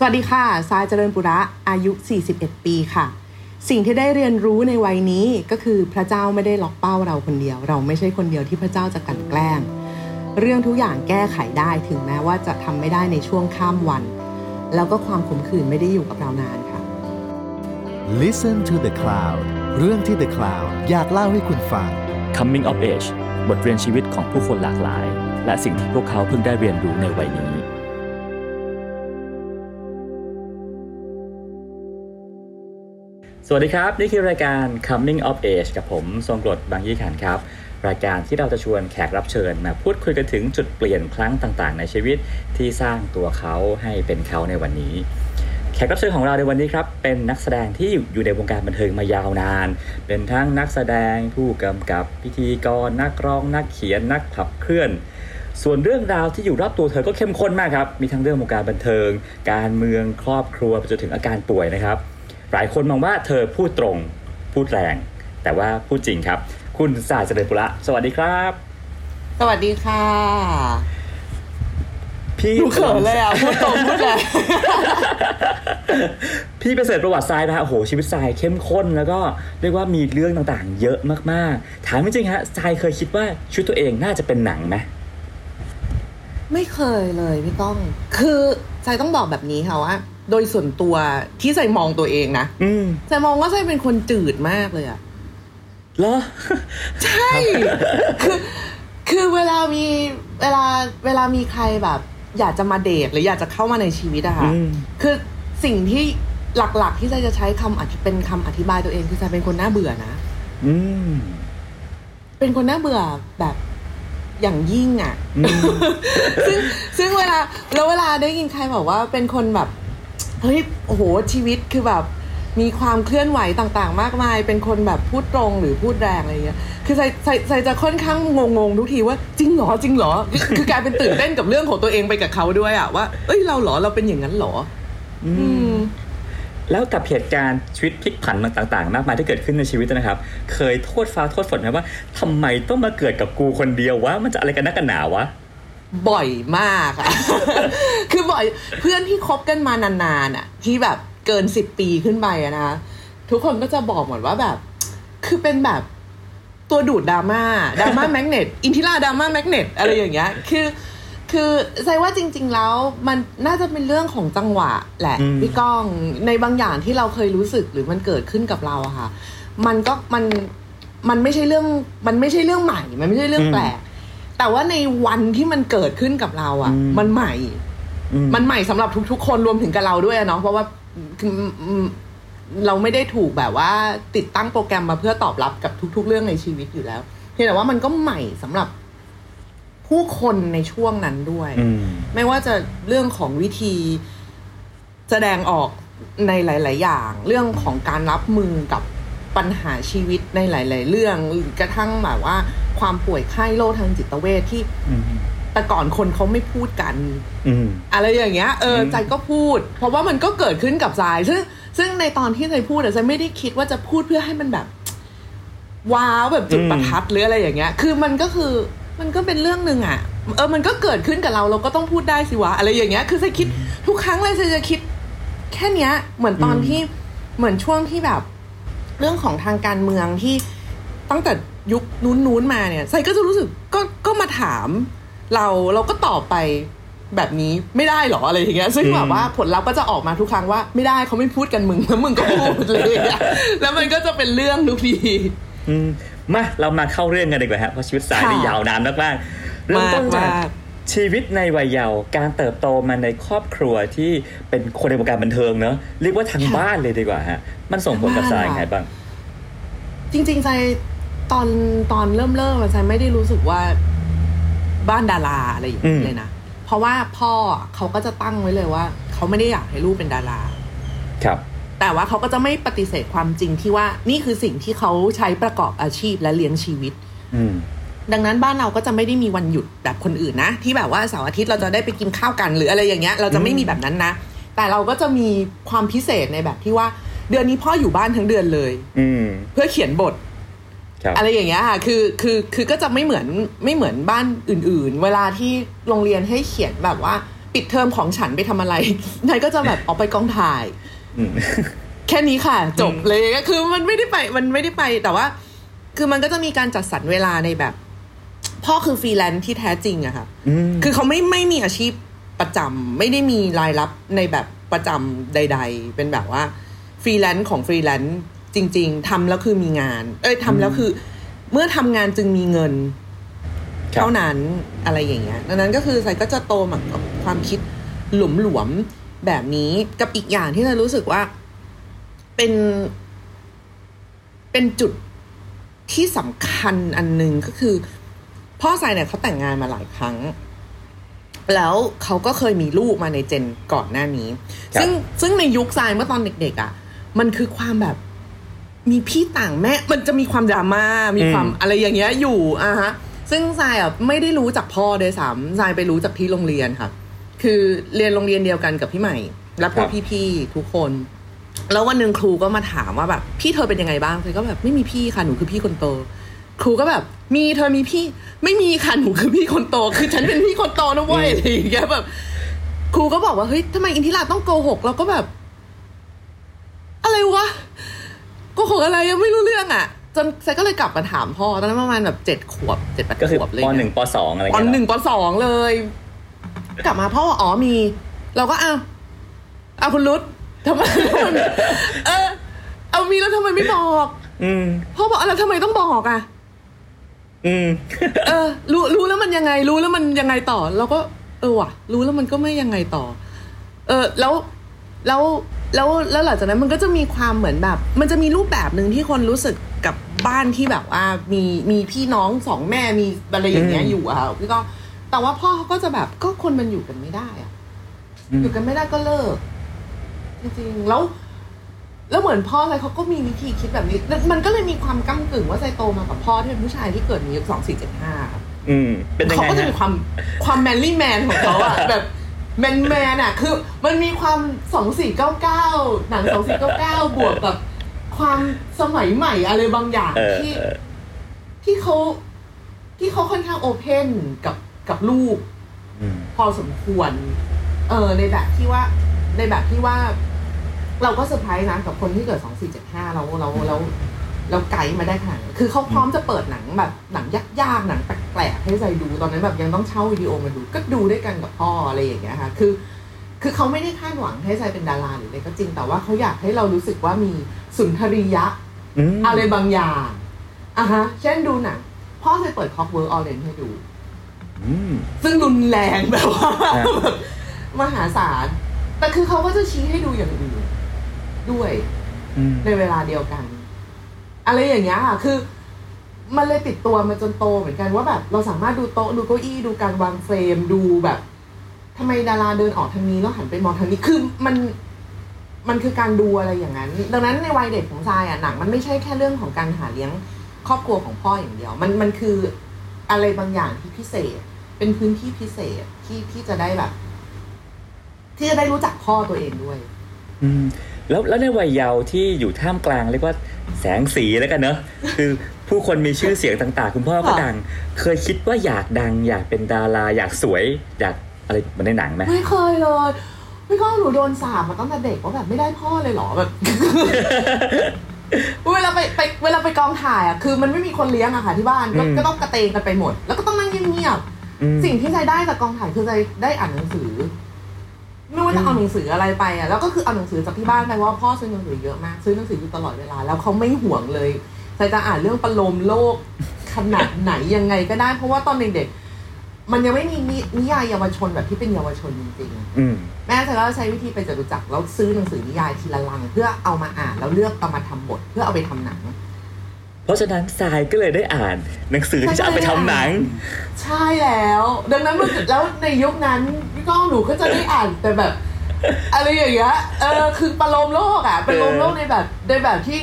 สวัสดีค่ะทรายเจริญปุระอายุ 41 ปีค่ะ สิ่งที่ได้เรียนรู้ในวัยนี้ก็คือพระเจ้าไม่ได้ล็อกเป้าเราคนเดียว เราไม่ใช่คนเดียวที่พระเจ้าจะกลั่นแกล้ง เรื่องทุกอย่างแก้ไขได้ถึงแม้ว่าจะทำไม่ได้ในช่วงข้ามวัน แล้วก็ความขมขื่นไม่ได้อยู่กับเรานานค่ะ Listen to the Cloud เรื่องที่ The Cloud อยากเล่าให้คุณฟัง Coming of Age บทเรียนชีวิตของผู้คนหลากหลาย และสิ่งที่พวกเขาเพิ่งได้เรียนรู้ในวัยนี้ สวัสดีครับ นี่คือรายการ Coming of Age กับผมทรงกรดบางยี่ขันครับ รายการที่เราจะชวนแขกรับเชิญมาพูดคุยกันถึงจุดเปลี่ยนครั้งต่างๆ ในชีวิตที่สร้างตัวเขาให้เป็นเขาในวันนี้ แขกรับเชิญของเราในวันนี้ครับ เป็นนักแสดงที่อยู่ในวงการบันเทิงมายาวนาน เป็นทั้งนักแสดงผู้กำกับพิธีกรนักร้องนักเขียนนักขับเคลื่อนส่วนเรื่องราวที่อยู่รอบตัวเธอก็เข้มข้นมากครับ มีทั้งเรื่องวงการบันเทิง การเมือง ครอบครัวไปจนถึงอาการป่วยนะครับ หลายคนมองว่าเธอพูดตรงพูดแรง แต่ว่าพูดจริงครับ คุณสายเจริญปุระสวัสดีครับ สวัสดีค่ะ พี่ดูเขินเลยอะพูดตรงพูดเลยพี่ไปเสิร์ชประวัติทรายนะฮะโอ้โหชีวิตทรายเข้มข้นแล้วก็เรียกว่ามีเรื่องต่างๆ เยอะมากๆ ถามจริงๆฮะทรายเคยคิดว่าชีวิตตัวเองน่าจะเป็นหนังไหมไม่เคยเลยพี่ต้อง คือใจต้องบอกแบบนี้ค่ะว่า โดยส่วนตัวที่ใจมองตัวเองนะอืมใจมองว่าใจเป็นคนจืดมากเลยอะเหรอ ใช่ คือ คือเวลามีเวลาเวลามีใครแบบ อยากจะมาเดทหรืออยากจะเข้ามาในชีวิตอะค่ะอืมคือสิ่งที่หลัก ๆ ที่ใจจะใช้คำอธิเป็นคำอธิบายตัวเองคือใจเป็นคนน่าเบื่อนะอืมเป็นคนน่าเบื่อแบบอย่างยิ่งอะอืมซึ่งซึ่งเวลาแล้วเวลาได้ยินใครบอกว่าเป็นคนแบบ เฮ้ยโอ้โหชีวิตคือแบบมีความเคลื่อนไหวต่างๆ มากมาย เป็นคนแบบพูดตรงหรือพูดแรงอะไรเงี้ย คือใส่ใส่ใส่จะค่อนข้างงงๆทุกทีว่าจริงเหรอจริงเหรอ คือคือกลายเป็นตื่นเต้นกับเรื่องของตัวเองไปกับเขาด้วยอะว่า เอ้ยเราเหรอเราเป็นอย่างนั้นเหรอ อือืมมแล้วกับเหตุการณ์ชีวิตพลิกผันมันต่างๆ มากมายที่เกิดขึ้นในชีวิตนะครับ เคยโทษฟ้าโทษฝนไหมว่าทำไมต้องมาเกิดกับกูคนเดียววะมันจะอะไรกันนักกันหนาวะ บ่อยมากอะคือบ่อยเพื่อนที่คบกันมานานๆอะที่แบบเกินสิบปีขึ้นไปอะนะคะทุกคนก็จะบอกหมดว่าแบบ คือเป็นแบบตัวดูดดราม่าดราม่าแมกเนตอินทิราดราม่าแมกเนตอะไรอย่างเงี้ย คือ คือใจว่าจริง ๆ แล้วมันน่าจะเป็นเรื่องของจังหวะแหละอืมพี่ก้องในบางอย่างที่เราเคยรู้สึกหรือมันเกิดขึ้นกับเราอะค่ะ มันก็มันมันไม่ใช่เรื่อง มันไม่ใช่เรื่องใหม่ มันไม่ใช่เรื่องแปลก แต่ว่าในวันที่มันเกิดขึ้นกับเราอะ่ะอืมมันใหม่อืมันใหม่สำหรับทุก ๆ คนรวมถึงกับเราด้วยอะเนาะเพราะว่าคืออืมเราไม่ได้ถูกแบบว่าติดตั้งโปรแกรมมาเพื่อตอบรับกับทุก ๆ เรื่องในชีวิตอยู่แล้วเพียงแต่ว่ามันก็ใหม่สำหรับผู้คนในช่วงนั้นด้วยอืมไม่ว่าจะเรื่องของวิธีแสดงออกในหลาย ๆ อย่าง เรื่องของการรับมือกับ ปัญหาชีวิตในหลาย ๆ เรื่องหรือกระทั่งแบบว่า ความป่วยไข้โรคทางจิตเวชที่อืมแต่ก่อนคนเขาไม่พูดกันอืมอะไรอย่างเงี้ยเอออืมใจก็พูด เพราะว่ามันก็เกิดขึ้นกับใจซึ่งซึ่งในตอนที่ใจพูดอะใจไม่ได้คิดว่าจะพูดเพื่อให้มันแบบ ว้าวแบบจุดประทัดหรืออะไรอย่างเงี้ย คือมันก็คือมันก็เป็นเรื่องหนึ่งอะเออมันก็เกิดขึ้นกับเราเราก็ต้องพูดได้สิวะอะไรอย่างเงี้ย คือใจคิดทุกครั้งเลยใจจะคิด แค่เนี้ย เหมือนตอนอืมที่เหมือนช่วงที่แบบ เรื่องของทางการเมืองที่ตั้งแต่ยุคนู้นๆมาเนี่ยไซก็จะรู้สึกก็ก็มาถาม เราเราก็ตอบไปแบบนี้ไม่ได้หรออะไรอย่างเงี้ยซึ่งอืมแบบว่าผลลัพธ์ก็จะออกมาทุกครั้งว่าไม่ได้เขาไม่พูดกันมึงแล้วมึงก็พูดเลยอะแล้วมันก็จะเป็นเรื่องทุกทีอืมมาเรามาเข้าเรื่องกันดีกว่าฮะเพราะชีวิตสายค่ะนี่ยาวนานมากๆเริ่มต้นจากมาก ชีวิตในวัยเยาว์การเติบโตมาในครอบครัวที่เป็นคนในวงการบันเทิงเนอะเรียกว่าทางบ้านเลยดีกว่าฮะมันส่งผลกับสายยังไงบ้าง จริงๆใจตอนตอนเริ่มเริ่มใจไม่ได้รู้สึกว่าบ้านดาราอะไรอย่างอืนี้มเลยนะเพราะว่าพ่อเขาก็จะตั้งไว้เลยว่า เขาไม่ได้อยากให้ลูกเป็นดารา ครับ แต่ว่าเขาก็จะไม่ปฏิเสธความจริงที่ว่านี่คือสิ่งที่เขาใช้ประกอบอาชีพและเลี้ยงชีวิตอืม ดังนั้นบ้านเราก็จะไม่ได้มีวันหยุดแบบคนอื่นนะ ที่แบบว่าเสาร์อาทิตย์เราจะได้ไปกินข้าวกันหรืออะไรอย่างเงี้ยเราจะไม่มีแบบนั้นนะ แต่เราก็จะมีความพิเศษในแบบที่ว่า เดือนนี้พ่ออยู่บ้านทั้งเดือนเลย อืมเพื่อเขียนบทครับอะไรอย่างเงี้ยค่ะ คือ คือ คือ ก็จะไม่เหมือน ไม่เหมือนบ้านอื่น ๆ เวลาที่โรงเรียนให้เขียนแบบว่า ปิปิดเทอมของฉันไปทำอะไร ทรายก็จะแบบออกไปกองถ่ายอืมแค่นี้ค่ะ จบอืมเลยก็คือมันไม่ได้ไป มันไม่ได้ไป แต่ว่า คือมันก็จะมีการจัดสรรเวลาในแบบ พ่อคือฟรีแลนซ์ที่แท้จริงอะค่ะอืมคือเขาไม่ไม่มีอาชีพประจำไม่ได้มีรายรับในแบบประจำใด ๆ เป็นแบบว่าฟรีแลนซ์ของฟรีแลนซ์จริง ๆทำแล้วคือมีงาน เอ้ยทำแล้วคือ เมื่อทำงานจึงมีเงินครับเท่านั้นอะไรอย่างเงี้ยดังนั้นก็คือใส่ก็จะโตมากับความคิดหลุมหลวมๆแบบนี้กับอีกอย่างที่เรารู้สึกว่า เป็น เป็นจุดที่สำคัญอันหนึ่งก็คือ พ่อทรายเนี่ยเขาแต่งงานมาหลายครั้ง แล้วเขาก็เคยมีลูกมาในเจนก่อนหน้านี้ครับซึ่งซึ่งในยุคทรายเมื่อตอนเด็กๆอะ่ะ มันคือความแบบมีพี่ต่างแม่ มันจะมีความดราม่า มีความอะไรอย่างเงี้ยอยู่อะฮะ ซึ่งทรายอะไม่ได้รู้จากพ่อโดยซ้ำทรายไปรู้จากที่โรงเรียนค่ะ คือเรียนโรงเรียนเดียวกันกับพี่ใหม่ และพวกครับพี่ๆทุกคน แล้ววันหนึ่งครูก็มาถามว่าแบบพี่เธอเป็นยังไงบ้างเธอก็แบบไม่มีพี่ค่ะ หนูคือพี่คนโต ครูก็แบบ มีเธอมีพี่ ไม่มีค่ะหนูคือพี่คนโต คือฉันเป็นพี่คนโตนะเว้ยอะไรอย่างเงี้ยแบบครูก็บอกว่าเฮ้ยทำไมอินทิราต้องโกหกเราก็แบบ อะไรวะโกหกอะไรยังไม่รู้เรื่องอะจนไซก็เลยกลับมาถามพ่อตอนนั้นประมาณแบบเจ็ดขวบเจ็ดแปดก็คือขวบเลยปหนึ่งปสองอะไรปเงี้ยหนึ่งปสองเลย กลับมาพ่ออ๋อมี เราก็อ้าวอ้าวคุณรุตทำไมเออเอามีแล้วทำไมไม่บอก อืมพ่อบอกอะไรทำไมต้องบอกอะ อืมเออ รู้รู้แล้วมันยังไง รู้แล้วมันยังไงต่อ เราก็เออว่ะ รู้แล้วมันก็ไม่ยังไงต่อ เออแล้วแล้วแล้วแล้วหลังจากนั้นมันก็จะมีความเหมือนแบบ มันจะมีรูปแบบหนึ่งที่คนรู้สึกกับบ้านที่แบบว่ามีมีพี่น้องสองแม่มีอะไรอย่างเงี้ยอืมอยู่อะค่ะพี่ก็แต่ว่าพ่อเขาก็จะแบบก็คนมันอยู่กันไม่ได้อะอืมอยู่กันไม่ได้ก็เลิก จริงๆแล้ว แล้วเหมือนพ่ออะไรเขาก็มีวิธีคิดแบบนี้แล้วมันก็เลยมีความก้ากึ่งว่าใจโตมากับพ่อที่เป็นผู้ชายที่เกิดในยุคสองสี่เจ็ดห้าอืมเป็นยังเขาไงก็จะฮะมีความความ manly man ของเขาอะแบบแมนแมนอะคือ มันมีความสองสี่เก้าเก้าหนังสองสี่เก้าเก้าบวกกับความสมัยใหม่อะไรบางอย่างเออที่เออที่เขาที่เขาค่อนข้าง open กับกับลูกอืมพอสมควร เออในแบบที่ว่า ในแบบที่ว่า เราก็เซอร์ไพรส์นะกับคนที่เกิดสองสี่เจ็ดห้าเราเราเราเราไกด์มาได้ขนาดนั้นคือเขาพร้อมจะเปิดหนังแบบหนังยากๆหนังแปลกๆให้ทรายดูตอนนั้นแบบยังต้องเช่าวิดีโอมาดู ก็ดูด้วยกันกับพ่ออะไรอย่างเงี้ยค่ะคือคือเขาไม่ได้คาดหวังให้ทรายเป็นดาราหรืออะไรก็จริงแต่ว่าเขาอยากให้เรารู้สึกว่ามีสุนทรียะอืมอะไรบางอย่างอะฮะ เช่นดูหนังพ่อเคยเปิด Clockwork Orange ให้ดูอืมซึ่งรุนแรงแบบว่าฮะแบบมหาศาลแต่คือเขาก็จะชี้ให้ดูอย่างอื่น ด้วยอืมในเวลาเดียวกัน อะไรอย่างเงี้ยค่ะคือ มันเลยติดตัวมาจนโตเหมือนกันว่าแบบ เราสามารถดูโต๊ะดูเก้าอี้ดูการวางเฟรมดูแบบทำไมดาราเดินออกทางนี้แล้วหันไปมองทางนี้คือมันมันคือการดูอะไรอย่างนั้น ดังนั้นในวัยเด็กของทรายอะหนังมันไม่ใช่แค่เรื่องของการหาเลี้ยงครอบครัวของพ่ออย่างเดียว มันมันคืออะไรบางอย่างที่พิเศษ เป็นพื้นที่พิเศษที่ที่จะได้แบบ ที่จะได้รู้จักพ่อตัวเองด้วย อืม แล้วแล้วในวัยเยาว์ที่อยู่ท่ามกลางเรียกว่าแสงสีแล้วกันเนอะคือผู้คนมีชื่อเสียงต่างๆ คุณพ่อก็ค่ะดัง เคยคิดว่าอยากดัง อยากเป็นดารา อยากสวย อยากอะไรเหมือนในหนังไหมไม่เคยเลยไม่ก็หนูโดนสาบมาตั้งแต่เด็กว่าแบบไม่ได้พ่อเลยเหรอแบบเวลาไปไปเวลาไปกองถ่ายอะคือมันไม่มีคนเลี้ยงอะค่ะที่บ้านก็อืมก็ต้องกระเตงกันไปหมด แล้วก็ต้องนั่งเงียบอืมๆสิ่งที่ใจได้จากกองถ่ายคือใจได้อ่านหนังสือ ไม่ว่าจะเอาหนังสืออะไรไปอะแล้วก็คือเอาหนังสือจากที่บ้านไปว่าพ่อซื้อหนังสือเยอะมากซื้อหนังสืออยู่ตลอดเวลา แล้วเขาไม่ห่วงเลยใจจะอ่านเรื่องประโลมโลกขนาดไหนยังไงก็ได้ เพราะว่าตอนเด็กๆมันยังไม่มีนิยายเยาวชนแบบที่เป็นเยาวชนจริงๆแม่เธอก็ใช้วิธีไปจตุจักรแล้วซื้อหนังสือนิยายทีละลัง เพื่อเอามาอ่านแล้วเลือกเอามาทำบท เพื่อเอาไปทำหนัง เพราะฉะนั้นทรายก็เลยได้อ่าน หนังสือที่จะเอาไปทำหนัง ใช่แล้ว ดังนั้นมันแล้วในยุคนั้นพี่ก้องหนูก็จะได้อ่านแต่แบบอะไรอย่างเงี้ยเออคือประโลมโลกอะประโลมโลกในแบบในแบบที่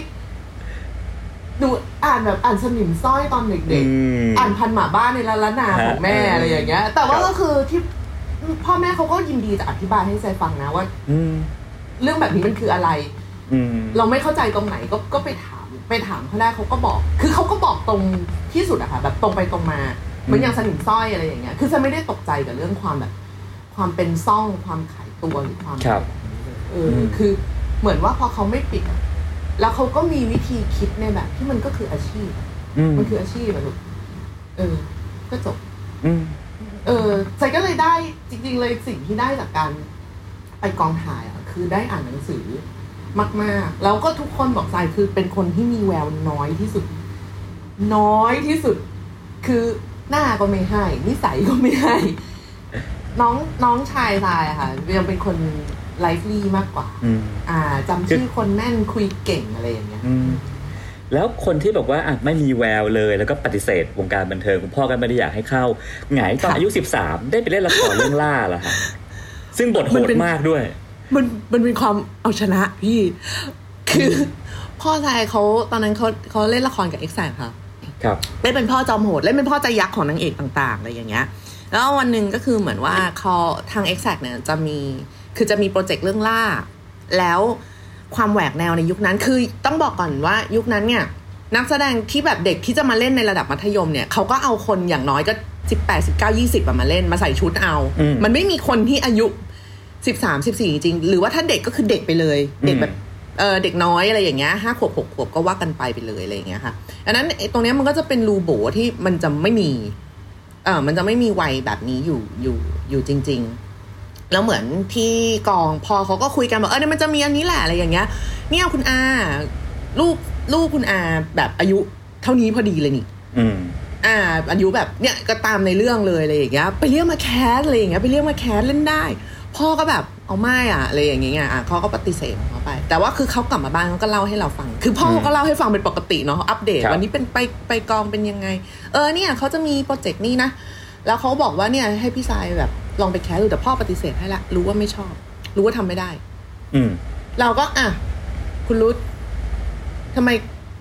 หนูอ่านแบบอ่านสนิมสร้อยตอนเด็กอืมๆอ่านพันหมาบ้านในละละนาของแม่ฮะอะไรอย่างเงี้ย แต่ว่าครับก็คือที่พ่อแม่เขาก็ยินดีจะอธิบายให้ใจฟังนะว่าอืมเรื่องแบบนี้มันคืออะไรอืมเราไม่เข้าใจตรงไหนก็ก็ไปถาม ไปถามเขาได้เขาก็บอก คือเขาก็บอกตรงที่สุดอะค่ะแบบตรงไปตรงมาเหมือนอย่างสนิมสร้อยอะไรอย่างเงี้ย คือฉันไม่ได้ตกใจกับเรื่องความแบบ ความเป็นซ่องความขายตัวหรือความครับเอออมคือเหมือนว่าพอเขาไม่ปิดอะแล้วเขาก็มีวิธีคิดในแบบ ที่มันก็คืออาชีพอะอืมมันคืออาชีพอะลูกเออ ก็จบอืมเออใจก็เลยได้จริง ๆ เลยสิ่งที่ได้จากการไปกองถ่ายอะคือได้อ่านหนังสือ มาก ๆ แล้วก็ทุกคนบอกใจคือเป็นคนที่มีแววน้อยที่สุด น้อยที่สุด คือหน้าก็ไม่ให้ นิสัยก็ไม่ให้ น้องน้องชายทรายอะค่ะยังเป็นคนไลฟ์ลีมากกว่าอืมอ่าจำชื่อคนแม่นคุยเก่งอะไรอย่างเงี้ยอืมแล้วคนที่บอกว่าอะไม่มีแววเลยแล้วก็ปฏิเสธวงการบันเทิงคุณพ่อก็ไม่ได้อยากให้เข้าไงตอนค่ะอายุสิบสามได้ไปเล่นละครเรื่องล่าเหรอฮะซึ่งบทโหมันดเป็นมากด้วย มันมันเป็นความเอาชนะพี่ คือพ่อชายเขาตอนนั้นเขาเขาเล่นละครกับเอ็กแซค่ะ ครับเล่นเป็นพ่อจอมโหดเล่นเป็นพ่อใจยักษ์ของนางเอกต่างๆอะไรอย่างเงี้ย แล้ววันหนึ่งก็คือเหมือนว่าเขาทาง e x a c t เนี่ยจะมีคือจะมีโปรเจกต์เรื่องล่า แล้วความแหวกแนวในยุคนั้นคือต้องบอกก่อนว่ายุคนั้นเนี่ย นักแสดงที่แบบเด็กที่จะมาเล่นในระดับมัธยมเนี่ยเขาก็เอาคนอย่างน้อยก็สิบแปดสิบเก้ายี่สิบมาเล่นมาใส่ชุดเอาอืมมันไม่มีคนที่อายุ สิบสามสิบสี่จริงๆหรือว่าถ้าเด็กก็คือเด็กไปเลย เด็กแบบเออเด็กน้อยอะไรอย่างเงี้ยห้าขวบหกขวบก็ว่ากันไปไปเลยอะไรอย่างเงี้ยค่ะอันนั้นไอ้ตรงเนี้ยมันก็จะเป็นรูโบที่มันจะไม่มีเออมันจะไม่มีวัยแบบนี้อยู่อยู่อยู่จริง ๆ แล้วเหมือนที่กองพอเขาก็คุยกันบอกเออเนี่ยมันจะมีอันนี้แหละอะไรอย่างเงี้ย เนี่ยคุณอาลูกลูกคุณอาแบบอายุเท่านี้พอดีเลยนี่ อืมอ่าอายุแบบเนี่ยก็ตามในเรื่องเลยอะไรอย่างเงี้ย ไปเรียกมาแคสอะไรอย่างเงี้ยไปเรียกมาแคสเล่นได้ พ่อก็แบบเอาไม่อะอะไรอย่างเงี้ยอะเขาก็ปฏิเสธของเขาไป แต่ว่าคือเขากลับมาบ้านเขาก็เล่าให้เราฟัง คือพ่ออืมเขาก็เล่าให้ฟังเป็นปกติเนาะอัปเดตครับวันนี้เป็นไปไปกองเป็นยังไง เออเนี่ยเขาจะมีโปรเจกต์นี้นะ แล้วเขาบอกว่าเนี่ยให้พี่ชายแบบลองไปแคสดูแต่พ่อปฏิเสธให้ละรู้ว่าไม่ชอบ รู้ว่าทำไม่ได้ อืมเราก็อะคุณรุธทำไม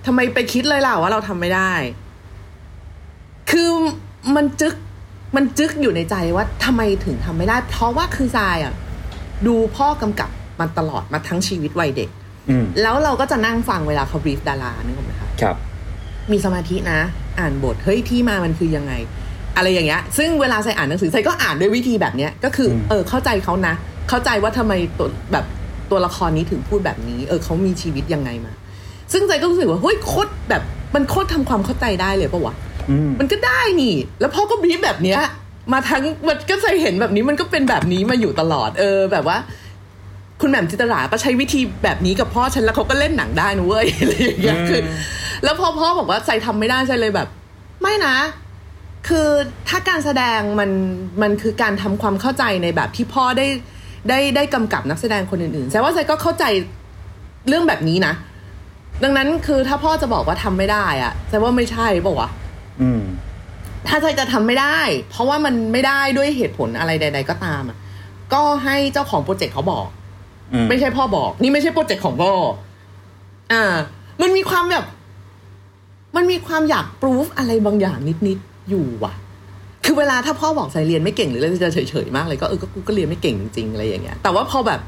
ทำไมไปคิดเลยล่ะว่าเราทำไม่ได้ คือมันจึก มันจึกอยู่ในใจว่าทำไมถึงทำไม่ได้ เพราะว่าคือทรายอะดูพ่อกำกับมันตลอดมาทั้งชีวิตวัยเด็กอืมแล้วเราก็จะนั่งฟังเวลาเขาบรีฟดารานึกออกไหมคะครับ มีสมาธินะ อ่านบทเฮ้ยที่มามันคือยังไง อะไรอย่างเงี้ยซึ่งเวลาใส่อ่านหนังสือใส่ก็อ่านด้วยวิธีแบบเนี้ยก็คืออืมเออ เข้าใจเขานะ เข้าใจว่าทำไมตัวแบบตัวละครนี้ถึงพูดแบบนี้ เออเขามีชีวิตยังไงมา ซึ่งใจก็รู้สึกว่าเฮ้ยโคตรแบบมันโคตรทำความเข้าใจได้เลยปะวะอื มมันก็ได้นี่ แล้วพ่อก็บรีฟแบบเนี้ย มาทั้งมันก็ใจเห็นแบบนี้มันก็เป็นแบบนี้มาอยู่ตลอด เออ แบบว่า คุณแหม่มจิตราก็ใช้วิธีแบบนี้กับพ่อฉันแล้วเขาก็เล่นหนังได้นะเว้ยอะไรอย่างเงี้ยคือ แล้วพอพ่อบอกว่าใจทำไม่ได้ใจเลยแบบ ไม่นะ คือถ้าการแสดงมันมันคือการทำความเข้าใจในแบบที่พ่อได้ได้ได้กำกับนักแสดงคนอื่นๆแต่ว่าใจก็เข้าใจเรื่องแบบนี้นะ ดังนั้นคือถ้าพ่อจะบอกว่าทำไม่ได้อะใจว่าไม่ใช่บอกว่าวะอืม ถ้าใจจะทำไม่ได้ เพราะว่ามันไม่ได้ด้วยเหตุผลอะไรใด ๆ ก็ตามอะก็ให้เจ้าของโปรเจกต์เขาบอกอืมไม่ใช่พ่อบอก นี่ไม่ใช่โปรเจกต์ของพ่ออ่า มันมีความแบบ มันมีความอยากปรูฟอะไรบางอย่างนิดๆอยู่ว่ะคือเวลาถ้าพ่อบอกใส่เรียนไม่เก่งหรืออะไรจะเฉยๆมากเลยก็เออก็กูก็เรียนไม่เก่งจริงๆอะไรอย่างเงี้ยแต่ว่าพอแบบ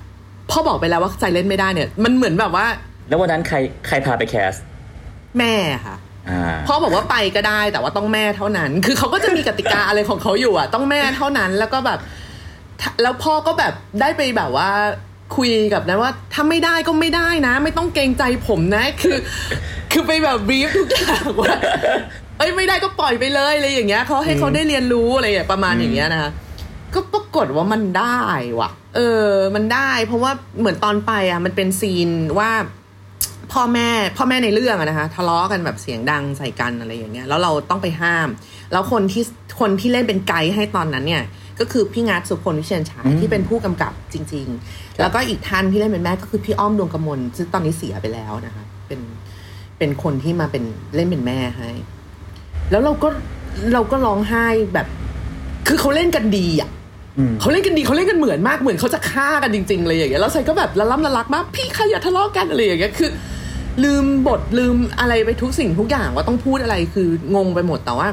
พ่อบอกไปแล้วว่าใส่เล่นไม่ได้เนี่ย มันเหมือนแบบว่า แล้ววันนั้นใครใครพาไปแคส แม่ค่ะอ่า พ่อบอกว่าไปก็ได้แต่ว่าต้องแม่เท่านั้น คือเขาก็จะมีกติกาอะไรของเขาอยู่อะ ต้องแม่เท่านั้นแล้วก็แบบถ้าแล้วพ่อก็แบบได้ไปแบบว่าคุยกับนะว่าถ้าไม่ได้ก็ไม่ได้นะ ไม่ต้องเกรงใจผมนะ คือ คือไปแบบบรีฟทุกอย่างว่าเอ้ยไม่ได้ก็ปล่อยไปเลยอะไรอย่างเงี้ยเขาให้เขาได้เรียนรู้อะไรอย่างประมาณอย่างเงี้ยนะคะก็ปรากฏว่ามันได้ว่ะ เออ มันได้ เพราะว่าเหมือนตอนไปอะ มันเป็นซีนว่า พ่อแม่พ่อแม่ในเรื่องอะนะคะ ทะเลาะกันแบบเสียงดังใส่กันอะไรอย่างเงี้ยแล้วเราต้องไปห้าม แล้วคนที่คนที่เล่นเป็นไกด์ให้ตอนนั้นเนี่ย ก็คือพี่งัดสุพลวิเชียนฉายอืมที่เป็นผู้กำกับจริง ๆ แล้วก็อีกท่านที่เล่นเป็นแม่ก็คือพี่อ้อมดวงกมลซึ่งตอนนี้เสียไปแล้วนะคะ เป็นเป็นคนที่มาเป็นเล่นเป็นแม่ให้ แล้วเราก็เราก็ร้องไห้แบบ คือเขาเล่นกันดีอะอืมเขาเล่นกันดีเขาเล่นกันเหมือนมากเหมือนเขาจะฆ่ากันจริงๆเลยอย่างเงี้ยแล้วใส่ก็แบบละล่ำละลักมากพี่ใครอย่าทะเลาะกันอะไรอย่างเงี้ยคือ ลืมบทลืมอะไรไปทุกสิ่งทุกอย่างว่าต้องพูดอะไรคืองงไปหมดแต่ว่า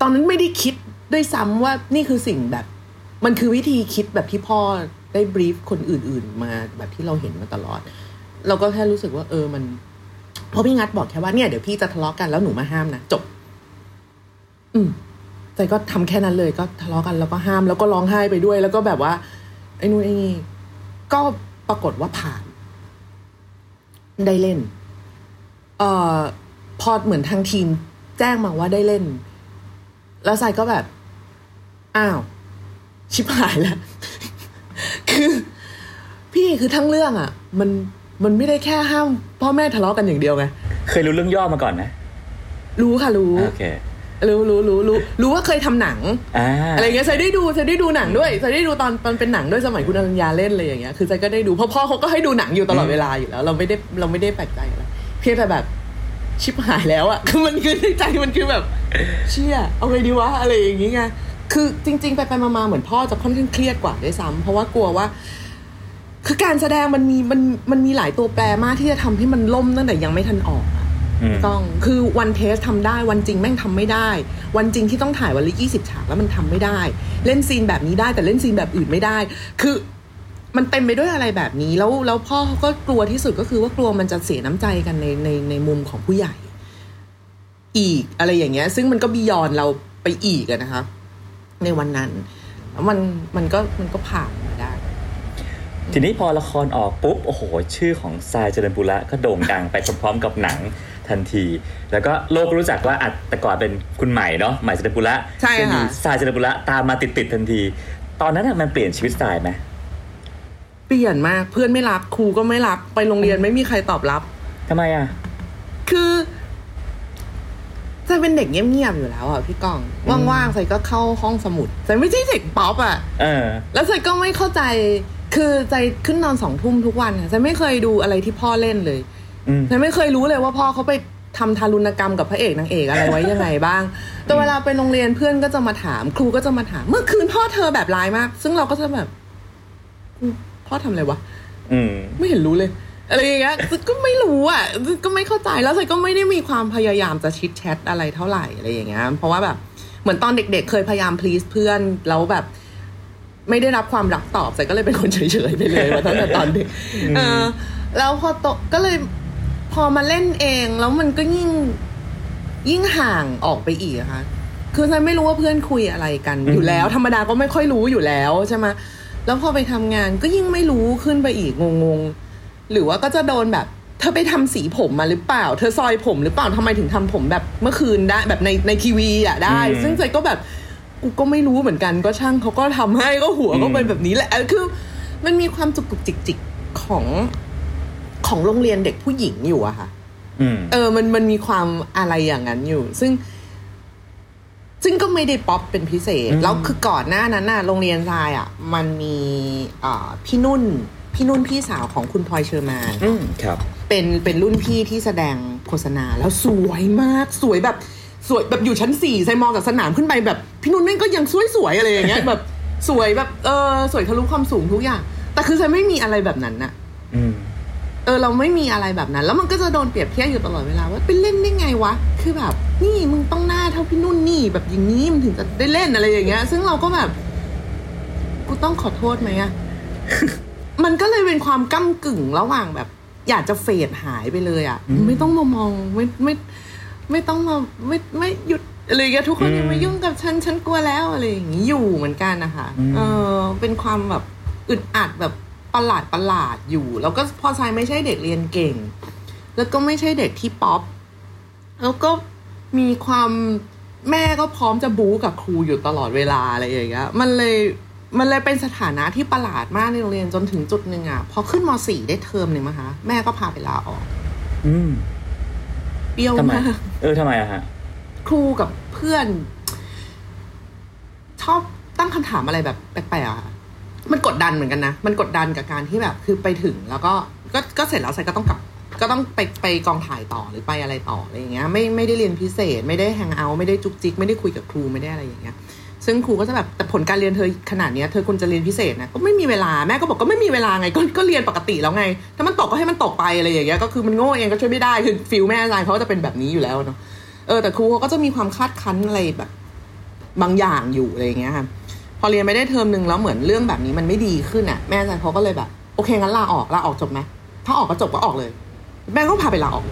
ตอนนั้นไม่ได้คิดด้วยซ้ำว่านี่คือสิ่งแบบ มันคือวิธีคิดแบบที่พ่อได้บรีฟคนอื่น ๆ มาแบบที่เราเห็นมาตลอด เราก็แค่รู้สึกว่า เออมันเพราะพี่งัดบอกแค่ว่าเนี่ยเดี๋ยวพี่จะทะเลาะกันแล้วหนูมาห้ามนะจบ อืมใจก็ทำแค่นั้นเลยก็ทะเลาะกันแล้วก็ห้าม แล้วก็ร้องไห้ไปด้วย แล้วก็แบบว่า ไอ้นู่นไอ้นี่ก็ปรากฏว่าผ่าน ได้เล่น อ่อพอเหมือนทางทีมแจ้งมาว่าได้เล่น แล้วทรายก็แบบ อ้าว ชิบหายแล้ว คือ พี่คือทั้งเรื่องอะ มันมันไม่ได้แค่ห้าม พ่อแม่ทะเลาะกันอย่างเดียวไง เคยรู้เรื่องย่อมาก่อนไหมรู้ค่ะรู้ โอเค รู้รู้รู้รู้รู้ว่าเคยทำหนังอ่าอะไรเงี้ยใจได้ดูใจได้ดูหนังด้วยใจได้ดูตอนตอนเป็นหนังด้วยสมัยคุณอรัญญาเล่นเลยอย่างเงี้ย คือใจก็ได้ดูเพราะพ่อเขาก็ให้ดูหนังอยู่ตลอดเวลาอยู่แล้ว เราไม่ได้เราไม่ได้แปลกใจอะไร เพียงแต่แบบชิบหายแล้วอะคือมันคือในใจมันคือแบบ เชี่ยเอาไงดีวะอะไรอย่างงี้ไงคือจริง ๆ ไปไปมาๆเหมือนพ่อจะค่อนข้างเครียดกว่าด้วยซ้ำเพราะว่ากลัวว่า คือการแสดงมันมีมันมันมีหลายตัวแปรมากที่จะทำให้มันล่มตั้งแต่ยังไม่ทันออกอะอืมต้องคือวันเทสทำได้วันจริงแม่งทำไม่ได้ วันจริงที่ต้องถ่ายวันละยี่สิบฉากแล้วมันทำไม่ได้ เล่นซีนแบบนี้ได้แต่เล่นซีนแบบอื่นไม่ได้ คือ มันเต็มไปด้วยอะไรแบบนี้ แล้วแล้วพ่อเขาก็กลัวที่สุดก็คือว่ากลัวมันจะเสียน้ำใจกันในในในมุมของผู้ใหญ่ อีกอะไรอย่างเงี้ย ซึ่งมันก็บียอนเราไปอีกอะนะคะ ในวันนั้นแล้วมันมันก็มันก็ผ่านมาได้ ทีนี้พอละครออกปุ๊บ โอ้โห ชื่อของทรายเจริญบุระก็โด่งดังไปพร้อมๆกับหนังทันที แล้วก็โลกรู้จักว่าอัดแต่ก่อนเป็นคุณใหม่เนาะใหม่เจริญบุระใช่ค่ะก็มีทรายเจริญบุระตามมาติดๆทันที ตอนนั้นน่ะมันเปลี่ยนชีวิตทรายไหม เปลี่ยนมากเพื่อนไม่รับครูก็ไม่รับไปโรงเรียนไม่มีใครตอบรับทำไมอะ คือใจเป็นเด็กเงียบๆอยู่แล้วอะพี่กองว่างๆใส่ก็เข้าห้องสมุดใส่ไม่ใช่เด็กป๊อปอะเออแล้วใจก็ไม่เข้าใจ คือใจขึ้นนอนสองทุ่มทุกวันค่ะใจไม่เคยดูอะไรที่พ่อเล่นเลยอืมใจไม่เคยรู้เลยว่าพ่อเขาไปทำทารุณกรรมกับพระเอกนางเอกอะไรไว้ยังไงบ้าง แต่เวลาไปโรงเรียนเพื่อนก็จะมาถาม ครูก็จะมาถาม เมื่อคืนพ่อเธอแบบร้ายมาก ซึ่งเราก็จะแบบอืม พ่อทำอะไรวะอืมไม่เห็นรู้เลยอะไรอย่างเงี้ยก็ไม่รู้อะก็ไม่เข้าใจแล้วใส่ก็ไม่ได้มีความพยายามจะชิดแชทอะไรเท่าไหร่อะไรอย่างเงี้ยเพราะว่าแบบเหมือนตอนเด็ก ๆ เคยพยายาม please เพื่อนแล้วแบบ ไม่ได้รับความรักตอบใส่ก็เลยเป็นคนเฉยๆไปเลยมาตั้งแต่ตอนเด็กเออแล้วพอโตก็เลยพอมาเล่นเองแล้วมันก็ยิ่งยิ่งห่างออกไปอีกอะค่ะคือฉันไม่รู้ว่าเพื่อนคุยอะไรกันอยู่แล้ว ธรรมดาก็ไม่ค่อยรู้อยู่แล้วใช่ไหม แล้วพอไปทำงานก็ยิ่งไม่รู้ขึ้นไปอีกงงๆ หรือว่าก็จะโดนแบบเธอไปทำสีผมมาหรือเปล่า เธอซอยผมหรือเปล่าทำไมถึงทำผมแบบเมื่อคืนได้แบบในในทีวีอะได้อืมซึ่งใจก็แบบกูก็ไม่รู้เหมือนกันก็ช่างเขาก็ทำให้ก็หัวก็เป็นแบบนี้แหละเออคือ มันมีความจุกจุกจิกจิกของของโรงเรียนเด็กผู้หญิงอยู่อะค่ะอืมเออ มันมันมีความอะไรอย่างนั้นอยู่ ซึ่ง ซึ่งก็ไม่ได้ป๊อปเป็นพิเศษอืมแล้วคือก่อนหน้านั้นน่ะโรงเรียนทรายอะมันมีอ่าพี่นุ่นพี่นุ่นพี่สาวของคุณพลอยเฌอมาลย์อืมครับ เป็นเป็นรุ่นพี่ที่แสดงโฆษณาแล้วสวยมากสวยแบบสวยแบบอยู่ชั้นสี่ทรายมองจากสนามขึ้นไปแบบ พี่นุ่นแม่งก็ยังสวยสวยๆอะไรอย่างเงี้ยแบบสวยแบบเออสวยทะลุความสูงทุกอย่าง แต่คือฉันไม่มีอะไรแบบนั้นน่ะ อืมเออเราไม่มีอะไรแบบนั้น แล้วมันก็จะโดนเปรียบเทียบอยู่ตลอดเวลาว่าไปเล่นได้ไงวะ คือแบบ นี่มึงต้องหน้าเท่าพี่นุ่นนี่แบบอย่างนี้มันถึงจะได้เล่นอะไรอย่างเงี้ย ซึ่งเราก็แบบกูต้องขอโทษไหมอะมันก็เลยเป็นความก้ากึ่งระหว่างแบบ อยากจะเฟดหายไปเลยอะอืมไม่ต้องมามองไม่ไม่ไม่ต้องมาไม่ไม่หยุดอะไรอย่างเงี้ยทุกคนอืมอย่ามายุ่งกับฉันฉันกลัวแล้วอะไรอย่างงี้อยู่เหมือนกันนะคะอืมเออเป็นความแบบอึดอัดแบบ ประหลาดประหลาดอยู่ แล้วก็พอทรายไม่ใช่เด็กเรียนเก่ง แล้วก็ไม่ใช่เด็กที่ป๊อปแล้วก็มีความแม่ก็พร้อมจะบู๊กับครูอยู่ตลอดเวลาอะไรอย่างเงี้ยมันเลยมันเลยเป็นสถานะที่ประหลาดมากในโรงเรียนจนถึงจุดหนึ่งอะพอขึ้นมสี่ได้เทอมหนึ่งมั้งคะแม่ก็พาไปลาออก อืมเปรี้ยวทำไมมากเออทำไมอะฮะ ครูกับเพื่อน ชอบตั้งคำถามอะไรแบบแปลกๆอะค่ะ มันกดดันเหมือนกันนะ มันกดดันกับการที่แบบคือไปถึงแล้วก็ก็ก็เสร็จแล้วทรายก็ต้องกลับ ก็ต้องไปไปกองถ่ายต่อหรือไปอะไรต่ออะไรอย่างเงี้ยไม่ไม่ได้เรียนพิเศษ ไม่ได้ hang out ไม่ได้จุกจิกไม่ได้คุยกับครูไม่ได้อะไรอย่างเงี้ยซึ่งครูก็จะแบบแต่ผลการเรียนเธอขนาดเนี้ยเธอควรจะเรียนพิเศษนะก็ไม่มีเวลาแม่ก็บอกก็ไม่มีเวลาไงก็ก็เรียนปกติแล้วไง ถ้ามันตกก็ให้มันตกไปอะไรอย่างเงี้ยก็คือมันโง่เองก็ช่วยไม่ได้คือ feel แม่อาจารย์เขาก็จะเป็นแบบนี้อยู่แล้วเนาะเออแต่ครูเขาก็จะมีความคาดคั้นอะไรแบบ บางอย่างอยู่อะไรอย่างเงี้ยค่ะ พอเรียนไม่ได้เทอมหนึ่งแล้วเหมือนเรื่องแบบนี้มันไม่ดีขึ้นอะแม่อาจารย์เขาก็เลยแบบ โอเคงั้นลาออกลาออกจบไหมถ้าออกก็จบก็ออกเลย แม่ก็พาไปลาออก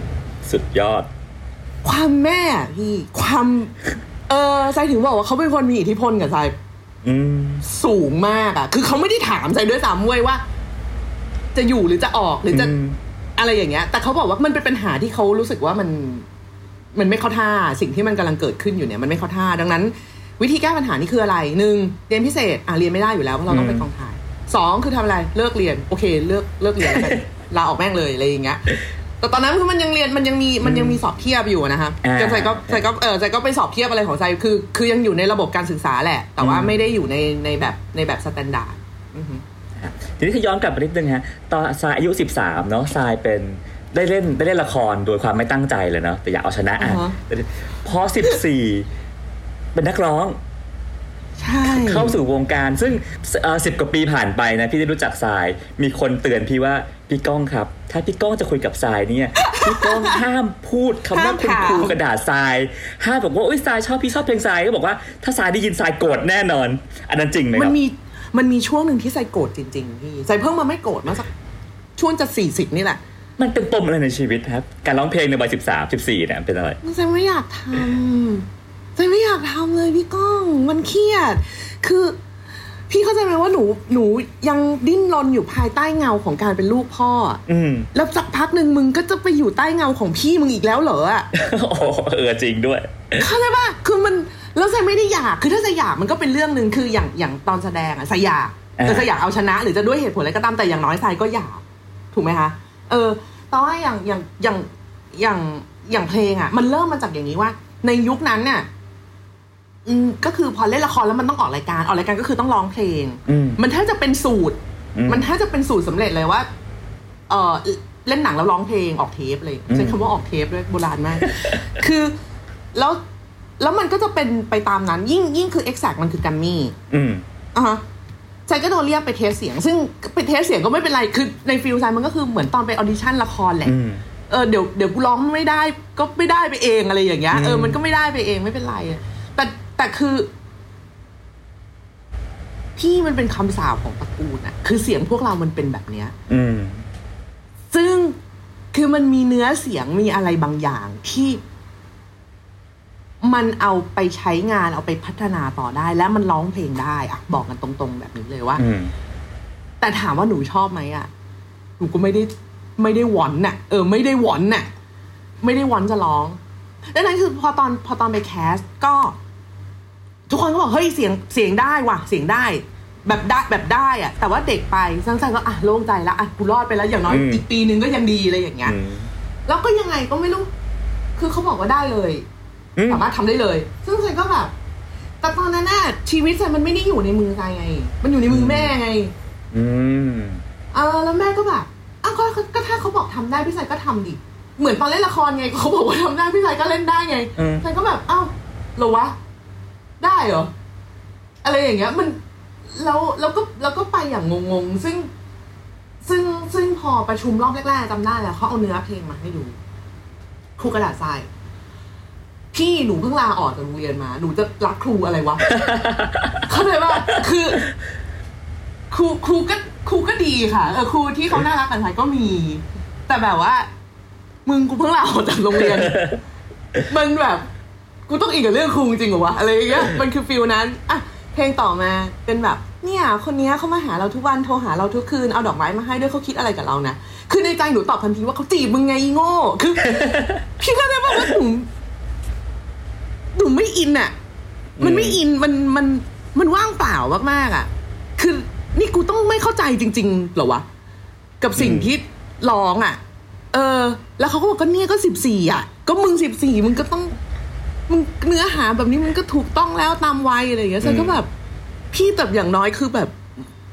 สุดยอด ความแม่อะพี่ความ เออทรายถึงบอกว่าเขาเป็นคนมีอิทธิพลกับทรายอืมสูงมากอะคือเขาไม่ได้ถามทรายด้วยซ้ำเว้ยว่า จะอยู่หรือจะออกหรือจะอืมอะไรอย่างเงี้ย แต่เขาบอกว่ามันเป็นปัญหาที่เขารู้สึกว่ามัน มันไม่เข้าท่า สิ่งที่มันกำลังเกิดขึ้นอยู่เนี่ย มันไม่เข้าท่า ดังนั้น วิธีแก้ปัญหานี่คืออะไรหนึ่งเรียนพิเศษอะเรียนไม่ได้อยู่แล้วเพราะเราต้องไปกองถ่ายสองคือทำอะไรเลิกเรียนโอเคเลิกเลิกเรียนแล้วกันลาออกแม่งเลยอะไรอย่างเงี้ยแต่ตอนนั้นคือมันยังเรียนมันยังมีมันยังมีสอบเทียบอยู่นะคะอ่าจนทรายก็ทรายก็เออทรายก็ไปสอบเทียบอะไรของทรายคือ คือยังอยู่ในระบบการศึกษาแหละ แต่ว่าอืมไม่ได้อยู่ในในแบบในแบบ standard อือฮึครับทีนี้ถ้าย้อนกลับไปนิดนึงฮะตอนทรายอายุ 13เนาะทรายเป็นได้เล่นได้เล่นละครโดยความไม่ตั้งใจเลยเนาะแต่อยากเอาชนะอะอ่าฮะแต่พอ14 เป็นนักร้องใช่เข้าสู่วงการซึ่งสิบกว่าปีผ่านไปนะ พี่ได้รู้จักทราย มีคนเตือนพี่ว่าพี่ก้องครับ ถ้าพี่ก้องจะคุยกับทรายเนี่ย พี่ก้องห้ามพูดคำว่าคุณครูกระดาษทรายห้ามบอกว่าอุ้ยทรายชอบพี่ชอบเพลงทรายก็บอกว่าถ้าทรายได้ยินทรายโกรธแน่นอน อันนั้นจริงไหมคมัรันบมีมันมีช่วงหนึ่งที่ใส่โกรธจริงๆพี่ใส่เพิ่งมาไม่โกรธมาสักช่วงจะสี่สิบนี่แหละมันเป็นปมอะไรในชีวิตครับ การร้องเพลงในวัยสิบสามสิบสี่เนี่ยเป็นอะไรใส่ไม่อยากทำ ใส่ไม่อยากทำเลยพี่ก้องมันเครียด คือพี่เข้าใจไหมว่าหนูหนูยังดิ้นรนอยู่ภายใต้เงาของการเป็นลูกพ่ออะอืมแล้วสักพักหนึ่งมึงก็จะไปอยู่ใต้เงาของพี่มึงอีกแล้วเหรออะโอ้โหเออจริงด้วย เข้าใจป่ะคือมันแล้วใส่ไม่ได้อยากคือถ้าใส่อยากมันก็เป็นเรื่องหนึ่งคืออย่างอย่างตอนแสดงอะใส่อยากอ่าแต่ใส่อยากเอาชนะ หรือจะด้วยเหตุผลอะไรก็ตามแต่อย่างน้อยใส่ก็อยากถูกไหมคะเออแต่ว่าอย่างอย่างอย่างอย่างอย่างเพลงอะมันเริ่มมาจากอย่างนี้ว่า ในยุคนั้นเนี่ยอืม ก็คือพอเล่นละครแล้วมันต้องออกรายการออกรายการก็คือต้องร้องเพลงอืมมันแทบจะเป็นสูตรอืมมันแทบจะเป็นสูตรสำเร็จเลยว่า เออเล่นหนังแล้วร้องเพลงออกเทปเลยอืมใช้คำว่าออกเทปด้วยโบราณมาก คือแล้วแล้วมันก็จะเป็นไปตามนั้น ยิ่งยิ่งคือ exact มันคือกัมมี่อืมอะฮะทรายก็โดนเรียกไป test เสียง ซึ่งไป test เสียงก็ไม่เป็นไร คือใน feel ทรายมันก็คือเหมือนตอนไปออดิชั่นละครแหละอืมเออเดี๋ยวเดี๋ยวกูร้องไม่ได้ ก็ไม่ได้ไปเองอะไรอย่างเงี้ยอืมเออมันก็ไม่ได้ไปเองไม่เป็นไรอะ แต่แต่คือ พี่มันเป็นคำสาปของตระกูลอะคือเสียงพวกเรามันเป็นแบบเนี้ย อืม ซึ่งคือมันมีเนื้อเสียงมีอะไรบางอย่างที่มันเอาไปใช้งานเอาไปพัฒนาต่อได้ และมันร้องเพลงได้อะบอกกันตรงๆ แบบนี้เลยว่าอืมแต่ถามว่าหนูชอบไหมอะหนูก็ไม่ได้ไม่ได้หวอนน่ะ เออ ไม่ได้หวอนน่ะ ไม่ได้หวอนจะร้องดังนั้นคือพอตอนพอตอนไปแคสก็ ทุกคนก็บอกเฮ้ยเสียงเสียงได้ว่ะ เสียงได้แบบได้แบบได้อะแต่ว่าเด็กไปสั้นๆก็อะโล่งใจแล้วอะกูรอดไปแล้วอย่างน้อยอืม อีกปีนึงก็ยังดีอะไรอย่างเงี้ยอืมแล้วก็ยังไงก็ไม่รู้ คือเขาบอกว่าได้เลย อืม สามารถทำได้เลย ซึ่งฉันก็แบบ แต่ตอนนั้นน่ะชีวิตฉันมันไม่ได้อยู่ในมือใจไง มันอยู่ในมือแม่ไง อืม เออแล้วแม่ก็แบบอ้าวก็ก็ก็ถ้าเขาบอกทำได้พี่ชายก็ทำดิ เหมือนตอนเล่นละครไงเขาบอกว่าทำได้พี่ชายก็เล่นได้ไงอืม ฉันก็แบบอ้าวเหรอวะ ได้เหรอ อะไรอย่างเงี้ย มันแล้วแล้วก็แล้วก็ไปอย่างงงๆ ซึ่ง ซึ่งซึ่งพอประชุมรอบแรกๆจำได้แล้วเขาเอาเนื้อเพลงมาให้ดูครูกระดาษทรายพี่หนูเพิ่งลาออกจากโรงเรียนมา หนูจะรักครูอะไรวะ เข้าใจป่ะคือ ครูครูก็ครูก็ดีค่ะ เออครูที่เขาน่ารักกันไทยก็มี แต่แบบว่า มึงกูเพิ่งลาออกจากโรงเรียน มันแบบ กูต้องอินกับเรื่องครูจริงเหรอวะอะไรอย่างเงี้ยมันคือฟิลนั้นอะเพลงต่อมาเป็นแบบเนี่ยคนนี้เขามาหาเราทุกวันโทรหาเราทุกคืนเอาดอกไม้มาให้ด้วยเขาคิดอะไรกับเรานะคือในใจหนูตอบทันทีว่าเขาจีบมึงไงอีโง่คือพี่ก็ได้บอกว่าหนูหนูไม่อินอะมันไม่อินมันมันมันว่างเปล่ามากๆอะคือนี่กูต้องไม่เข้าใจจริง ๆเหรอวะกับสิ่งที่ร้องอะเออ แล้วเขาก็บอกก็เนี่ยก็สิบสี่อะก็มึงสิบสี่มึงก็ต้อง มึงเนื้อหาแบบนี้มันก็ถูกต้องแล้วตามวัยอะไรอย่างเงี้ยฉันก็แบบ พี่แต่อย่างน้อยคือแบบ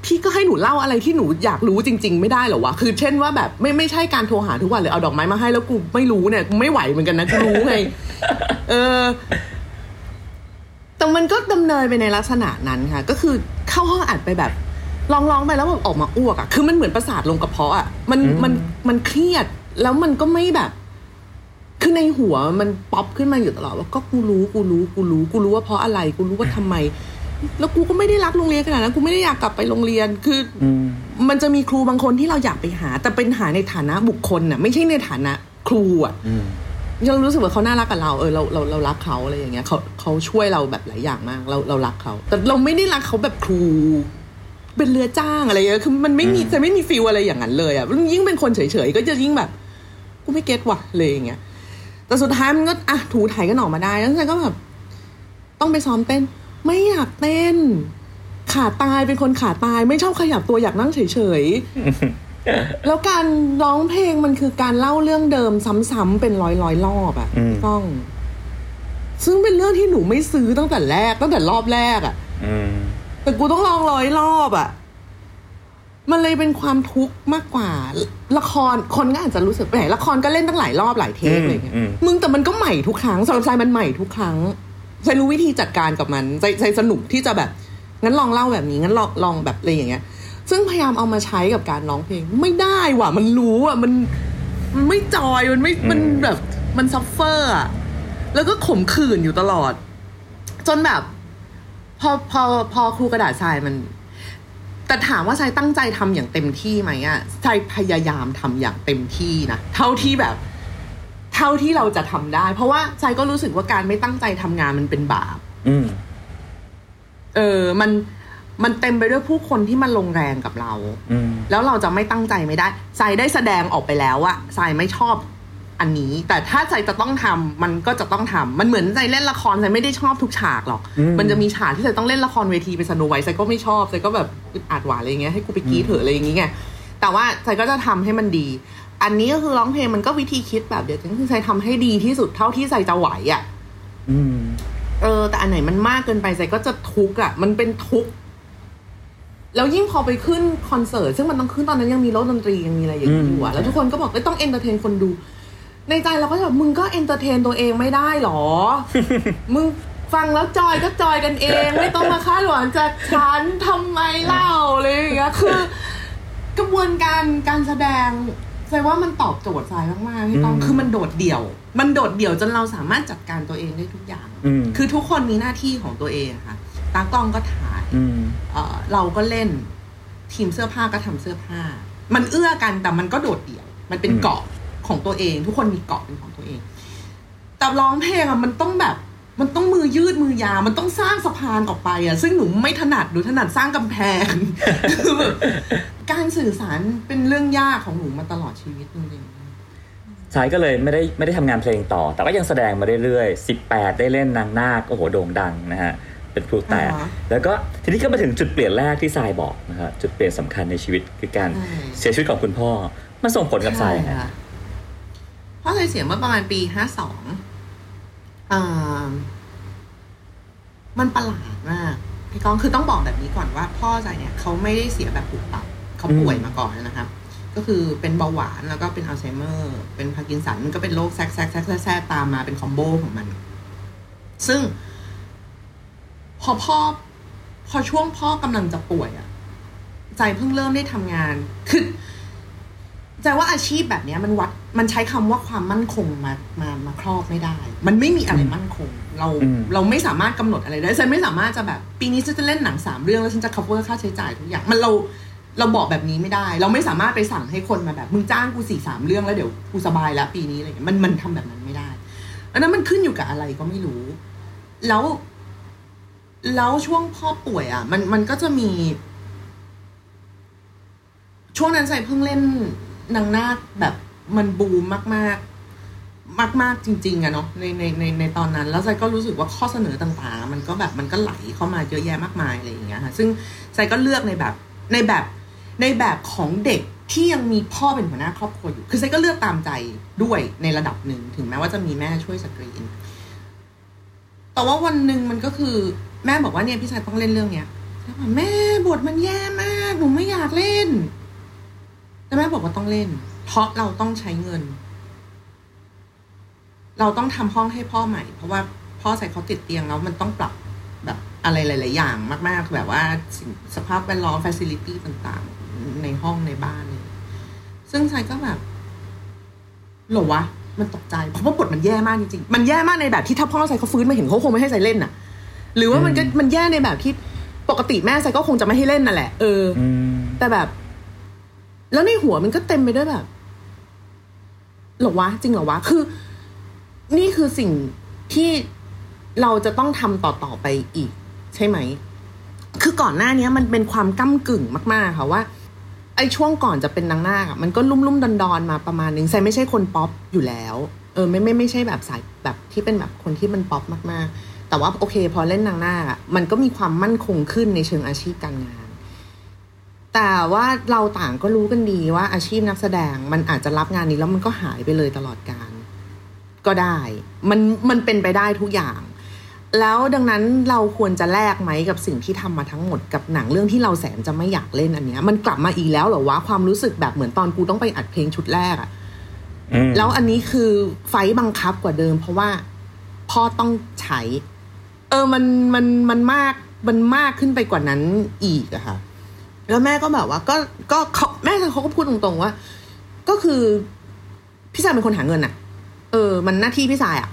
พี่ก็ให้หนูเล่าอะไรที่หนูอยากรู้จริง ๆ ไม่ได้เหรอวะคือ เช่นว่าแบบไม่ไม่ใช่การโทรหาทุกวันเลยเอาดอกไม้มาให้แล้วกูไม่รู้เนี่ยกูไม่ไหวเหมือนกันนะกูรู้ไงเออแต่มันก็ดำเนินไปในลักษณะนั้นค่ะ ก็คือเข้าห้องอัดไปแบบร้องร้องๆไปแล้วแบบออกมาอ้วกอะ่ะคือมันเหมือนประสาทลงกระเพาะอะ่ะมันอืมมันมันเครียดแล้วมันก็ไม่แบบ คือในหัวมันป๊อปขึ้นมาอยู่ตลอดว่าก็กูรู้กูรู้กูรู้กูรู้ว่าเพราะอะไร กูรู้ว่าทำไม แล้วกูก็ไม่ได้รักโรงเรียนขนาดนั้นกูไม่ได้อยากกลับไปโรงเรียนคืออืมมันจะมีครูบางคนที่เราอยากไปหา แต่เป็นหาในฐานะบุคคลน่ะ ไม่ใช่ในฐานะครูอะอืมเรารู้สึกว่าเขาน่ารักกับเราเออเราเราเรารักเขาอะไรอย่างเงี้ยเขาเขาช่วยเราแบบหลายอย่างมาก เราเรารักเขา แต่เราไม่ได้รักเขาแบบครู เป็นเรือจ้างอะไรเงี้ยคือมันไม่มีอืมจะไม่มีฟีลอะไรอย่างนั้นเลยอะยิ่งเป็นคนเฉยๆก็จะยิ่งแบบกูไม่เก็ตว่ะเลยอย่างเงี้ย แต่สุดท้ายมันก็อะถูถ่ายกันออกมาได้ แล้วฉันก็แบบต้องไปซ้อมเต้น ไม่อยากเต้น ขาตายเป็นคนขาตายไม่ชอบขยับตัวอยากนั่งเฉยๆ แล้วการร้องเพลงมันคือการเล่าเรื่องเดิมซ้ำๆเป็นร้อยร้อยๆรอบอะอืมต้อง ซึ่งเป็นเรื่องที่หนูไม่ซื้อตั้งแต่แรกตั้งแต่รอบแรกอะอืมแต่กูต้องลองร้อยรอบอะ มันเลยเป็นความทุกข์มากกว่าละครคนก็อาจจะรู้สึกแหมละครก็เล่นตั้งหลายรอบหลาย take อืมอะไรเงี้ยอืมมึงแต่มันก็ใหม่ทุกครั้งสำหรับทรายมันใหม่ทุกครั้งทรายรู้วิธีจัดการกับมันทรายทรายสนุกที่จะแบบงั้นลองเล่าแบบนี้งั้นลองลองแบบอะไรอย่างเงี้ย ซึ่งพยายามเอามาใช้กับการร้องเพลง ไม่ได้ว่ะ มันรู้อะมันมันไม่ joy มันไม่มันแบบมัน suffer อะแล้วก็ขมขื่นอยู่ตลอด จนแบบ พอพอพอครูกระดาษทรายมัน แต่ถามว่าทรายตั้งใจทำอย่างเต็มที่ไหมอะทรายพยายามทำอย่างเต็มที่นะเท่าที่แบบ เท่าที่เราจะทำได้ เพราะว่าทรายก็รู้สึกว่าการไม่ตั้งใจทำงานมันเป็นบาป อืม เออมันมันเต็มไปด้วยผู้คนที่มันลงแรงกับเราอืมแล้วเราจะไม่ตั้งใจไม่ได้ทรายได้แสดงออกไปแล้วอะทรายไม่ชอบ อันนี้ แต่ถ้าทรายจะต้องทำมันก็จะต้องทำมันเหมือนทรายเล่นละครทรายไม่ได้ชอบทุกฉากหรอกอืมมันจะมีฉากที่ทรายต้องเล่นละครเวทีเป็น Snow White ทรายก็ไม่ชอบทรายก็แบบอึดอัดหวานอะไรอย่างเงี้ยให้กูไปกรี๊ดเถอะอะไรอย่างเงี้ยแต่ว่าทรายก็จะทำให้มันดี อันนี้ก็คือร้องเพลงมันก็วิธีคิดแบบเดียวกันคือทรายทำให้ดีที่สุดเท่าที่ทรายจะไหวอะอืมเออ แต่อันไหนมันมากเกินไปทรายก็จะทุกข์อะ มันเป็นทุกข์แล้วยิ่งพอไปขึ้นคอนเสิร์ตซึ่งมันต้องขึ้นตอนนั้นยังมีรถดนตรียังมีอะไรอย่างนี้อยู่อือะมแล้วทุกคนก็บอกว่าต้อง entertain คนดู ในใจเราก็จะแบบมึงก็ entertain ตัวเองไม่ได้หรอ มึงฟังแล้วจอยก็จอยกันเอง ไม่ต้องมาคาดหวังจากฉันทำไมเล่าอะไรอย่างเงี้ยคือกระบวนการการแสดงทรายว่ามันตอบโจทย์ทรายมากๆพี่ต้องอืมคือมันโดดเดี่ยว มันโดดเดี่ยวจนเราสามารถจัดการตัวเองได้ทุกอย่างอืมคือทุกคนมีหน้าที่ของตัวเองอะค่ะ ตากล้องก็ถ่ายอืมเอ่อเราก็เล่นทีมเสื้อผ้าก็ทำเสื้อผ้า มันเอื้อกันแต่มันก็โดดเดี่ยว มันเป็นอืมเกาะ ของตัวเอง ทุกคนมีเกาะเป็นของตัวเอง แต่ร้องเพลงอะมันต้องแบบมันต้องมือยืดมือยาวมันต้องสร้างสะพานออกไปอะซึ่งหนูไม่ถนัดหนูถนัดสร้างกำแพงคือแบบการสื่อสารเป็นเรื่องยากของหนูมาตลอดชีวิตจริงๆชายก็เลยไม่ได้ไม่ได้ทำงานเพลงต่อ แต่ก็ยังแสดงมาเรื่อยๆ 18 ได้เล่นนางนาคโอ้โหโด่งดังนะฮะ เป็นครูแต่อ่าฮะแล้วก็ทีนี้ก็มาถึงจุดเปลี่ยนแรกที่ทรายบอกนะฮะจุดเปลี่ยนสำคัญในชีวิตคือการใช่เสียชีวิตของคุณพ่อมันส่งผลกับทรายยังไงใช่ค่ะ พ่อเคยเสียเมื่อประมาณปีห้าสองอ่ามันประหลาดมากพี่กองคือต้องบอกแบบนี้ก่อนว่า พ่อทรายเนี่ยเขาไม่ได้เสียแบบปุบปับเขาป่วยมาก่อนนะครับก็คือเป็นเบาหวานแล้วก็เป็นอัลไซเมอร์ เป็นพาร์กินสันมันก็เป็นโรคแซกแซกแซกแซกแซกตามมาเป็น combo ของมัน ซึ่ง พอพ่อ พอช่วงพ่อกำลังจะป่วยอะใจเพิ่งเริ่มได้ทำงาน คือ ใจว่าอาชีพแบบเนี้ยมันวัดมันใช้คำว่าความมั่นคงมามามาครอบไม่ได้ มันไม่มีอะไรมั่นคง เราอืมเราไม่สามารถกำหนดอะไรได้ฉันไม่สามารถจะแบบ ปีนี้ฉันจะเล่นหนังสามเรื่องแล้วฉันจะ cover ค่าใช้จ่ายทุกอย่างมันเราเราบอกแบบนี้ไม่ได้ เราไม่สามารถไปสั่งให้คนมาแบบมึงจ้างกูสี่สามเรื่องแล้วเดี๋ยวกูสบายแล้วปีนี้อะไรอย่างเงี้ยมันมันทำแบบนั้นไม่ได้อันนั้นมันขึ้นอยู่กับอะไรก็ไม่รู้ แล้ว แล้วช่วงพ่อป่วยอะ มันมันก็จะมี ช่วงนั้นใส่เพิ่งเล่น นางนาคแบบมันบูมมาก ๆ มาก ๆ จริง ๆอะเนาะในในในในตอนนั้น แล้วไซก็รู้สึกว่าข้อเสนอต่างๆ มันก็แบบมันก็ไหลเข้ามาเยอะแยะมากมายอะไรอย่างเงี้ยค่ะซึ่งไซก็เลือกในแบบในแบบในแบบของเด็กที่ยังมีพ่อเป็นหัวหน้าครอบครัวอยู่ คือไซก็เลือกตามใจด้วยในระดับหนึ่งถึงแม้ว่าจะมีแม่ช่วยสกรีน แต่ว่าวันหนึ่งมันก็คือแม่บอกว่าเนี่ยพี่ทรายต้องเล่นเรื่องเนี้ยแล้วแม่บทมันแย่มากหนูไม่อยากเล่น แต่แม่บอกว่าต้องเล่น เพราะเราต้องใช้เงิน เราต้องทำห้องให้พ่อใหม่ เพราะว่าพ่อทรายเขาติดเตียงแล้วมันต้องปรับแบบอะไรหลาย ๆ อย่างมาก ๆ แบบว่าสิ่งสภาพแวดล้อมฟ a ซิลิตี้ต่าง ๆ ในห้องในบ้านเลยซึ่งชายก็แบบเหรอวะ มันตกใจเพราะว่าบทมันแย่มากจริง ๆ มันแย่มากในแบบที่ถ้าพ่อใส่เขาฟื้นมาเห็นเขาคงไม่ให้ใส่เล่นน่ะ หรือว่ามันก็มันแย่ในแบบที่ปกติแม่ใส่ก็คงจะไม่ให้เล่นนั่นแหละ เอออืมแต่แบบ แล้วในหัวมันก็เต็มไปด้วยแบบหรอวะ จริงหรอวะ คือ นี่คือสิ่งที่เราจะต้องทำต่อๆไปอีก ใช่ไหม คือก่อนหน้านี้มันเป็นความก้ำกึ่งมาก ๆ ค่ะว่า ไอ้ช่วงก่อนจะเป็นนางนาคมันก็ลุ่มลุ่มดอนดอนมาประมาณนึงทรายไม่ใช่คนป๊อปอยู่แล้ว เออไม่ไม่ไม่ใช่แบบสายแบบที่เป็นแบบคนที่มันป๊อปมากๆ แต่ว่าโอเค พอเล่นนางนาคมันก็มีความมั่นคงขึ้นในเชิงอาชีพการงาน แต่ว่าเราต่างก็รู้กันดีว่าอาชีพนักแสดงมันอาจจะรับงานนี้แล้วมันก็หายไปเลยตลอดการก็ได้ มันมันเป็นไปได้ทุกอย่าง แล้วดังนั้นเราควรจะแลกไหมกับสิ่งที่ทำมาทั้งหมดกับหนังเรื่องที่เราแสนจะไม่อยากเล่นอันเนี้ย มันกลับมาอีกแล้วเหรอวะความรู้สึกแบบเหมือนตอนกูต้องไปอัดเพลงชุดแรกอะอืมแล้วอันนี้คือไฟต์บังคับกว่าเดิม เพราะว่าพ่อต้องใช้ เออมันมันมันมากมันมากขึ้นไปกว่านั้นอีกอะค่ะ แล้วแม่ก็แบบว่า ก็ก็เขาแม่เขาก็พูดตรงๆว่า ก็คือพี่ชายเป็นคนหาเงินอะเออ มันหน้าที่พี่ชายอะ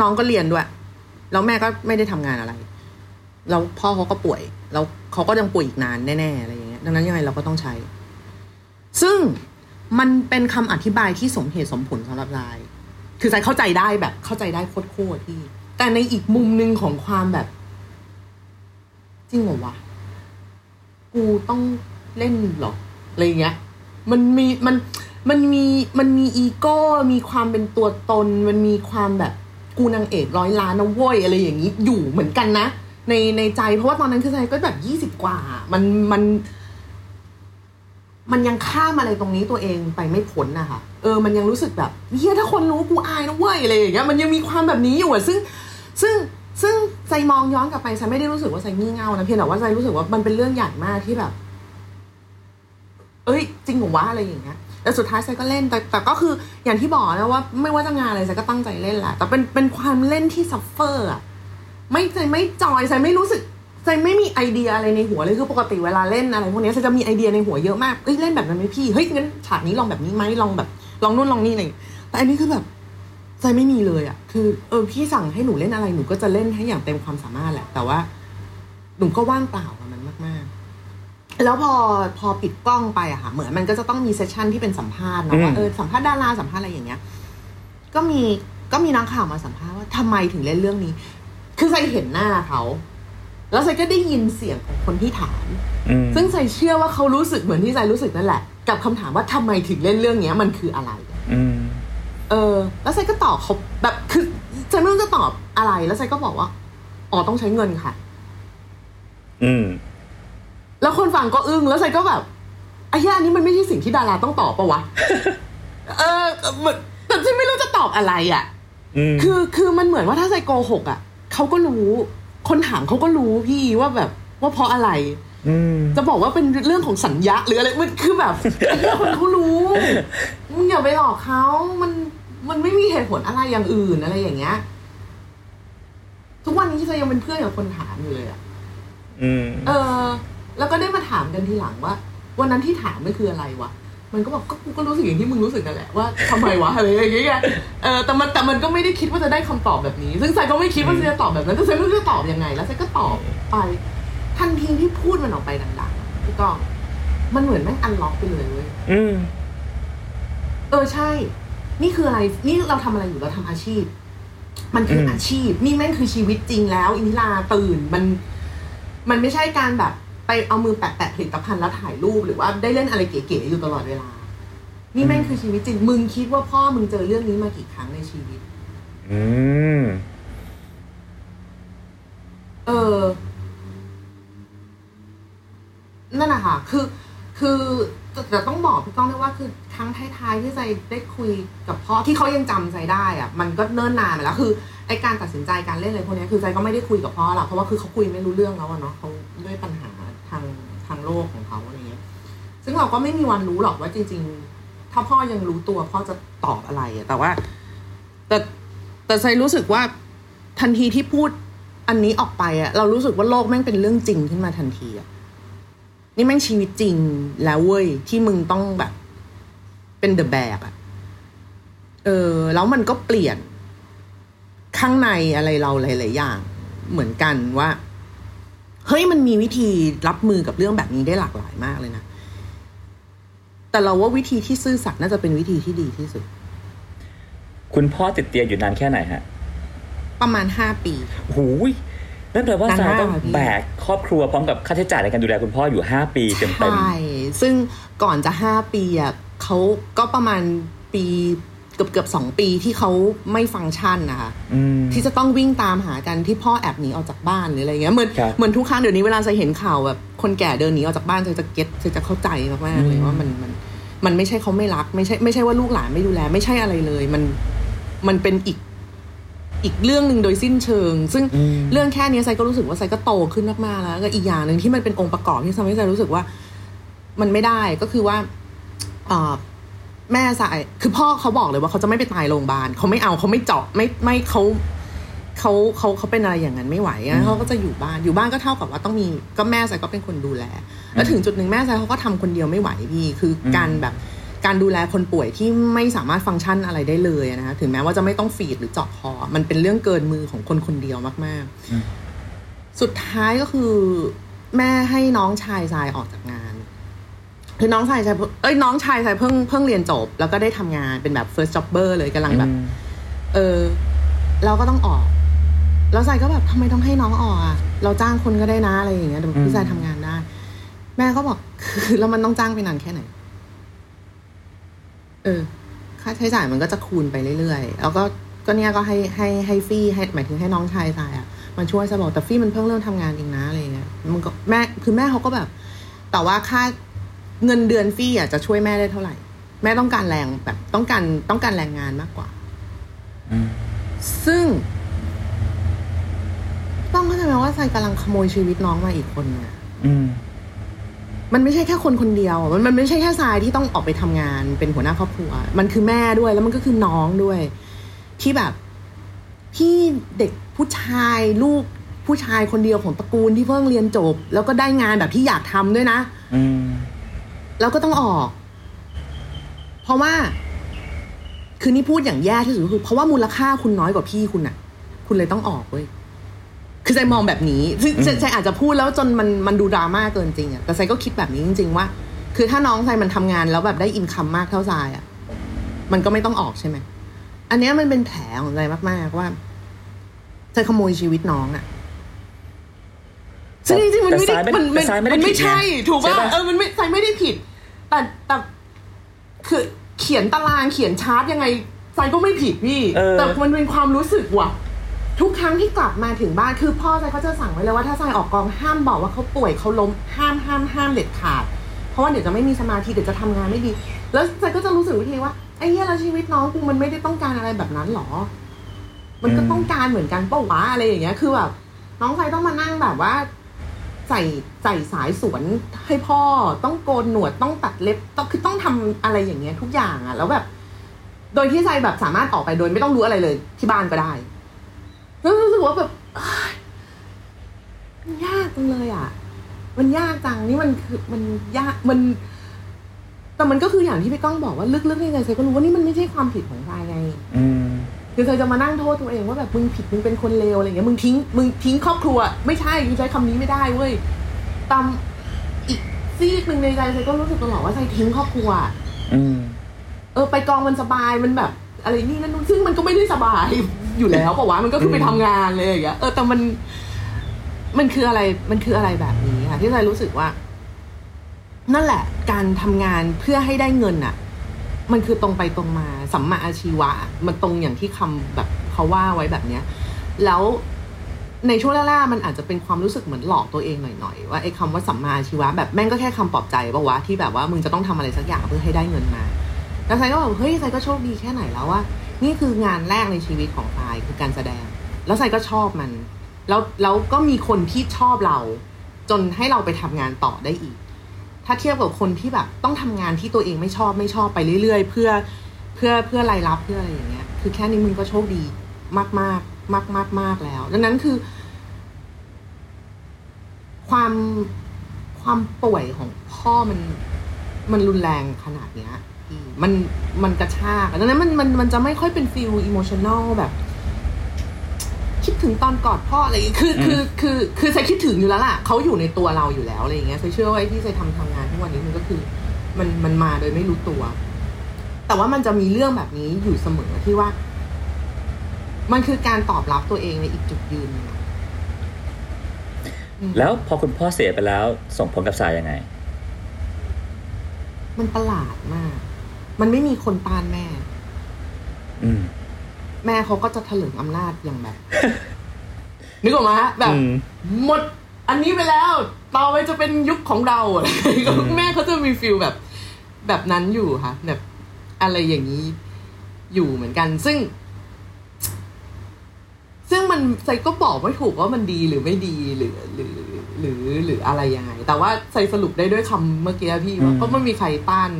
น้องก็เรียนด้วยแล้วแม่ก็ไม่ได้ทำงานอะไรแล้วพ่อเขาก็ป่วย แล้วเขาก็ยังป่วยอีกนานแน่ๆอะไรอย่างเงี้ย ดังนั้นยังไงเราก็ต้องใช้ ซึ่งมันเป็นคำอธิบายที่สมเหตุสมผลสำหรับราย คือใจเข้าใจได้แบบ เข้าใจได้โคตรๆพี่ แต่ในอีกมุมหนึ่งของความแบบ จริงเหรอวะ กูต้องเล่นหรออะไรเงี้ย มันมีมันมันมีมันมีอีโก้ มีความเป็นตัวตน มันมีความแบบกูนางเอกร้อยล้านนะเว้ยอะไรอย่างนี้อยู่เหมือนกันนะ ในในใจเพราะว่าตอนนั้นคือใจก็แบบยี่สิบกว่า มันมัน มันยังข้ามอะไรตรงนี้ตัวเองไปไม่พ้นนะคะเออ มันยังรู้สึกแบบเฮียถ้าคนรู้กูอายนะเว้ยอะไรอย่างเงี้ยมันยังมีความแบบนี้อยู่อะซึ่ง ซึ่ง ซึ่งทรายมองย้อนกลับไปทรายไม่ได้รู้สึกว่าทรายงี่เง่านะเพียงแต่ว่าทรายรู้สึกว่ามันเป็นเรื่องใหญ่มากที่แบบ เอ้ย จริงหรือวะอะไรอย่างเงี้ยแต่สุดท้ายทรายก็เล่น แต่แต่ก็คืออย่างที่บอกนะว่า ไม่ว่าจะงานอะไรทรายก็ตั้งใจเล่นแหละแต่เป็นเป็นความเล่นที่ suffer อะไม่ทรายไม่ joy ทรายไม่รู้สึกทรายไม่มีไอเดียอะไรในหัวเลยคือปกติเวลาเล่นอะไรพวกนี้ทรายจะมีไอเดียในหัวเยอะมากเอ้ยเล่นแบบนั้นไหมพี่เฮ้ยงั้นฉากนี้ลองแบบนี้ไหมลองแบบ ลองนู่นลองนี่อะไรอยแต่อันนี้คือแบบ ใจไม่มีเลยอะคือเออพี่สั่งให้หนูเล่นอะไรหนูก็จะเล่นให้อย่างเต็มความสามารถแหละ แต่ว่าหนูก็ว่างเปล่ากับมันมาก ๆ แล้วพอพอปิดกล้องไปอะค่ะ เหมือนมันก็จะต้องมีเซสชันที่เป็นสัมภาษณ์เนอะว่าเออสัมภาษณ์ดาราสัมภาษณ์อะไรอย่างเงี้ย ก็มีก็มีนักข่าวมาสัมภาษณ์ว่าทำไมถึงเล่นเรื่องนี้ คือใจเห็นหน้าเขาแล้วใจก็ได้ยินเสียงของคนที่ถามอืมซึ่งใจเชื่อว่าเขารู้สึกเหมือนที่ใจรู้สึกนั่นแหละ กับคำถามว่าทำไมถึงเล่นเรื่องเนี้ย มันคืออะไรอืม เออ แล้วไซก็ตอบเขาแบบคือไซไม่รู้จะตอบอะไร แล้วไซก็บอกว่า อ๋อต้องใช้เงินค่ะ อืม แล้วคนฟังก็อึ้ง แล้วไซก็แบบไอ้เหี้ยอันนี้มันไม่ใช่สิ่งที่ดาราต้องตอบปะวะ เออเหมือนแต่ฉันไม่รู้จะตอบอะไรอะอืมคือคือมันเหมือนว่าถ้าไซโกหกอะเขาก็รู้ คนถามเขาก็รู้พี่ว่าแบบ ว่าเพราะอะไรอืมจะบอกว่าเป็นเรื่องของสัญญาหรืออะไรมันคือแบบไอ้เหี้ยคนเขารู้มึงอย่าไปหลอกเขามัน มันไม่มีเหตุผลอะไรอย่างอื่นอะไรอย่างเงี้ย ทุกวันนี้ที่เรายังเป็นเพื่อนกับคนถามอยู่เลยอะอืม เออ แล้วก็ได้มาถามกันทีหลังว่า วันนั้นที่ถามมันคืออะไรวะมันก็บอกก็กูก็รู้สึกอย่างที่มึงรู้สึกกันแหละว่าทำไมวะอะไรอย่างเงี้ยเออแต่มันแต่มันก็ไม่ได้คิดว่าจะได้คำตอบแบบนี้ ซึ่งไซก็ไม่คิดว่าจะตอบแบบนั้นแต่ไซไม่รู้จะตอบยังไง แล้วไซก็ตอบไป ทันทีที่พูดมันออกไปดังๆพี่ก้องมันเหมือนแม่งอันล็อกไปเลยเว้ยอืมเออใช่ นี่คืออะไรนี่เราทำอะไรอยู่เราทำอาชีพ มันคืออมอาชีพ นี่แม่งคือชีวิตจริงแล้วอินทิราตื่นมัน มันไม่ใช่การแบบ ไปเอามือแปะแปะผลิตภัณฑ์แล้วถ่ายรูปหรือว่าได้เล่นอะไรเก๋ๆอยู่ตลอดเวลา นี่แม่งคือชีวิตจริงมึงคิดว่าพ่อมึงเจอเรื่องนี้มากี่ครั้งในชีวิต อืมเออนั่นแหะค่ะ คือ คือ แต่ต้องบอกพี่ก้องด้วยว่าคือครั้งท้ายๆที่ใจได้คุยกับพ่อที่เขายังจำใจได้อะมันก็เนิ่นนานไปแล้วคือไอการตัดสินใจการเล่นอะไรพวกนี้คือใจก็ไม่ได้คุยกับพ่อหรอกเพราะว่าคือเขาคุยไม่รู้เรื่องแล้วอะเนาะเขาด้วยปัญหาทางทางโลกของเขาอะไรเงี้ยซึ่งเราก็ไม่มีวันรู้หรอกว่าจริง ๆ ถ้าพ่อยังรู้ตัวพ่อจะตอบอะไรอะแต่ว่า แต่แต่ใจรู้สึกว่าทันทีที่พูดอันนี้ออกไปอะเรารู้สึกว่าโลกแม่งเป็นเรื่องจริงขึ้นมาทันทีอะ นี่แม่งชีวิตจริงแล้วเว้ย ที่มึงต้องแบบ เป็นเดอะแบกอะเออ แล้วมันก็เปลี่ยน ข้างในอะไรเราหลาย ๆ อย่าง เหมือนกันว่าเฮ้ยมันมีวิธีรับมือกับเรื่องแบบนี้ได้หลากหลายมากเลยนะ แต่เราว่าวิธีที่ซื่อสัตย์น่าจะเป็นวิธีที่ดีที่สุด คุณพ่อติดเตียงอยู่นานแค่ไหนฮะ ประมาณห้าปีค่ะหูย นั่นแปลว่านาสามนายกต้องค่ะพี่แบกครอบครัวพร้อมกับค่าใช้จ่ายในการดูแลคุณพ่ออยู่ห้าปีเต็มใช่ซึ่งก่อนจะห้าปีอะเขาก็ประมาณปีเกือบเกือบสองปีที่เขาไม่ฟังก์ชันนะคะๆอืมที่จะต้องวิ่งตามหากันที่พ่อแอบหนีออกจากบ้านหรืออะไรเงี้ยเหมือนครับเหมือนทุกครั้งเดี๋ยวนี้เวลาจะเห็นข่าวแบบคนแก่เดินหนีออกจากบ้านจะจะเก็ตจะจะเข้าใจมากๆเลยอืมว่ามันมันมันไม่ใช่เขาไม่รัก ไม่ใช่ไม่ใช่ว่าลูกหลานไม่ดูแล ไม่ใช่อะไรเลย มันมันเป็นอีก อีกเรื่องหนึ่งโดยสิ้นเชิง ซึ่งอืมเรื่องแค่นี้ไซก็รู้สึกว่าไซก็โตขึ้นมากๆแล้วแล้วก็อีกอย่างหนึ่งที่มันเป็นองค์ประกอบที่ทำให้ไซรู้สึกว่า มันไม่ได้ก็คือว่าเอ่อแม่สายคือพ่อเขาบอกเลยว่าเขาจะไม่ไปตายโรงพยาบาลเขาไม่เอาเขาไม่เจาะไม่ไม่เขาเขาเขาเขาเป็นอะไรอย่างนั้นไม่ไหวอือะมเขาก็จะอยู่บ้านอยู่บ้านก็เท่ากับว่าต้องมีก็แม่สายก็เป็นคนดูแล แล้วถึงจุดหนึ่งแม่สายเขาก็ทำคนเดียวไม่ไหวพี่คืออมการแบบ การดูแลคนป่วยที่ไม่สามารถฟังก์ชันอะไรได้เลยอะนะคะถึงแม้ว่าจะไม่ต้องฟีดหรือเจาะคอ มันเป็นเรื่องเกินมือของคนคนเดียวมากๆอืมสุดท้ายก็คือ แม่ให้น้องชายชายออกจากงาน คือน้องชายชายเพิ่งเอ้ยน้องชายชายเพิ่งเพิ่งเรียนจบ แล้วก็ได้ทำงานเป็นแบบ first jobber เลยกำลังแบบอืมเออ เราก็ต้องออก แล้วชายก็แบบทำไมต้องให้น้องออกอะเราจ้างคนก็ได้นะอะไรอย่างเงี้ยแต่พี่ชายทำงานได้ แม่ก็บอกคือแล้วมันต้องจ้างไปนานแค่ไหนเออ ค่าใช้จ่ายมันก็จะคูณไปเรื่อยๆ แล้วก็ก็เนี่ยก็ให้ให้ให้ฟรี่ให้หมายถึงให้น้องชายชายอะมันช่วยจะบอกแต่ฟรี่มันเพิ่งเริ่มทำงานเองนะอะไรเงี้ยมันก็แม่คือแม่เขาก็แบบ แต่ว่าค่าเงินเดือนฟรี่อะจะช่วยแม่ได้เท่าไหร่ แม่ต้องการแรงแบบต้องการต้องการแรงงานมากกว่าอืมซึ่ง ต้องเข้าใจไหมว่าทรายกำลังขโมยชีวิตน้องมาอีกคนนึงอะอื มมันไม่ใช่แค่คนคนเดียว มันมันไม่ใช่แค่ทรายที่ต้องออกไปทำงานเป็นหัวหน้าครอบครัว มันคือแม่ด้วยแล้วมันก็คือน้องด้วย ที่แบบที่เด็กผู้ชายลูกผู้ชายคนเดียวของตระกูลที่เพิ่งเรียนจบ แล้วก็ได้งานแบบที่อยากทำด้วยนะ อืมแล้วก็ต้องออก เพราะว่า คือนี่พูดอย่างแย่ที่สุดก็คือ เพราะว่ามูลค่าคุณน้อยกว่าพี่คุณอะคุณเลยต้องออกเว้ย คือใจมองแบบนี้ซึ่งอืมใจใจอาจจะพูดแล้วจนมันมันดูดราม่าเกินจริงอะแต่ใจก็คิดแบบนี้จริง ๆ ว่า คือถ้าน้องใจมันทำงานแล้วแบบได้อินคัมมากเท่าใจอะมันก็ไม่ต้องออกใช่ไหมอันเนี้ยมันเป็นแผลของใจมากๆว่าใจขโมยชีวิตน้องอะซึ่งจริงๆมันไม่ได้แต่มันแต่ซ้ายไม่ได้มันผิไม่ดไงใช่ ถูกใช่ป่ะปะเออมันไม่ใจไม่ได้ผิด แต่แต่คือเขียนตารางเขียนชาร์ตยังไงใจก็ไม่ผิดพี่เออแต่มันเป็นความรู้สึกว่ะ ทุกครั้งที่กลับมาถึงบ้านคือพ่อใจก็จะสั่งไว้เลยว่าถ้าใจออกกองห้ามบอกว่าเขาป่วยเขาล้มห้ามห้ามห้ามเด็ดขาด เพราะว่าเดี๋ยวจะไม่มีสมาธิเดี๋ยวจะทำงานไม่ดี แล้วใจก็จะรู้สึกวิธีว่าไอ้เหี้ยแล้วชีวิตน้องกูมันไม่ได้ต้องการอะไรแบบนั้นหรอ มันก็ต้องการเหมือนกันเป้าวะอะไรอย่างเงี้ย คือแบบน้องใจต้องมานั่งแบบว่าใส่ใส่สายสวนให้พ่อต้องโกนหนวดต้องตัดเล็บต้องคือต้องทำอะไรอย่างเงี้ยทุกอย่างอะแล้วแบบ โดยที่ใจแบบสามารถออกไปโดยไม่ต้องรู้อะไรเลยที่บ้านก็ได้ แล้วรู้สึกว่าแบบเอ้ยมันยากจังเลยอะมันยากจังนี่มันคือมันยากมัน แต่มันก็คืออย่างที่พี่ก้องบอกว่าลึกๆในใจใจก็รู้ว่านี่มันไม่ใช่ความผิดของใจไงอืมคือเธอจะมานั่งโทษตัวเองว่าแบบมึงผิดมึงเป็นคนเลวอะไรเงี้ยมึงทิ้งมึงทิ้งครอบครัว ไม่ใช่กูใช้คำนี้ไม่ได้เว้ยตามอีกซีกหนึ่งในใจเธอก็รู้สึกตลอดว่าใจทิ้งครอบครัวอืมเออไปกองมันสบายมันแบบ อะไรนี่นั่นนู่นซึ่งมันก็ไม่ได้สบายอยู่แล้วปะวะมันก็คือไปทำงานเลยอย่างเงี้ยเออแต่มันมันคืออะไรมันคืออะไรแบบนี้ค่ะที่ใจรู้สึกว่า นั่นแหละ การทำงานเพื่อให้ได้เงินอะมันคือตรงไปตรงมาสัมมาอาชีวะ มันตรงอย่างที่คำแบบเขาว่าไว้แบบเนี้ย แล้วในช่วงแรกๆมันอาจจะเป็นความรู้สึกเหมือนหลอกตัวเองหน่อยๆว่าไอ้คำว่าสัมมาอาชีวะแบบแม่งก็แค่คำปลอบใจปะวะที่แบบว่ามึงจะต้องทำอะไรสักอย่างเพื่อให้ได้เงินมา แล้วไซก็แบบเฮ้ยไซก็โชคดีแค่ไหนแล้วว่า นี่คืองานแรกในชีวิตของไซคือการแสดง แล้วไซก็ชอบมัน แล้วแล้วก็มีคนที่ชอบเรา จนให้เราไปทำงานต่อได้อีก ถ้าเทียบกับคนที่แบบต้องทำงานที่ตัวเองไม่ชอบไม่ชอบไปเรื่อย ๆ เพื่อเพื่อเพื่อรายรับเพื่ออะไรอย่างเงี้ย คือแค่นี้มึงก็โชคดีมากมากมากมากมากแล้ว ดังนั้นคือ ความความป่วยของพ่อมันมันรุนแรงขนาดเนี้ย มันมันกระชากดังนั้นมันมันมันจะไม่ค่อยเป็น feel emotional แบบ คิดถึงตอนกอดพ่ออะไรอย่างเงี้ยคือคือคือคือทรายคิดถึงอยู่แล้วล่ะเขาอยู่ในตัวเราอยู่แล้วอะไรอย่างเงี้ยทรายเชื่อว่าไอ้ที่ทรายทำทำงานทุกวันนี้มันก็คือ มันมันมาโดยไม่รู้ตัว แต่ว่ามันจะมีเรื่องแบบนี้อยู่เสมอที่ว่า มันคือการตอบรับตัวเองในอีกจุดยืนหนึ่งอะอืมแล้วพอคุณพ่อเสียไปแล้ว ส่งผลกับสายยังไง มันประหลาดมาก มันไม่มีคนต้านแม่ อืม แม่เขาก็จะถลึงอำนาจอย่างแบบ นึกออกมาฮะแบบอืมหมด อันนี้ไปแล้ว ต่อไปจะเป็นยุคของเราอะไรอย่างเงี้ยอืมแม่เขาจะมีฟิลแบบ แบบนั้นอยู่ค่ะ แบบ อะไรอย่างนี้อยู่เหมือนกัน ซึ่ง ซึ่งมันไซก็บอกไม่ถูกว่ามันดีหรือไม่ดีหรือหรือหรือหรืออะไรยังไง แต่ว่าไซสรุปได้ด้วยคำเมื่อกี้พี่ว่าก็ไม่มีใครต้าน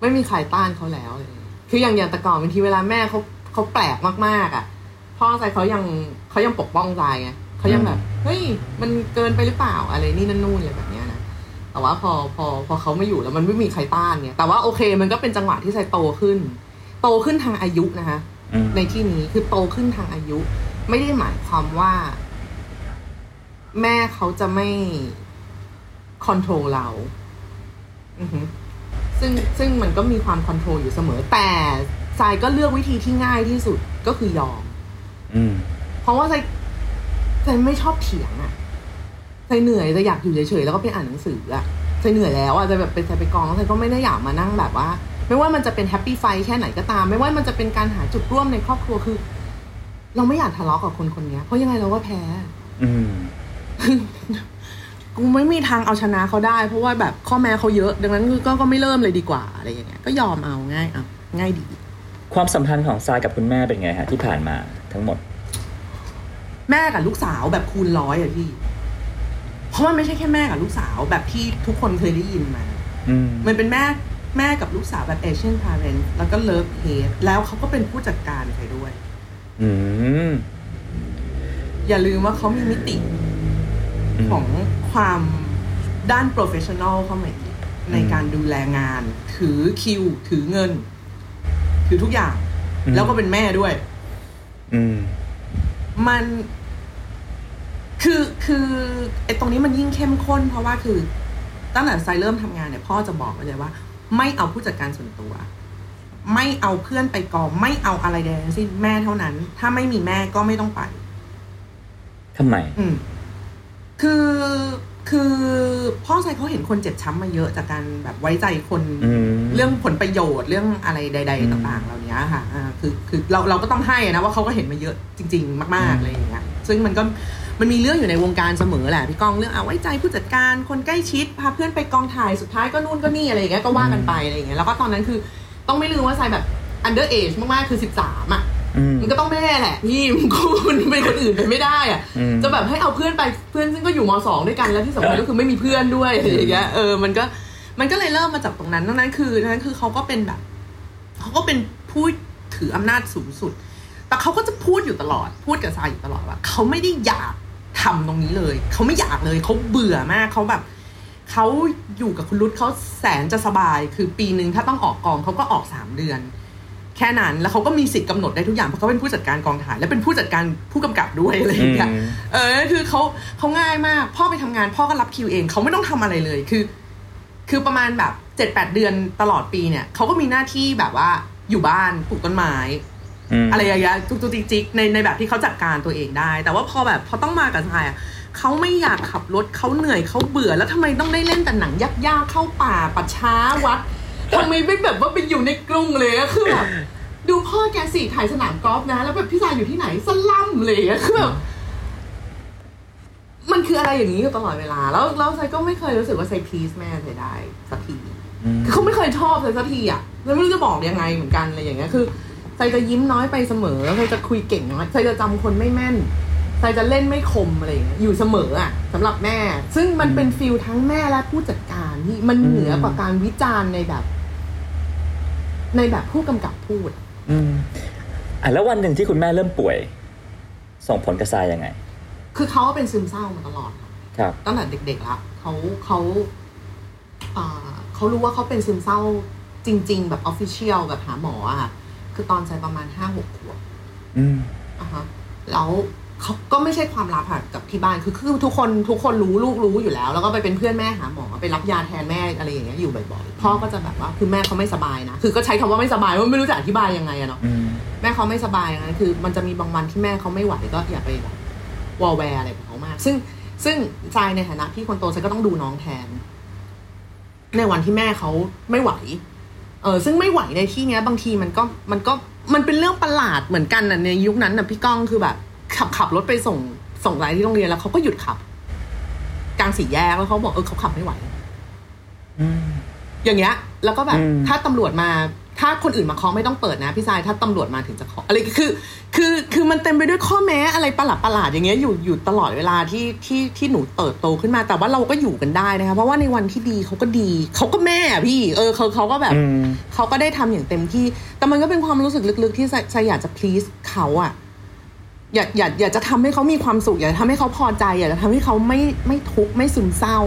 ไม่มีใครต้านเขาแล้วเลยคืออย่างอย่างแต่ก่อนบางทีเวลาแม่เขาเขาแปลกมากๆอะพ่อใจเขายังเขายังปกป้องใจไงเขายังแบบเฮ้ยมันเกินไปหรือเปล่าอะไรนี่นั่นนู่นอะไรแบบเนี้ยนะแต่ว่าพอพอพอเขาไม่อยู่แล้วมันไม่มีใครต้านเนี่ยแต่ว่าโอเคมันก็เป็นจังหวะที่ใจโตขึ้น โตขึ้นทางอายุนะคะอืมในที่นี้คือโตขึ้นทางอายุ ไม่ได้หมายความว่า แม่เขาจะไม่คอนโทรลเรา อือฮึ ซึ่งซึ่งมันก็มีความคอนโทรลอยู่เสมอ แต่ทรายก็เลือกวิธีที่ง่ายที่สุดก็คือยอม อืม เพราะว่าทรายทรายไม่ชอบเถียงอะทรายเหนื่อยจะอยากอยู่เฉยๆแล้วก็ไปอ่านหนังสืออะทรายเหนื่อยแล้วอะจะแบบไปทรายไปกองแล้วทรายก็ไม่ได้อยากมานั่งแบบว่า ไม่ว่ามันจะเป็นแฮปปี้ไฟแค่ไหนก็ตาม ไม่ว่ามันจะเป็นการหาจุดร่วมในครอบครัวคือ เราไม่อยากทะเลาะกับคนคนเนี้ยเพราะยังไงเราก็แพ้ อืม กูไม่มีทางเอาชนะเขาได้ เพราะว่าแบบข้อแม้เขาเยอะ ดังนั้นก็ก็ไม่เริ่มเลยดีกว่าอะไรอย่างเงี้ยก็ยอมเอาง่ายเอาง่ายดี ความสัมพันธ์ของทรายกับคุณแม่เป็นไงฮะที่ผ่านมาทั้งหมด แม่กับลูกสาวแบบคูณร้อยอะพี่ เพราะมันไม่ใช่แค่แม่กับลูกสาวแบบที่ทุกคนเคยได้ยินมาอืมมันเป็นแม่แม่กับลูกสาวแบบ Asian parent แล้วก็เลิฟเฮดแล้วเขาก็เป็นผู้จัดการใครด้วย อืมอย่าลืมว่าเขามีมิติมของ ความด้าน professional เข้ามาอีกในการดูแลงาน ถือคิว ถือเงิน ถือทุกอย่างอืมแล้วก็เป็นแม่ด้วยอืมมัน คือคือไอ้ตรงนี้มันยิ่งเข้มข้น เพราะว่าคือ ตั้งแต่ไซเริ่มทำงานเนี่ยพ่อจะบอกไว้เลยว่า ไม่เอาผู้จัดการส่วนตัว ไม่เอาเพื่อนไปกอง ไม่เอาอะไรใดทั้งสิ้นแม่เท่านั้น ถ้าไม่มีแม่ก็ไม่ต้องไปทำไม อืมคือ คือพ่อไซเขาเห็นคนเจ็บช้ำมาเยอะจากการแบบไว้ใจคนอืมเรื่องผลประโยชน์เรื่องอะไรใดอืมๆต่าง ๆ เหล่านี้ค่ะอ่าคือคือเราเราก็ต้องให้อะนะว่าเขาก็เห็นมาเยอะจริง ๆ มากๆอะไรอย่างเงี้ยซึ่งมันก็มันมีเรื่องอยู่ในวงการเสมอแหละพี่ก้องเรื่องเอาไว้ใจผู้จัดการคนใกล้ชิดพาเพื่อนไปกองถ่ายสุดท้ายก็นู่นก็นี่อะไรอย่างเงี้ยก็ว่ากันไปอะไรอย่างเงี้ยแล้วก็ตอนนั้นคือต้องไม่ลืมว่าไซแบบ under age มากๆคือสิบสามอะอื มมันก็ต้องแม่แหละพี่มันก็มันเป็นคนอื่นไปไม่ได้อะอืมจะแบบให้เอาเพื่อนไปเพื่อนซึ่งก็อยู่มสองด้วยกันแล้วที่สำคัญก็คือไม่มีเพื่อนด้วยอะไรอย่างเงี้ยเออมันก็มันก็เลยเริ่มมาจากตรงนั้นดังนั้นคือดังนั้นคือเขาก็เป็นแบบเขาก็เป็นผู้ถืออำนาจสูงสุด แต่เขาก็จะพูดอยู่ตลอด พูดกับซายอยู่ตลอดว่าเขาไม่ได้อยากทำตรงนี้เลย เขาไม่อยากเลยเขาเบื่อมากเขาแบบเขาอยู่กับคุณรุตเขาแสนจะสบาย คือปีหนึ่งถ้าต้องออกกองเขาก็ออกสามเดือน แค่นั้น แล้วเขาก็มีสิทธิ์กำหนดได้ทุกอย่างเพราะเขาเป็นผู้จัดการกองถ่าย และเป็นผู้จัดการผู้กำกับด้วยอะไรอย่างเงี้ยอืมเออคือเขาเขาง่ายมาก พ่อไปทำงาน พ่อก็รับคิวเองเขาไม่ต้องทำอะไรเลยคือ คือประมาณแบบเจ็ดแปดเดือนตลอดปีเนี่ยเขาก็มีหน้าที่แบบว่าอยู่บ้านปลูกต้นไม้มอะไรอย่างเงี้ยจุกจุกจิกจิกในในแบบที่เขาจัดการตัวเองได้ แต่ว่าพอแบบพอต้องมากับทรายอะเขาไม่อยากขับรถเขาเหนื่อยเขาเบื่อแล้วทำไมต้องได้เล่นแต่หนังยากๆเข้าป่าปัดช้าวัด ทำไมไม่แบบว่าไปอยู่ในกรุงเลยอะคือแบบดูพ่อแกสิถ่ายสนามกอล์ฟนะ แล้วแบบพี่ทรายอยู่ที่ไหนสลัมเลยอะคือแบบมันคืออะไรอย่างนี้อยู่ตลอดเวลา แล้วแล้วทรายก็ไม่เคยรู้สึกว่าทรายพีซแม่ทรายได้สักทีอืมคือเขาไม่เคยชอบเลยสักทีอะแล้วไม่รู้จะบอกยังไงเหมือนกันอะไรอย่างเงี้ยคือใจจะยิ้มน้อยไปเสมอใจจะคุยเก่งน้อยใจจะจำคนไม่แม่นทรายจะเล่นไม่คมอะไรอย่างเงี้ยอยู่เสมออะสำหรับแม่ ซึ่งมันเป็น feel ทั้งแม่และผู้จัดการที่มันเหนือกว่าการวิจารณ์ในแบบ ในแบบผู้กำกับพูด อืมอะแล้ววันหนึ่งที่คุณแม่เริ่มป่วย ส่งผลกับทรายยังไง คือเขาเป็นซึมเศร้ามาตลอดค่ะครับ ตั้งแต่เด็กๆละเขาเขาอ่าเขารู้ว่าเขาเป็นซึมเศร้าจริง ๆ แบบ official แบบหาหมออะค่ะคือตอนใจประมาณห้าหกขวบ อืมอะฮะแล้ว เขาก็ไม่ใช่ความลับค่ะกับที่บ้านคือคือทุกคนทุกคนรู้ลูกรู้อยู่แล้ว แล้วก็ไปเป็นเพื่อนแม่หาหมอไปรับยาแทนแม่อะไรอย่างเงี้ยอยู่บ่อยๆพ่อก็จะแบบว่าคือแม่เขาไม่สบายนะคือก็ใช้คำว่าไม่สบายว่าไม่รู้จะอธิบายยังไงอะเนาะอืมแม่เขาไม่สบายนะคือ มันจะมีบางวันที่แม่เขาไม่ไหวก็อย่าไปแบบวอลแวร์อะไรกับเขามาก ซึ่งซึ่งทรายในฐานะพี่คนโตฉันก็ต้องดูน้องแทน ในวันที่แม่เขาไม่ไหว เออซึ่งไม่ไหวในที่เนี้ย บางทีมันก็มันก็มันเป็นเรื่องประหลาดเหมือนกันน่ะในยุคนั้นน่ะพี่ก้องคือแบบ ขับขับรถไปส่งส่งไรที่โรงเรียนแล้วเขาก็หยุดขับ กลางสี่แยกแล้วเขาบอกเออเขาขับไม่ไหวอืมอย่างเงี้ย แล้วก็แบบอืมถ้าตำรวจมา ถ้าคนอื่นมาเคาะไม่ต้องเปิดนะพี่ชายถ้าตำรวจมาถึงจะเคาะอะไรคือ คือคือมันเต็มไปด้วยข้อแม้อะไรประหลาดประหลาดๆอย่างเงี้ยอยู่อยู่ตลอดเวลาที่ที่ที่หนูเติบโตขึ้นมา แต่ว่าเราก็อยู่กันได้นะคะเพราะว่าในวันที่ดีเขาก็ดีเขาก็แม่อะพี่ เออเขาเขาก็แบบอืมเขาก็ได้ทำอย่างเต็มที่ แต่มันก็เป็นความรู้สึกลึกๆที่ใจอยากจะ please เขาอะ อยากอยากอยากจะทำให้เขามีความสุข อยากจะทำให้เขาพอใจ อยากจะทำให้เขาไม่ไม่ทุกข์ไม่ซึมเศร้า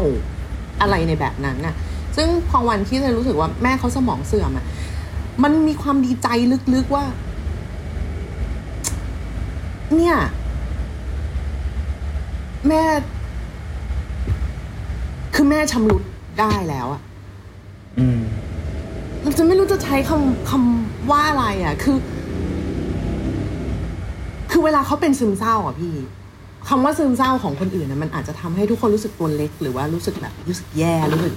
อะไรในแบบนั้นน่ะ ซึ่งพอวันที่ใจรู้สึกว่าแม่เขาสมองเสื่อมอะมันมีความดีใจลึกๆว่า เนี่ย แม่ คือแม่ชำรุดได้แล้วอะอืมเราจะไม่รู้จะใช้คำคำว่าอะไรอะ คือ คือเวลาเขาเป็นซึมเศร้าอะพี่คำว่าซึมเศร้าของคนอื่นนะมันอาจจะทำให้ทุกคนรู้สึกตัวเล็ก หรือว่ารู้สึกแบบรู้สึกแย่รู้สึก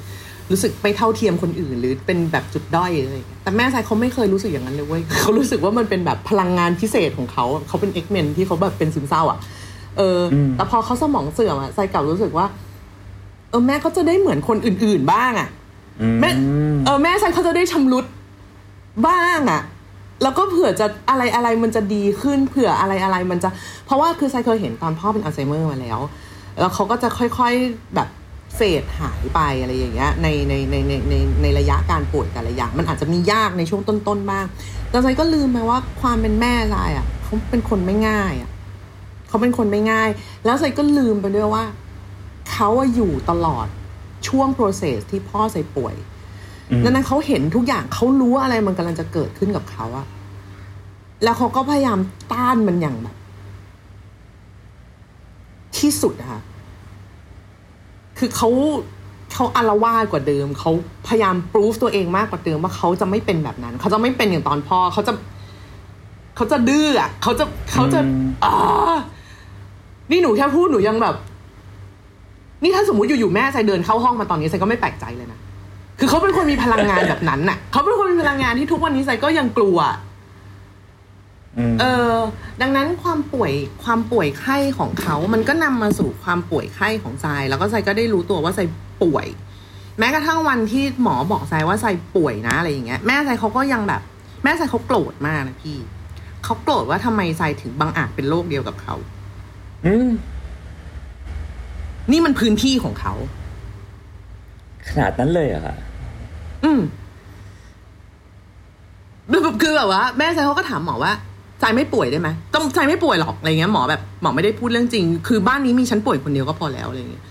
รู้สึกไม่เท่าเทียมคนอื่น หรือเป็นแบบจุดด้อยอะไรอย่างเงี้ยแต่แม่ชายเขาไม่เคยรู้สึกอย่างนั้นเลยเว้ยเขารู้สึกว่ามันเป็นแบบพลังงานพิเศษของเขาเขาเป็นเอ็กเมนที่เขาแบบเป็นซึมเศร้า อะ เอออมแต่พอเขาสมองเสื่อมอะใจกลับรู้สึกว่า เออแม่เขาจะได้เหมือนคนอื่น ๆ บ้างอะอืมแม่เออแม่ฉันเขาจะได้ชำรุดบ้างอะ แล้วก็เผื่อจะอะไรอะไรมันจะดีขึ้นเผื่ออะไรอะไรมันจะ เพราะว่าคือไซเคยเห็นตอนพ่อเป็นอัลไซเมอร์มาแล้ว แล้วเขาก็จะค่อยๆแบบเฟดหายไปอะไรอย่างเงี้ยในในในในในในระยะการป่วยแต่ละอย่างมันอาจจะมียากในช่วงต้นๆบ้างแต่ไซก็ลืมไปว่าความเป็นแม่ไซอะเขาเป็นคนไม่ง่ายอะเขาเป็นคนไม่ง่าย แล้วไซก็ลืมไปด้วยว่าเขาอยู่ตลอดช่วง process ที่พ่อไซป่วย ดังนั้นเขาเห็นทุกอย่างเขารู้ว่าอะไรมันกำลังจะเกิดขึ้นกับเขาอะแล้วเขาก็พยายามต้านมันอย่างแบบ ที่สุดอะค่ะ คือเขาเขาอารวาสกว่าเดิม เขาพยายามปรูฟตัวเองมากกว่าเดิมว่าเขาจะไม่เป็นแบบนั้น เขาจะไม่เป็นอย่างตอนพ่อเขาจะเขาจะดื้ออะเขาจะเขาจะอืมอ่านี่หนูแค่พูดหนูยังแบบ นี่ถ้าสมมติอยู่ๆแม่ใจเดินเข้าห้องมาตอนนี้ใจก็ไม่แปลกใจเลยนะ คือเขาเป็นคนมีพลังงานแบบนั้นน่ะเขาเป็นคนมีพลังงานที่ทุกวันนี้ใจก็ยังกลัวอืมเออ ดังนั้นความป่วยความป่วยไข้ของเขา มันก็นำมาสู่ความป่วยไข้ของใจแล้วก็ใจก็ได้รู้ตัวว่าใจป่วย แม้กระทั่งวันที่หมอบอกใจว่าใจป่วยนะอะไรอย่างเงี้ย แม่ใจเขาก็ยังแบบ แม่ใจเขาโกรธมากนะพี่เขาโกรธว่าทำไมใจถึงบังอาจเป็นโรคเดียวกับเขา อืมนี่มันพื้นที่ของเขา ขนาดนั้นเลยเหรอะค่ะ อืมแบบคือแบบว่า แม่ใจเขาก็ถามหมอว่าใจไม่ป่วยได้ไหมก็ใจไม่ป่วยหรอกอะไรเงี้ยหมอแบบหมอไม่ได้พูดเรื่องจริง คือบ้านนี้มีฉันป่วยคนเดียวก็พอแล้วอะไรเงี้ย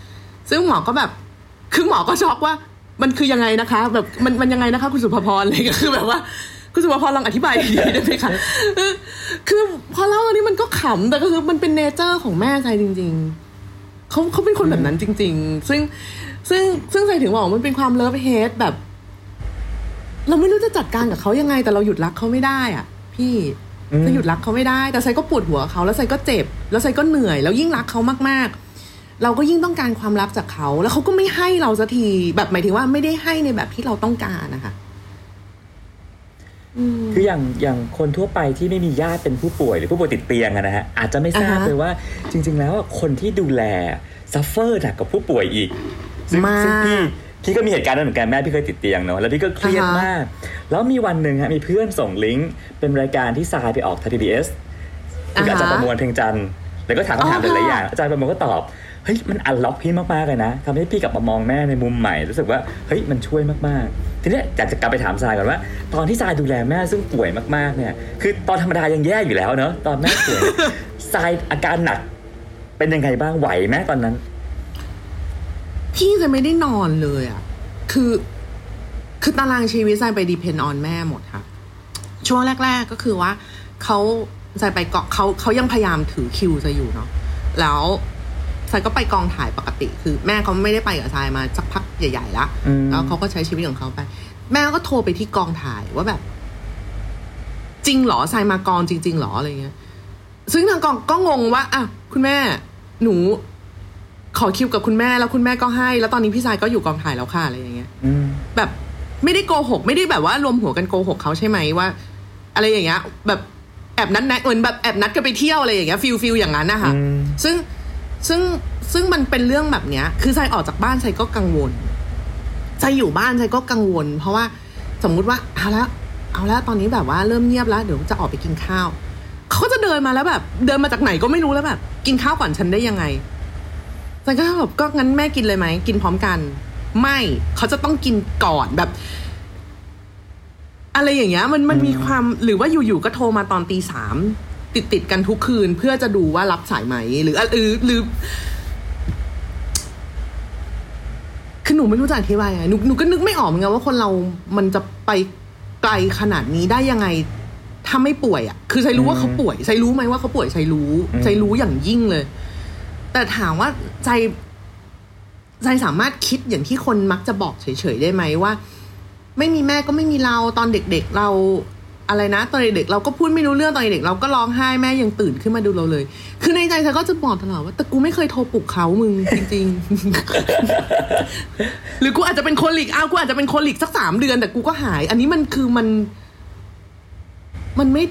ซึ่งหมอก็แบบ คือหมอก็ช็อกว่า มันคือยังไงนะคะ แบบมันมันยังไงนะคะ คุณสุภพรอะไรเงี้ยคือแบบว่าคุณสุภพรลองอธิบายดีๆได้ไหมคะคือพอเล่าอันนี้มันก็ขำแต่ก็คือมันเป็น nature ของแม่ทรายจริง ๆเขาเขาเป็นคนแบบนั้นจริง ๆ ซึ่ง ซึ่งซึ่งทรายถึงบอกว่ามันเป็นความ love-hate แบบ เราไม่รู้จะจัดการกับเขายังไง แต่เราหยุดรักเขาไม่ได้อะ พี่อืมจะหยุดรักเขาไม่ได้ แต่ทรายก็ปวดหัวกับเขาแล้วทรายก็เจ็บ แล้วทรายก็เหนื่อย แล้วยิ่งรักเขามากๆ เราก็ยิ่งต้องการความรักจากเขา แล้วเขาก็ไม่ให้เราสักทีแบบหมายถึงว่าไม่ได้ให้ในแบบที่เราต้องการนะคะอืมคืออย่างอย่างคนทั่วไปที่ไม่มีญาติเป็นผู้ป่วยหรือผู้ป่วยติดเตียงอะนะฮะอาจจะไม่ทราบอ่าฮะเลยว่าจริง ๆ แล้วอะคนที่ดูแล suffer หนักกับผู้ป่วยอีก ซึ่งมากซึ่งพี่พี่ก็มีเหตุการณ์นั้นเหมือนกันแม่พี่เคยติดเตียงเนาะแล้วพี่ก็เครียดอ่าฮะมาก แล้วมีวันหนึ่งฮะมีเพื่อนส่งลิงก์เป็นรายการที่ทรายไปออกทาง PBS คืออาจารย์ประมวลเพ็งจันทร์แล้วก็ถามคำถามอ๋อหลายๆค่ะอย่างอาจารย์ประมวลก็ตอบเฮ้ยมันอันล็อกพี่มากๆเลยนะทำให้พี่กลับมามองแม่ในมุมใหม่รู้สึกว่าเฮ้ยมันช่วยมากๆ ทีเนี้ยอยากจะกลับไปถามทรายก่อนว่า ตอนที่ทรายดูแลแม่ซึ่งป่วยมากๆเนี่ย คือตอนธรรมดายังแย่อยู่แล้วเนอะตอนแม่ป่วยทรายอาการหนักเป็นยังไงบ้างไหวไหมตอนนั้น พี่จะไม่ได้นอนเลยอะ คือ คือตารางชีวิตไซไปดีเพนออนแม่หมดค่ะ ช่วงแรก ๆก็คือว่าเขาทรายไปเกาะเขาเขายังพยายามถือคิวจะอยู่เนาะ แล้วทรายก็ไปกองถ่ายปกติ คือ แม่เขาไม่ได้ไปกับทรายมาสักพักใหญ่ๆละอืมแล้วเขาก็ใช้ชีวิตของเขาไป แม่ก็โทรไปที่กองถ่ายว่าแบบ จริงเหรอทรายมากองจริงๆเหรออะไรเงี้ย ซึ่งทางกองก็งงว่าอะคุณแม่ หนู ขอคิวกับคุณแม่แล้วคุณแม่ก็ให้ แล้วตอนนี้พี่ทรายก็อยู่กองถ่ายแล้วค่ะอะไรอย่างเงี้ยอืมแบบไม่ได้โกหก ไม่ได้แบบว่ารวมหัวกันโกหกเขาใช่ไหมว่า อะไรอย่างเงี้ยแบบแอบนัดแนะเหมือนแบบแอบนัดกันไปเที่ยวอะไรอย่างเงี้ย feel feel อย่างนั้นนะคะอืมซึ่งซึ่งซึ่งมันเป็นเรื่องแบบเนี้ย คือทรายออกจากบ้านทรายก็กังวลทรายอยู่บ้านทรายก็กังวล เพราะว่าสมมุติว่าเอาละเอาละตอนนี้แบบว่าเริ่มเงียบแล้วเดี๋ยวจะออกไปกินข้าวเขาก็จะเดินมาแล้วแบบ เดินมาจากไหนก็ไม่รู้แล้วแบบ กินข้าวก่อนฉันได้ยังไง ใจก็แบบก็งั้นแม่กินเลยไหมกินพร้อมกัน ไม่เขาจะต้องกินก่อนแบบ อะไรอย่างเงี้ย มันมันมีความหรือว่าอยู่ๆก็โทรมาตอนตีสามติดติดๆกันทุกคืนเพื่อจะดูว่ารับสายไหม หรือหรือหรือคือหนูไม่รู้จะอธิบายไงหนูหนูก็นึกไม่ออกเหมือนกันว่าคนเรามันจะไปไกลขนาดนี้ได้ยังไงถ้าไม่ป่วยอะ คือใช้รู้ว่าเขาป่วยใช้รู้ไหมว่าเขาป่วยใช้รู้อืมใช้รู้อย่างยิ่งเลย แต่ถามว่าใจใจสามารถคิดอย่างที่คนมักจะบอกเฉยๆได้ไหมว่า ไม่มีแม่ก็ไม่มีเราตอนเด็ก ๆ เราอะไรนะตอนเด็กๆเราก็พูดไม่รู้เรื่องตอนเด็กๆเราก็ร้องไห้แม่ยังตื่นขึ้นมาดูเราเลย คือในใจฉันก็จะบอกตลอดว่าแต่กูไม่เคยโทรปลุกเขามึงจริงๆ หรือกูอาจจะเป็นโคลิกอ้าวกูอาจจะเป็นโคลิกสักสามเดือนแต่กูก็หาย อันนี้มันคือมัน มันไม่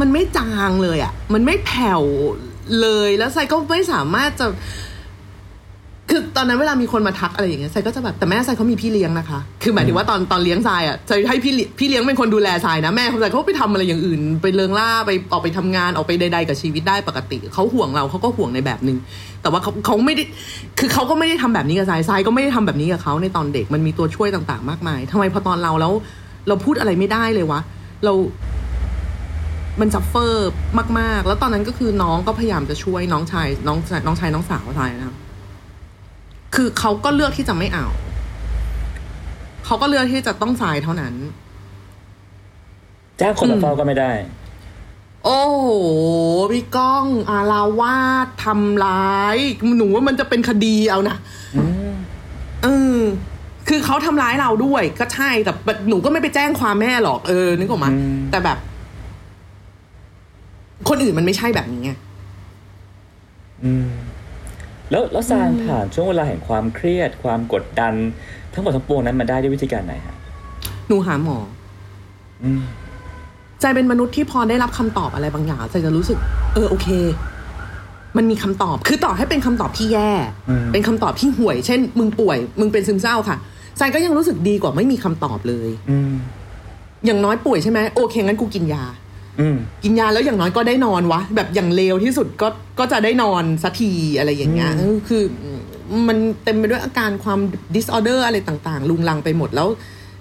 มันไม่จางเลยอะ่ะ มันไม่แผ่ว เลยแล้วไซก็ไม่สามารถจะคือตอนนั้นเวลามีคนมาทักอะไรอย่างเงี้ยไซก็จะแบบแต่แม่ไซเขามีพี่เลี้ยงนะคะ คือหมายถึงว่าตอนตอนเลี้ยงทรายอะไซให้พี่เลี้ยพี่เลี้ยงเป็นคนดูแลทรายนะแม่เขาไซเขาไปทำอะไรอย่างอื่น ไปเลิงล่าไปออกไปทำงานออกไปใดๆกับชีวิตได้ปกติ เขาห่วงเราเขาก็ห่วงในแบบหนึ่งแต่ว่าเขาเขาไม่ได้คือเขาก็ไม่ได้ทำแบบนี้กับทรายทรายก็ไม่ได้ทำแบบนี้กับเขาในตอนเด็กมันมีตัวช่วยต่างๆ มากมายทำไมพอตอนเราแล้ว เราพูดอะไรไม่ได้เลยวะ เรา มันซัฟเฟอร์มาก ๆ แล้วตอนนั้นก็คือน้องก็พยายามจะช่วยน้องชายน้องน้องชายน้องสาวทรายนะครับคือเขาก็เลือกที่จะไม่เอาเขาก็เลือกที่จะต้องทรายเท่านั้น จ้างคนมาเฝ้าก็ไม่ได้ โอ้โหพี่ก้องอาราวาสทำร้ายหนูว่ามันจะเป็นคดีเอานะอืมเออคือเขาทำร้ายเราด้วย ก็ใช่แต่แบบหนูก็ไม่ไปแจ้งความแม่หรอกเออนึกออกมาแต่แบบ คนอื่นมันไม่ใช่แบบนี้ไงอืม แล้วแล้วซานผ่านช่วงเวลาแห่งความเครียด ความกดดัน ทั้งหมดทั้งปวงนั้นมาได้ด้วยวิธีการไหนฮะหนูหาหมอ อืมใจเป็นมนุษย์ที่พอได้รับคำตอบอะไรบางอย่างใจจะรู้สึก เออโอเค มันมีคำตอบ คือต่อให้เป็นคำตอบที่แย่อืมเป็นคำตอบที่ห่วย เช่น มึงป่วย มึงเป็นซึมเศร้าค่ะใจก็ยังรู้สึกดีกว่าไม่มีคำตอบเลย อืมอย่างน้อยป่วยใช่ไหมโอเคงั้นกูกินยาอืม กินยาแล้วอย่างน้อยก็ได้นอนวะ แบบอย่างเลวที่สุดก็ก็จะได้นอนสักทีอะไรอย่างเงี้ยอืมคือมันเต็มไปด้วยอาการความ disorder อะไรต่าง ๆ ลุงลังไปหมดแล้ว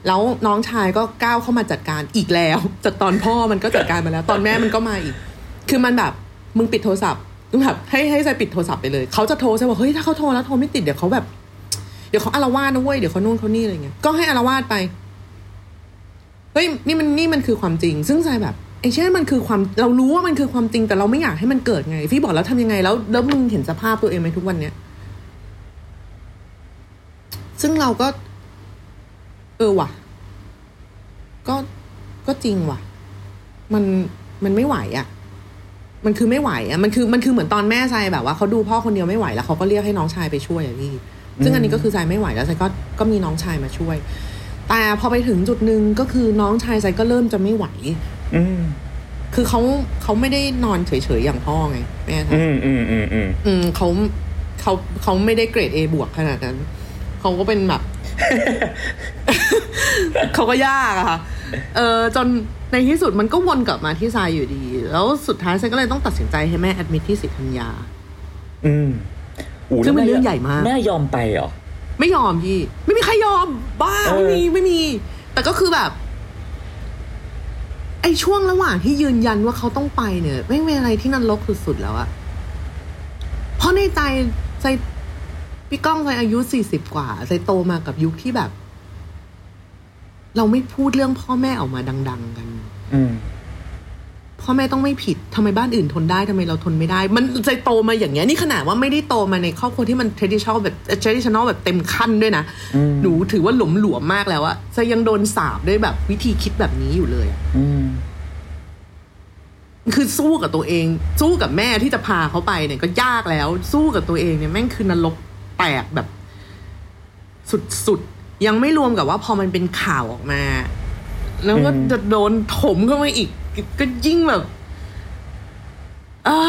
แล้วน้องชายก็ก้าวเข้ามาจัดการอีกแล้วจากตอนพ่อมันก็จัดการมาแล้ว ตอนแม่มันก็มาอีก คือมันแบบมึงปิดโทรศัพท์มึงแบบให้ให้ใจปิดโทรศัพท์ไปเลยเขาจะโทรใช่บอกเฮ้ยถ้าเขาโทรแล้วโทรไม่ติดเดี๋ยวเขาแบบ เดี๋ยวเขาอารวาสนะเว้ยเดี๋ยวเขานู่นเขานี่อะไรเงี้ยก็ให้อารวาสไปเฮ้ยนี่มันนี่มันคือความจริง ซึ่งใจแบบ ไอ้เช่นมันคือความเรารู้ว่ามันคือความจริงแต่เราไม่อยากให้มันเกิดไง พี่บอกแล้วทำยังไงแล้วแล้วมึงเห็นสภาพตัวเองไหมทุกวันเนี้ยซึ่งเราก็ เออว่ะ ก็ก็จริงว่ะ มันมันไม่ไหวอะ่ะ มันคือไม่ไหวอะ่ะ มันคือมันคือเหมือนตอนแม่ทรายแบบว่าเขาดูพ่อคนเดียวไม่ไหวแล้วเขาก็เรียกให้น้องชายไปช่วยอะพี่ ซึ่งอันนี้ก็คือทรายไม่ไหวแล้วทรายก็ก็มีน้องชายมาช่วย แต่พอไปถึงจุดหนึ่งก็คือน้องชายทรายก็เริ่มจะไม่ไหว อืมคือเขาเขาไม่ได้นอนเฉยๆอย่างพ่อไงแม่ทรายอืมอืมอืมอืมอืมเขาเขาเขาไม่ได้เกรด A บวกขนาดนั้นเขาก็เป็นแบบเขาก็ยากอะค่ะ เออจนในที่สุดมันก็วนกลับมาที่ทรายอยู่ดี แล้วสุดท้ายฉันก็เลยต้องตัดสินใจให้แม่แอดมิทที่สิทธัญญา อืมอู้ซึ่งมันแล้วแเรื่องใหญ่มาก แม่ยอมไปเหรอ ไม่ยอมพี่ ไม่มีใครยอม บ้าเออไม่มีไม่มี แต่ก็คือแบบ ไอช่วงระหว่างที่ยืนยันว่าเขาต้องไปเนี่ยไม่เป็นอะไรที่นันลกสุดๆแล้วอะเพราะในใจใจพี่ก้องใจอายุสี่สิบกว่าใจโตมากับยุคที่แบบ เราไม่พูดเรื่องพ่อแม่ออกมาดัง ๆ กัน อืม พพ่อแม่ต้องไม่ผิดทำไมบ้านอื่นทนได้ทำไมเราทนไม่ได้ มันใจโตมาอย่างเงี้ยนี่ขนาดว่าไม่ได้โตมาในครอบครัวที่มัน traditional แบบ traditional แบบเต็มขั้นด้วยนะอืมหนูถือว่าหลวมหลวมๆมากแล้วอะจะยังโดนสาบด้วยแบบวิธีคิดแบบนี้อยู่เลยอะอืมคือสู้กับตัวเอง สู้กับแม่ที่จะพาเขาไปเนี่ยก็ยากแล้ว สู้กับตัวเองเนี่ยแม่งคือนรกแตกแบบ สุดๆยังไม่รวมกับว่าพอมันเป็นข่าวออกมา แล้วก็อืมจะโดนถมเข้ามาอีก ก็ยิ่งแบบอ่า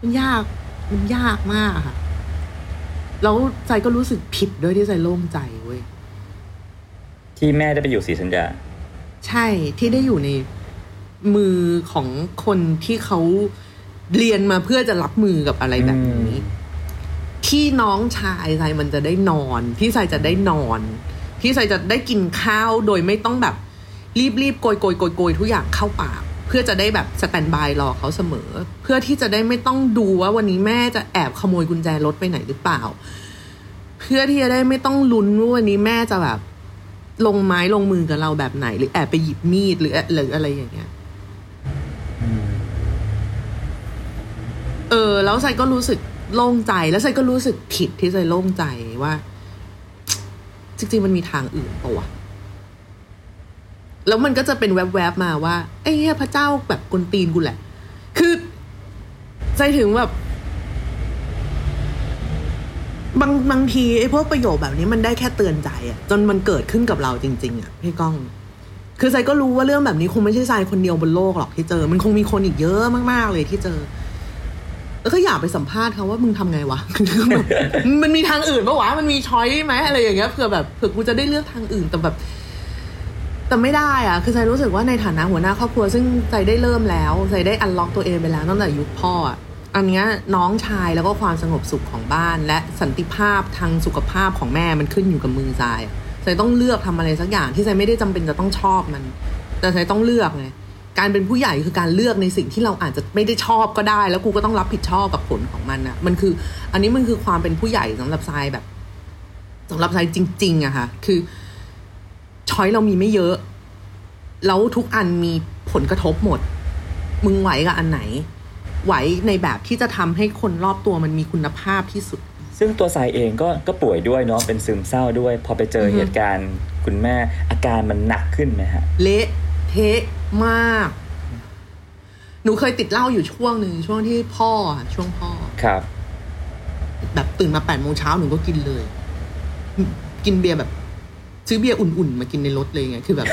มันยากมันยากมากอะค่ะ แล้วใจก็รู้สึกผิดด้วยที่ใจโล่งใจเว้ย ที่แม่ได้ไปอยู่ศรีสัญญา ใช่ที่ได้อยู่ในมือของคนที่เขาเรียนมาเพื่อจะรับมือกับอะไรแบบนี้ ที่น้องชายไซมันจะได้นอน ที่ไซจะได้นอน ที่ไซจะได้กินข้าวโดยไม่ต้องแบบ รีบรีบๆโกยโกยโกยโกยทุกอย่างเข้าปาก เพื่อจะได้แบบสแตนบายรอเขาเสมอ เพื่อที่จะได้ไม่ต้องดูว่าวันนี้แม่จะแอบขโมยกุญแจรถไปไหนหรือเปล่า เพื่อที่จะได้ไม่ต้องลุ้นว่าวันนี้แม่จะแบบลงไม้ลงมือกับเราแบบไหน หรือแอบไปหยิบมีดหรือหรืออะไรอย่างเงี้ยเออ แล้วไซก็รู้สึกโล่งใจแล้วไซก็รู้สึกผิดที่ไซโล่งใจว่า จริงๆมันมีทางอื่นปะวะ แล้วมันก็จะเป็นแวบๆมาว่าไอ้เหี้ยพระเจ้าแบบกวนตีนกูแหละ คือใจถึงแบบบางบางทีไอ้พวกประโยคแบบนี้มันได้แค่เตือนใจอะจนมันเกิดขึ้นกับเราจริง ๆอะพี่ก้อง คือไซก็รู้ว่าเรื่องแบบนี้คงไม่ใช่ทรายคนเดียวบนโลกหรอกที่เจอ มันคงมีคนอีกเยอะมากๆเลยที่เจอ แล้วก็อยากไปสัมภาษณ์เขาว่ามึงทำไงวะ มันมีทางอื่นปะวะ มันมีช้อยไหมอะไรอย่างเงี้ยเผื่อแบบเผื่อกูจะได้เลือกทางอื่นแต่แบบ แต่ไม่ได้อะคือใจรู้สึกว่าในฐานะหัวหน้าครอบครัวซึ่งใจได้เริ่มแล้วใจได้อันล็อกตัวเองไปแล้วตั้งแต่ยุคพ่ออะอันนี้น้องชายแล้วก็ความสงบสุขของบ้าน และสันติภาพทางสุขภาพของแม่มันขึ้นอยู่กับมือใจใจต้องเลือกทำอะไรสักอย่างที่ใจไม่ได้จำเป็นจะต้องชอบมัน แต่ใจต้องเลือกไงการเป็นผู้ใหญ่คือการเลือกในสิ่งที่เราอาจจะไม่ได้ชอบก็ได้ แล้วกูก็ต้องรับผิดชอบกับผลของมันอะมันคือ อันนี้มันคือความเป็นผู้ใหญ่สำหรับทรายแบบสำหรับทรายจริงๆอะค่ะคือ ช้อยเรามีไม่เยอะ แล้วทุกอันมีผลกระทบหมด มึงไหวกับอันไหน ไหวในแบบที่จะทำให้คนรอบตัวมันมีคุณภาพที่สุด ซึ่งตัวสายเองก็ก็ป่วยด้วยเนาะเป็นซึมเศร้าด้วย พอไปเจอออฮึเหตุการณ์ คุณแม่อาการมันหนักขึ้นไหมฮะ เละเทะมาก หนูเคยติดเหล้าอยู่ช่วงหนึ่งช่วงที่พ่ออะช่วงพ่อครับ แบบตื่นมาแปดโมงเช้าหนูก็กินเลย กินเบียร์แบบ ซื้อเบียร์อุ่นๆ มากินในรถเลยไงคือแบบ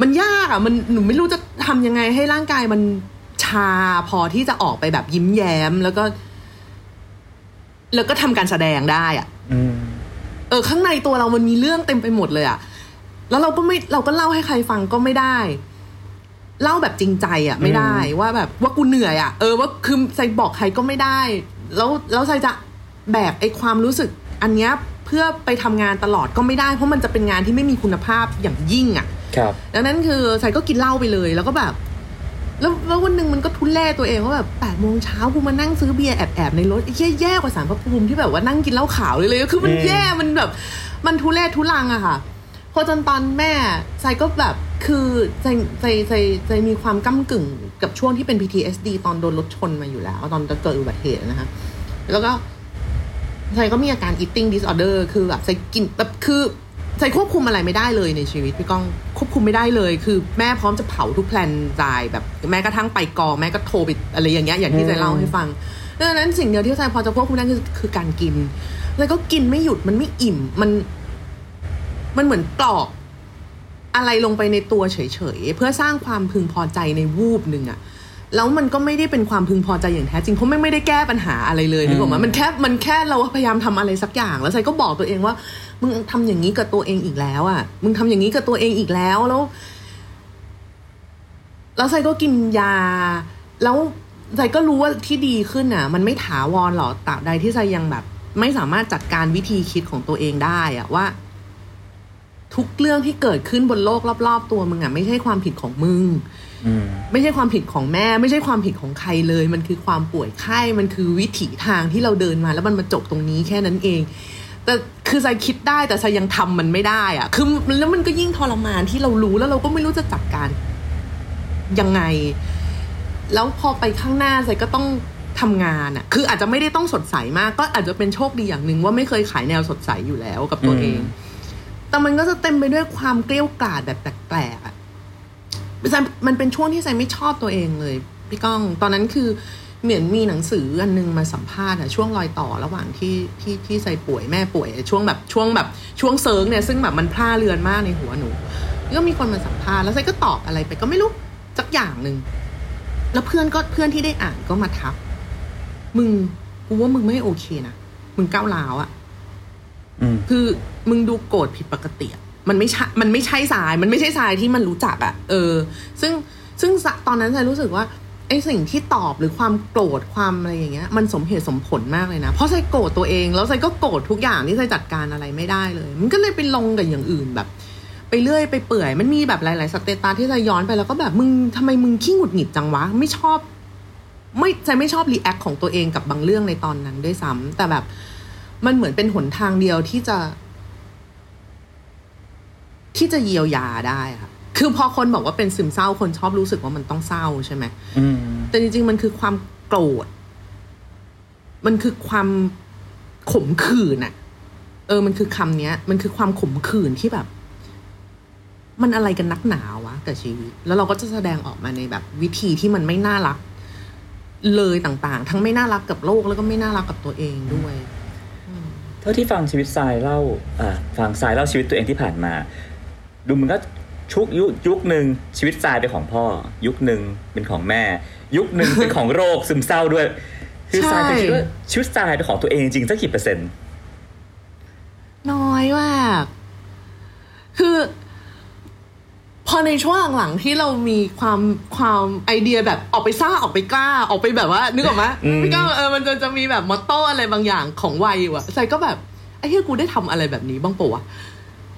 มันยากอะ มันหนูไม่รู้จะทำยังไงให้ร่างกายมันชาพอที่จะออกไปแบบยิ้มแย้มแล้วก็ แล้วก็ทำการแสดงได้อะอืมเออ ข้างในตัวเรามันมีเรื่องเต็มไปหมดเลยอะแล้วเราก็ไม่เราก็เล่าให้ใครฟังก็ไม่ได้ เล่าแบบจริงใจอะไม่ได้ว่าแบบว่ากูเหนื่อยอะเออว่าคือใส่บอกใครก็ไม่ได้ แล้วแล้วใส่จะแบกไอ้ความรู้สึก อันเนี้ย เพื่อไปทำงานตลอดก็ไม่ได้ เพราะมันจะเป็นงานที่ไม่มีคุณภาพอย่างยิ่งอะครับ ดังนั้นคือใส่ก็กินเหล้าไปเลยแล้วก็แบบ แล้วแล้ววันหนึ่งมันก็ทุนแล่ตัวเองว่าแบบแปดโมงเช้ากูมานั่งซื้อเบียร์แอบแอบๆในรถไอ้แย่แย่กว่าสารพระภูมิที่แบบว่านั่งกินเหล้าขาวเลยเลยคือมันอืมแย่มันแบบ มันทุเรศทุลังอะค่ะพอจนตอนแม่ใจก็แบบคือใจใจใจใจมีความก้ากึ่งกับช่วงที่เป็น PTSD ตอนโดนรถชนมาอยู่แล้ว ตอนเกิดอุบัติเหตุนะคะแล้วก็ ใจก็มีอาการ eating disorder คือแบบใจกินแบบคือใจควบคุมอะไรไม่ได้เลยในชีวิตพี่ก้องควบคุมไม่ได้เลย คือแม่พร้อมจะเผาทุกแพลนใจแบบแม้กระทั่งไปกองแม่ก็โทรไปอะไรอย่างเงี้ยอย่างที่ใจเล่าให้ฟังดังนั้นสิ่งเดียวที่ใจพอจะควบคุมได้คือคือการกินแล้วก็กินไม่หยุดมันไม่อิ่มมัน มันเหมือนกรอกอะไรลงไปในตัวเฉยๆ เพื่อสร้างความพึงพอใจในวูบหนึ่งอะ แล้วมันก็ไม่ได้เป็นความพึงพอใจอย่างแท้จริงเพราะไม่ไม่ได้แก้ปัญหาอะไรเลยนึกออกไหมมันแค่มันแค่เราพยายามทำอะไรสักอย่าง แล้วไซก็บอกตัวเองว่า มึงทำอย่างนี้กับตัวเองอีกแล้วอะมึงทำอย่างนี้กับตัวเองอีกแล้วแล้ว แล้วไซก็กินยา แล้วไซก็รู้ว่าที่ดีขึ้นอะ มันไม่ถาวรหรอกตราบใดที่ไซยังแบบ ไม่สามารถจัดการวิธีคิดของตัวเองได้อะว่าทุกเรื่องที่เกิดขึ้นบนโลกรอบ ๆ ตัวมึงอะไม่ใช่ความผิดของมึงอืม ไม่ใช่ความผิดของแม่ ไม่ใช่ความผิดของใครเลย มันคือความป่วยไข้มันคือวิถีทางที่เราเดินมา แล้วมันมาจบตรงนี้แค่นั้นเอง แต่คือใจคิดได้แต่ใจยังทำมันไม่ได้อะคือแล้วมันก็ยิ่งทรมานที่เรารู้แล้วเราก็ไม่รู้จะจัดการยังไง แล้วพอไปข้างหน้าใจก็ต้องทำงานอะคืออาจจะไม่ได้ต้องสดใสมาก ก็อาจจะเป็นโชคดีอย่างหนึ่งว่าไม่เคยขายแนวสดใสอยู่แล้วกับตัวเอง แต่มันก็จะเต็มไปด้วยความเกลี้ยวกล่อดแบบแปลกๆอะไซ มันเป็นช่วงที่ไซไม่ชอบตัวเองเลย พี่ก้อง ตอนนั้นคือเหมือนมีหนังสืออันนึงมาสัมภาษณ์อะช่วงรอยต่อระหว่างที่ที่ที่ไซป่วยแม่ป่วยช่วงแบบช่วงแบบช่วงเซิร์งเนี่ยซึ่งแบบมันพลาเรือนมากในหัวหนูก็มีคนมาสัมภาษณ์แล้วไซก็ตอบอะไรไปก็ไม่รู้สักอย่างหนึ่งแล้วเพื่อนก็เพื่อนที่ได้อ่านก็มาทักมึงกูว่ามึงไม่โอเคนะมึงก้าวร้าวอะอืมคือมึงดูโกรธผิดปกติอะ มันไม่ใช่มันไม่ใช่สาย มันไม่ใช่สายที่มันรู้จักอะเออ ซึ่งซึ่งตอนนั้นใจรู้สึกว่าไอ้สิ่งที่ตอบหรือความโกรธความอะไรอย่างเงี้ย มันสมเหตุสมผลมากเลยนะ เพราะใจโกรธตัวเองแล้วใจก็โกรธทุกอย่างที่ใจจัดการอะไรไม่ได้เลย มันก็เลยไปลงกับอย่างอื่นแบบ ไปเรื่อยไปเปื่อย มันมีแบบหลาย ๆ สเตตัสที่ใจย้อนไปแล้วก็แบบมึงทำไมมึงขี้หงุดหงิดจังวะ ไม่ชอบ ไม่ใจไม่ชอบรีแอคของตัวเองกับบางเรื่องในตอนนั้นด้วยซ้ำแต่แบบมันเหมือนเป็นหนทางเดียวที่จะ ที่จะเยียวยาได้ค่ะคือพอคนบอกว่าเป็นซึมเศร้าคนชอบรู้สึกว่ามันต้องเศร้าใช่ไหมอืมแต่จริงๆมันคือความโกรธ มันคือความขมขื่นอะเออ มันคือคำเนี้ย มันคือความขมขื่นที่แบบ มันอะไรกันนักหนาวะกับชีวิต แล้วเราก็จะแสดงออกมาในแบบ วิธีที่มันไม่น่ารัก เลยต่างๆ ทั้งไม่น่ารักกับโลกแล้วก็ไม่น่ารักกับตัวเองด้วย เท่าที่ฟังชีวิตทรายเล่า อ่าฟังทรายเล่าชีวิตตัวเองที่ผ่านมา ดูมันก็ชุกยุยุคหนึ่งชีวิตทรายเป็นของพ่อ ยุคหนึ่งเป็นของแม่ ยุคหนึ่งเป็นของโรคซึมเศร้าด้วย คือทรายเคยคิดว่าชีวิตทรายเป็นของตัวเองจริงๆสักกี่เปอร์เซ็นต์น้อยมากคือ พอในช่วงหลังๆที่เรามีความความไอเดียแบบออกไปซ่าออกไปกล้า ออกไปแบบว่า นึกออกไหมพี่ก้าวเออมันจะจะมีแบบมอตโต้อะไรบางอย่างของวัยอยู่อะใส่ก็แบบไอ้เฮียกูได้ทำอะไรแบบนี้บ้างปะวะ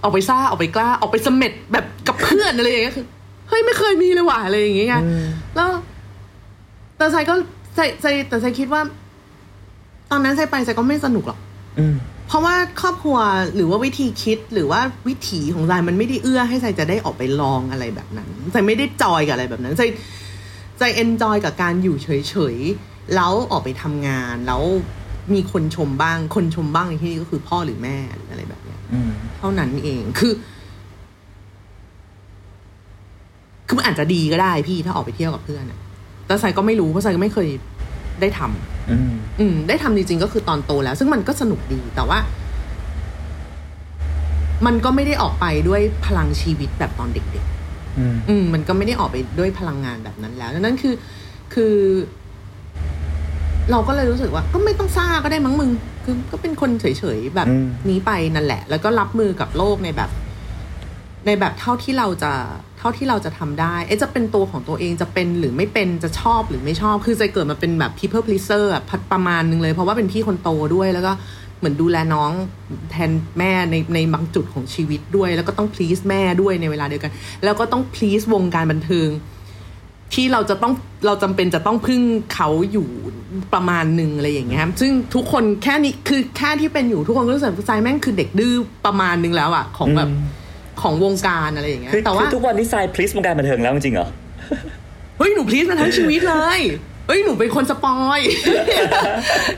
ออกไปซ่าออกไปกล้าออกไปเสม็ดแบบกับเพื่อนอะไรอย่างเงี้ยคือเฮ้ยไม่เคยมีเลยว่ะอะไรอย่างเงี้ยไงแล้วแต่ใส่ก็ใส่ใส่แต่ใส่คิดว่า ตอนนั้นใส่ไปใส่ก็ไม่สนุกหรอกอืมเพราะว่าครอบครัวหรือว่าวิธีคิดหรือว่าวิถีของใจมันไม่ได้เอื้อให้ใจจะได้ออกไปลองอะไรแบบนั้นใจไม่ได้จอยกับอะไรแบบนั้นใจใจเอนจอยกับการอยู่เฉยๆแล้วออกไปทำงานแล้วมีคนชมบ้าง คนชมบ้างในที่นี้ก็คือพ่อหรือแม่หรืออะไรแบบ เนี้ยอืมเท่านั้นเองคือ คือมันอาจจะดีก็ได้พี่ถ้าออกไปเที่ยวกับเพื่อนอะแต่ใส่ก็ไม่รู้เพราะใส่ก็ไม่เคยได้ทำอืมอืม ได้ทำจริงๆก็คือตอนโตแล้ว ซึ่งมันก็สนุกดีแต่ว่า มันก็ไม่ได้ออกไปด้วยพลังชีวิตแบบตอนเด็กอืมๆอืมมันก็ไม่ได้ออกไปด้วยพลังงานแบบนั้นแล้วดังนั้นคือ คือ เราก็เลยรู้สึกว่า ก็ไม่ต้องซ่าก็ได้มั้งมึง คือก็เป็นคนเฉยๆแบบอืมนี้ไปนั่นแหละ แล้วก็รับมือกับโลกในแบบ ในแบบเท่าที่เราจะเท่าที่เราจะทำได้เอ๊ะจะเป็นตัวของตัวเองจะเป็นหรือไม่เป็นจะชอบหรือไม่ชอบ คือใจเกิดมาเป็นแบบ people pleaser อะพัดประมาณนึงเลย เพราะว่าเป็นพี่คนโตด้วยแล้วก็เหมือนดูแลน้องแทนแม่ในในบางจุดของชีวิตด้วย แล้วก็ต้อง please แม่ด้วยในเวลาเดียวกัน แล้วก็ต้อง please วงการบันเทิง ที่เราจะต้องเราจำเป็นจะต้องพึ่งเขาอยู่ประมาณหนึ่งอะไรอย่างเงี้ยครับซึ่งทุกคนแค่นี้คือแค่ที่เป็นอยู่ทุกคนก็รู้สึกว่าใจแม่งคือเด็กดื้อประมาณนึงแล้วอะของแบบอืมของวงการอะไรอย่างเงี้ยคือแต่ว่าคือทุกวันนี้ทรายพลิสวงการบันเทิงแล้วจริงๆเหรอเฮ้ยหนูพลีสมาทั้งชีวิตเลยเฮ้ยหนูเป็นคน spoil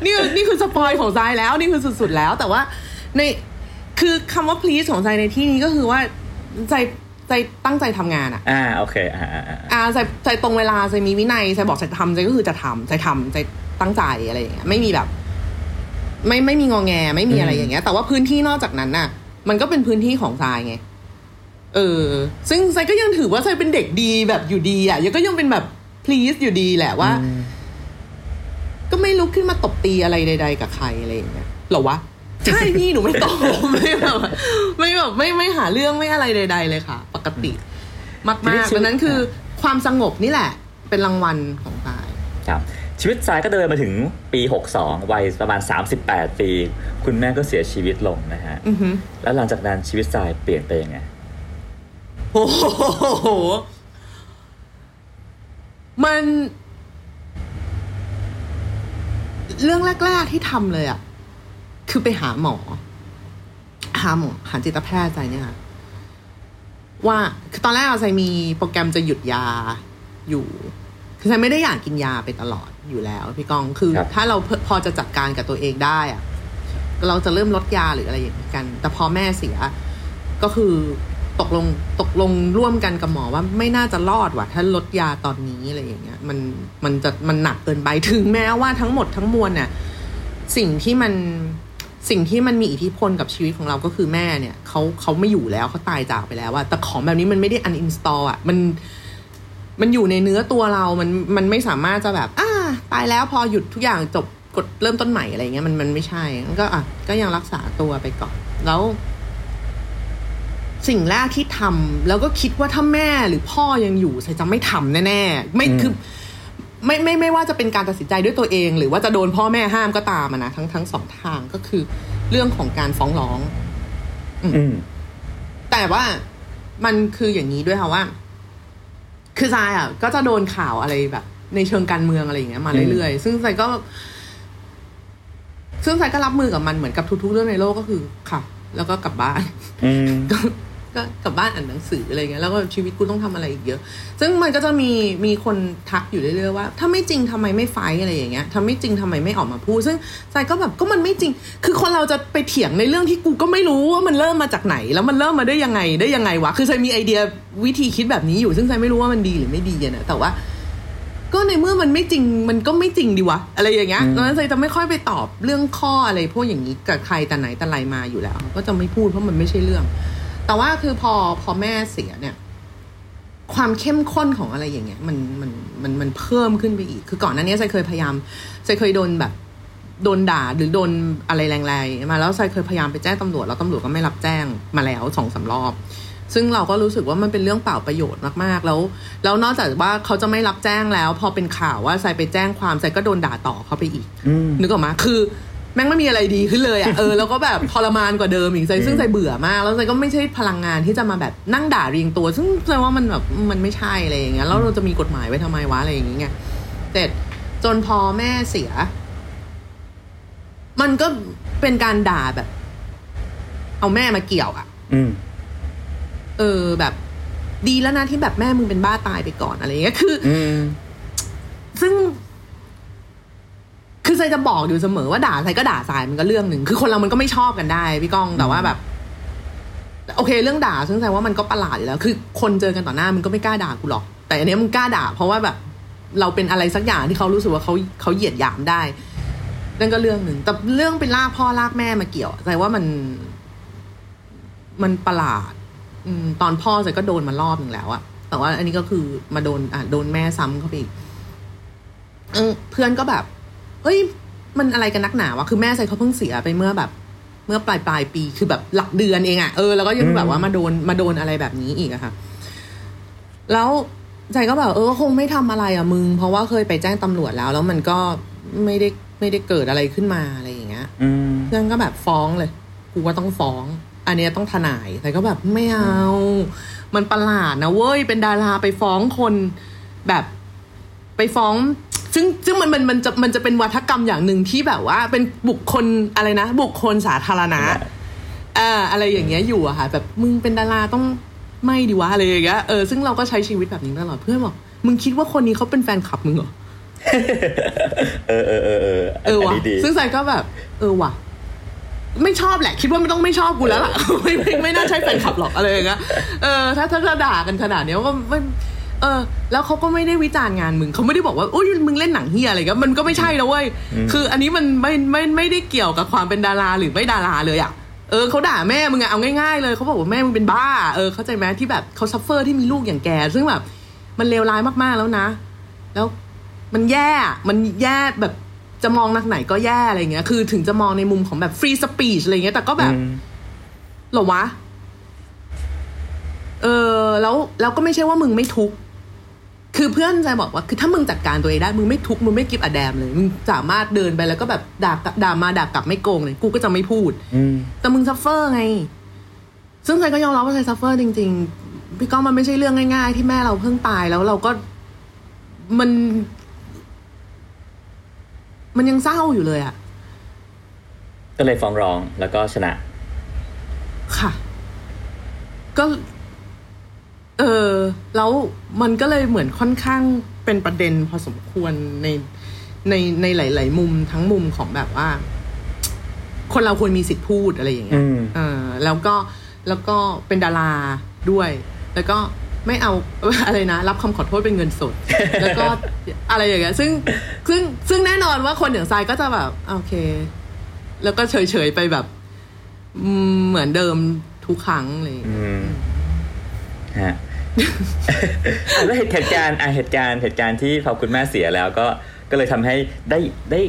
นี่นี่คือ spoil ของทรายแล้วนี่คือสุดๆแล้ว แต่ว่าในคือคำว่า please ของทรายในที่นี้ก็คือว่าทราย ทรายตั้งใจทำงานอะอ่าโอเคอ่าอ่าอ่าอ่าทรายทรายตรงเวลาทรายมีวินัยทรายบอกทรายทำทรายก็คือจะทำทรายทำทรายตั้งใจอะไรอย่างเงี้ยไม่มีแบบ ไม่ไม่มีงอแงไม่มีอะไรอย่างเงี้ย แต่ว่าพื้นที่นอกจากนั้นน่ะ มันก็เป็นพื้นที่ของทรายไงเออ ซึ่งทรายก็ยังถือว่าทรายเป็นเด็กดีแบบอยู่ดีอะยังก็ยังเป็นแบบ please อยู่ดีแหละว่าอืมก็ไม่ลุกขึ้นมาตบตีอะไรใด ๆ กับใครอะไรอย่างเงี้ยเหรอวะ ใช่พี่หนูไม่ตบไม่แบบไม่แบบไม่ไม่หาเรื่องไม่อะไรใด ๆ เลยค่ะ ปกติ มากทีนี้ๆชีวิตดังนั้นคือความสงบนี่แหละ เป็นรางวัลของตายครับชีวิตทรายก็เดินมาถึงปี 62 วัยประมาณ 38 ปี คุณแม่ก็เสียชีวิตลงนะฮะอือฮึแล้วหลังจากนั้นชีวิตทรายเปลี่ยนไปยังไงโอ้โห มัน เรื่องแรก ๆที่ทำเลยอะ คือไปหาหมอ หาหมอ หาจิตแพทย์ใจเนี่ยค่ะว่าคือตอนแรกเราใจมีโปรแกรมจะหยุดยาอยู่ คือใจไม่ได้อยากกินยาไปตลอดอยู่แล้ว พี่กองคือครับถ้าเราพอจะจัดการกับตัวเองได้อะเราจะเริ่มลดยาหรืออะไรอย่างนี้กัน แต่พอแม่เสีย ก็คือตกลงตกลงร่วมกันกับหมอว่าไม่น่าจะรอดว่ะ ถ้าลดยาตอนนี้อะไรอย่างเงี้ย มันมันจะมันหนักเกินไปถึงแม้ว่าทั้งหมดทั้งมวลเนี่ยสิ่งที่มัน สิ่งที่มันมีอิทธิพลกับชีวิตของเราก็คือแม่เนี่ยเขาเขาไม่อยู่แล้วเขาตายจากไปแล้วอะแต่ของแบบนี้มันไม่ได้ uninstall อะมันมันอยู่ในเนื้อตัวเรา มันมันไม่สามารถจะแบบอ่าตายแล้วพอหยุดทุกอย่างจบกดเริ่มต้นใหม่อะไรเงี้ยมันมันไม่ใช่มันก็อะก็ยังรักษาตัวไปก่อน แล้ว สิ่งแรกที่ทำแล้วก็คิดว่าถ้าแม่หรือพ่อยังอยู่ใส่จะไม่ทำแน่ๆไม่อืมคือ ไม่ไม่ไม่ว่าจะเป็นการตัดสินใจด้วยตัวเอง หรือว่าจะโดนพ่อแม่ห้ามก็ตามอะนะทั้งทั้งสองทางก็คือเรื่องของการฟ้องร้อง อืมแต่ว่ามันคืออย่างนี้ด้วยค่ะว่า คือทรายอะ ก็จะโดนข่าวอะไรแบบ ในเชิงการเมืองอะไรอย่างเงี้ยมาเรื่อยๆซึ่งทรายก็ ซึ่งทรายก็รับมือกับมันเหมือนกับทุกๆเรื่องในโลกก็คือค่ะ แล้วก็กลับบ้านอืม ก็ก็กลับบ้านอ่านหนังสืออะไรเงี้ยแล้วก็ชีวิตกูต้องทำอะไรอีกเยอะ ซึ่งมันก็จะมีมีคนทักอยู่เรื่อยๆว่า ถ้าไม่จริงทำไมไม่ไฟท์อะไรอย่างเงี้ยถ้าไม่จริงทำไมไม่ออกมาพูด ซึ่งใจก็แบบก็มันไม่จริง คือคนเราจะไปเถียงในเรื่องที่กูก็ไม่รู้ว่ามันเริ่มมาจากไหน แล้วมันเริ่มมาได้ยังไงได้ยังไงวะคือใจมีไอเดียวิธีคิดแบบนี้อยู่ ซึ่งใจไม่รู้ว่ามันดีหรือไม่ดีอะนะแต่ว่าก็ในเมื่อมันไม่จริงมันก็ไม่จริงดีวะ อะไรอย่างเงี้ยอืมดังนั้นใจจะไม่ค่อยไปตอบเรื่องข้ออะไรพวกอย่างนี้กับใครแต่ไหนแต่ไรมาอยู่แล้ว ก็จะไม่พูดเพราะมันไม่ใช่เรื่อง แต่ว่าคือพอพอแม่เสียเนี่ย ความเข้มข้นของอะไรอย่างเงี้ย มันมันมันมันเพิ่มขึ้นไปอีก คือก่อนหน้านี้ใจเคยพยายามใจเคยโดนแบบโดนด่าหรือโดนอะไรแรงๆมาแล้วใจเคยพยายามไปแจ้งตำรวจแล้วตำรวจก็ไม่รับแจ้งมาแล้วสองสามรอบ ซึ่งเราก็รู้สึกว่ามันเป็นเรื่องเปล่าประโยชน์มากๆแล้ว แล้วนอกจากว่าเขาจะไม่รับแจ้งแล้ว พอเป็นข่าวว่าใส่ไปแจ้งความใส่ก็โดนด่าต่อเขาไปอีกอืมนึกออกมาคือ แม่งไม่มีอะไรดีขึ้นเลยอะ่ะเออแล้วก็แบบทรมานกว่าเดิมอีกใจซึ่งใจเบื่อมาก แล้วใจก็ไม่ใช่พลังงานที่จะมาแบบนั่งด่าเรียงตัว ซึ่งใจว่ามันแบบมันไม่ใช่อะไรอย่างเงี้ยแล้วเราจะมีกฎหมายไว้ทำไมวะอะไรอย่างเงี้ยเสร็จจนพอแม่เสีย มันก็เป็นการด่าแบบ เอาแม่มาเกี่ยวอะอืมเออแบบ ดีแล้วนะที่แบบแม่มึงเป็นบ้าตายไปก่อนอะไรอย่างเงี้ยคืออืมซึ่ง คือใจจะบอกอยู่เสมอว่าด่าใครก็ด่าทรายมันก็เรื่องหนึ่งคือคนเรามันก็ไม่ชอบกันได้พี่ก้องแต่ว่าแบบ โอเคเรื่องด่าซึ่งใจว่ามันก็ประหลาดอยู่แล้ว คือ คนเจอกันต่อหน้ามันก็ไม่กล้าด่ากูหรอก แต่อันนี้มันกล้าด่า เพราะว่าแบบ เราเป็นอะไรสักอย่างที่เขารู้สึกว่าเขาเขาเหยียดหยามได้นั่นก็เรื่องหนึ่งแต่เรื่องเป็นลากพ่อลากแม่มาเกี่ยวใจว่ามัน มันประหลาด อืม ตอนพ่อใจก็โดนมารอบหนึ่งแล้วอะแต่ว่า อันนี้ก็คือมาโดน อะโดนแม่ซ้ำเข้าไปอีกเพื่อนก็แบบ เฮ้ย มันอะไรกันนักหนาวะคือแม่ใส่เขาเพิ่งเสียไปเมื่อแบบ เมื่อปลายปลายปีคือแบบหลักเดือนเองอะเออแล้วก็ยังอืมแบบว่ามาโดนมาโดนอะไรแบบนี้อีกอะค่ะ แล้วใจก็แบบเออคงไม่ทำอะไรอะมึง เพราะว่าเคยไปแจ้งตำรวจแล้ว แล้วมันก็ไม่ได้ไม่ได้เกิดอะไรขึ้นมาอะไรอย่างเงี้ยอืมเพื่อนก็แบบฟ้องเลยกูว่าต้องฟ้อง อันเนี้ยต้องทนายแต่ก็แบบไม่เอา มันประหลาดนะเว้ยเป็นดาราไปฟ้องคนแบบไปฟ้อง ซึ่งซึ่งมันมันมันจะมันจะเป็นวัฒกรรมอย่างหนึ่งที่แบบว่าเป็นบุคคลอะไรนะ บุคคลสาธารณะอ่าอะไรอย่างเงี้ยอยู่อะค่ะ แบบมึงเป็นดาราต้องไม่ดีวะอะไรอย่างเงี้ยเออซึ่งเราก็ใช้ชีวิตแบบนี้ตลอดเพื่อนบอกมึงคิดว่าคนนี้เขาเป็นแฟนคลับมึงเหรอเออเออเออเออเอออันว่ะนี้ดีซึ่งใจก็แบบ เออว่ะ ไม่ชอบแหละ คิดว่าไม่ต้องไม่ชอบกูแล้วล่ะไม่ไม่ไม่น่าใช่แฟนคลับหรอกอะไรอย่างเงี้ยเออถ้าถ้าถ้าด่ากันขนาดเนี้ยก็ไม่ เออ แล้วเขาก็ไม่ได้วิจารณ์งานมึงเขาไม่ได้บอกว่าโอ้ยมึงเล่นหนังเฮียอะไรเงี้ยมันก็ไม่ใช่นะเว้ยคืออันนี้มันไม่ไม่ไม่ได้เกี่ยวกับความเป็นดาราหรือไม่ดาราเลยอะเออเขาด่าแม่มึงอะเอาง่ายๆเลยเขาบอกว่าแม่มึงเป็นบ้าเออเข้าใจไหมที่แบบเขาซัฟเฟอร์ที่มีลูกอย่างแก ซึ่งแบบมันเลวร้ายมากๆแล้วนะ แล้วมันแย่มันแย่แบบจะมองแง่ไหนก็แย่อะไรเงี้ย คือถึงจะมองในมุมของแบบ free speech อะไรเงี้ย แต่ก็แบบอืมเหรอวะ เออ แล้วแล้วก็ไม่ใช่ว่ามึงไม่ทุกข์ คือเพื่อนจะบอกว่าคือถ้ามึงจัดการตัวเองได้มึงไม่ทุกข์มึงไม่ give a damn เลยมึงสามารถเดินไปแล้วก็แบบด่ากลับด่ามาด่ากลับไม่โกงเลย กูก็จะไม่พูดอืมแต่มึง suffer ไง ซึ่งทรายก็ยอมรับว่าทราย suffer จริง ๆ พี่ก้องมันไม่ใช่เรื่องง่าย ๆ ที่แม่เราเพิ่งตายแล้วเราก็มัน มันยังเศร้าอยู่เลยอะก็เลยฟ้องร้องแล้วก็ชนะก็ เออแล้วมันก็เลยเหมือนค่อนข้างเป็นประเด็นพอสมควรในในในหลาย ๆ มุมทั้งมุมของแบบว่า คนเราควรมีสิทธิ์พูดอะไรอย่างเงี้ยอืมเออแล้วก็แล้วก็เป็นดาราด้วย แล้วก็ไม่เอาอะไรนะ รับคำขอโทษเป็นเงินสด แล้วก็อะไรอย่างเงี้ยซึ่งซึ่งซึ่งแน่นอนว่าคนอย่างทรายก็จะแบบโอเค แล้วก็เฉยๆไปแบบอืมเหมือนเดิมทุกครั้งอะไรอย่างเลยอืมฮะอะ แล้วเหตุการณ์อะเหตุการณ์เหตุการณ์ที่พอคุณแม่เสียแล้วก็ก็เลยทำให้ได้ได้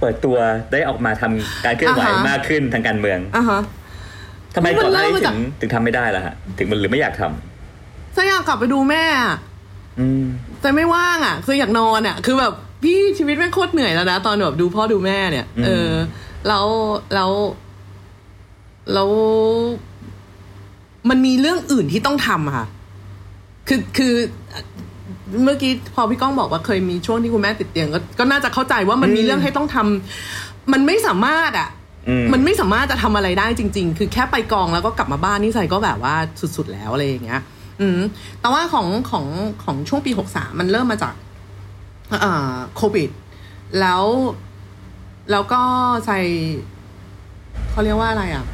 เปิดตัวได้ออกมาทำการเคลื่อนไหวอ่าฮะมากขึ้นทางการเมืองอะฮะทำไมก่อนหน้านี้มันเริ่มมาถึจากงถึงทำไม่ได้ล่ะฮะถึงมันหรือไม่อยากทำทรายอยากกลับไปดูแม่อะอืมแต่ไม่ว่างอะ คืออยากนอนอะ คือแบบพี่ชีวิตแม่งโคตรเหนื่อยแล้วนะ ตอนแบบดูพ่อดูแม่เนี่ยอืมเออ แล้วแล้วแล้วมันมีเรื่องอื่นที่ต้องทำอะค่ะ คือคือเมื่อกี้พอพี่ก้องบอกว่าเคยมีช่วงที่คุณแม่ติดเตียงก็ก็น่าจะเข้าใจว่ามันมีเรื่องให้ต้องทำมันไม่สามารถอะอืมมันไม่สามารถจะทำอะไรได้จริง ๆ คือแค่ไปกองแล้วก็กลับมาบ้านนี่ใส่ก็แบบว่าสุดๆแล้วอะไรอย่างเงี้ย อืม แต่ว่าของของของช่วงปีหกสามมันเริ่มมาจากเอ่อโควิด แล้ว แล้วก็ใส่เขาเรียกว่าอะไรอะ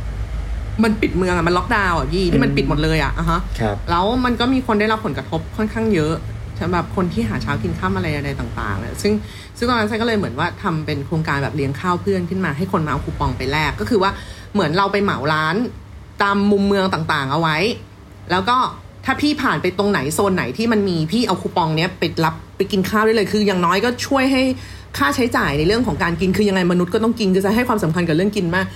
มันปิดเมืองอะมันล็อกดาวน์อะพี่ที่มันปิดหมดเลยอะอะฮะครับแล้วมันก็มีคนได้รับผลกระทบค่อนข้างเยอะสำหรับคนที่หาเช้ากินข้ามอะไรอะไรต่างๆเนี่ยซึ่งซึ่งตอนนั้นฉันก็เลยเหมือนว่าทำเป็นโครงการแบบเลี้ยงข้าวเพื่อนขึ้นมาให้คนมาเอาคูปองไปแลกก็คือว่าเหมือนเราไปเหมาร้านตามมุมเมืองต่างๆ เอาไว้ แล้วก็ถ้าพี่ผ่านไปตรงไหนโซนไหนที่มันมีพี่เอาคูปองเนี้ยไปรับไปกินข้าวได้เลยคืออย่างน้อยก็ช่วยให้ ค่าใช้จ่ายในเรื่องของการกินคือยังไงมนุษย์ก็ต้องกินคือจะให้ความสำคัญกับเรื่องกินมาก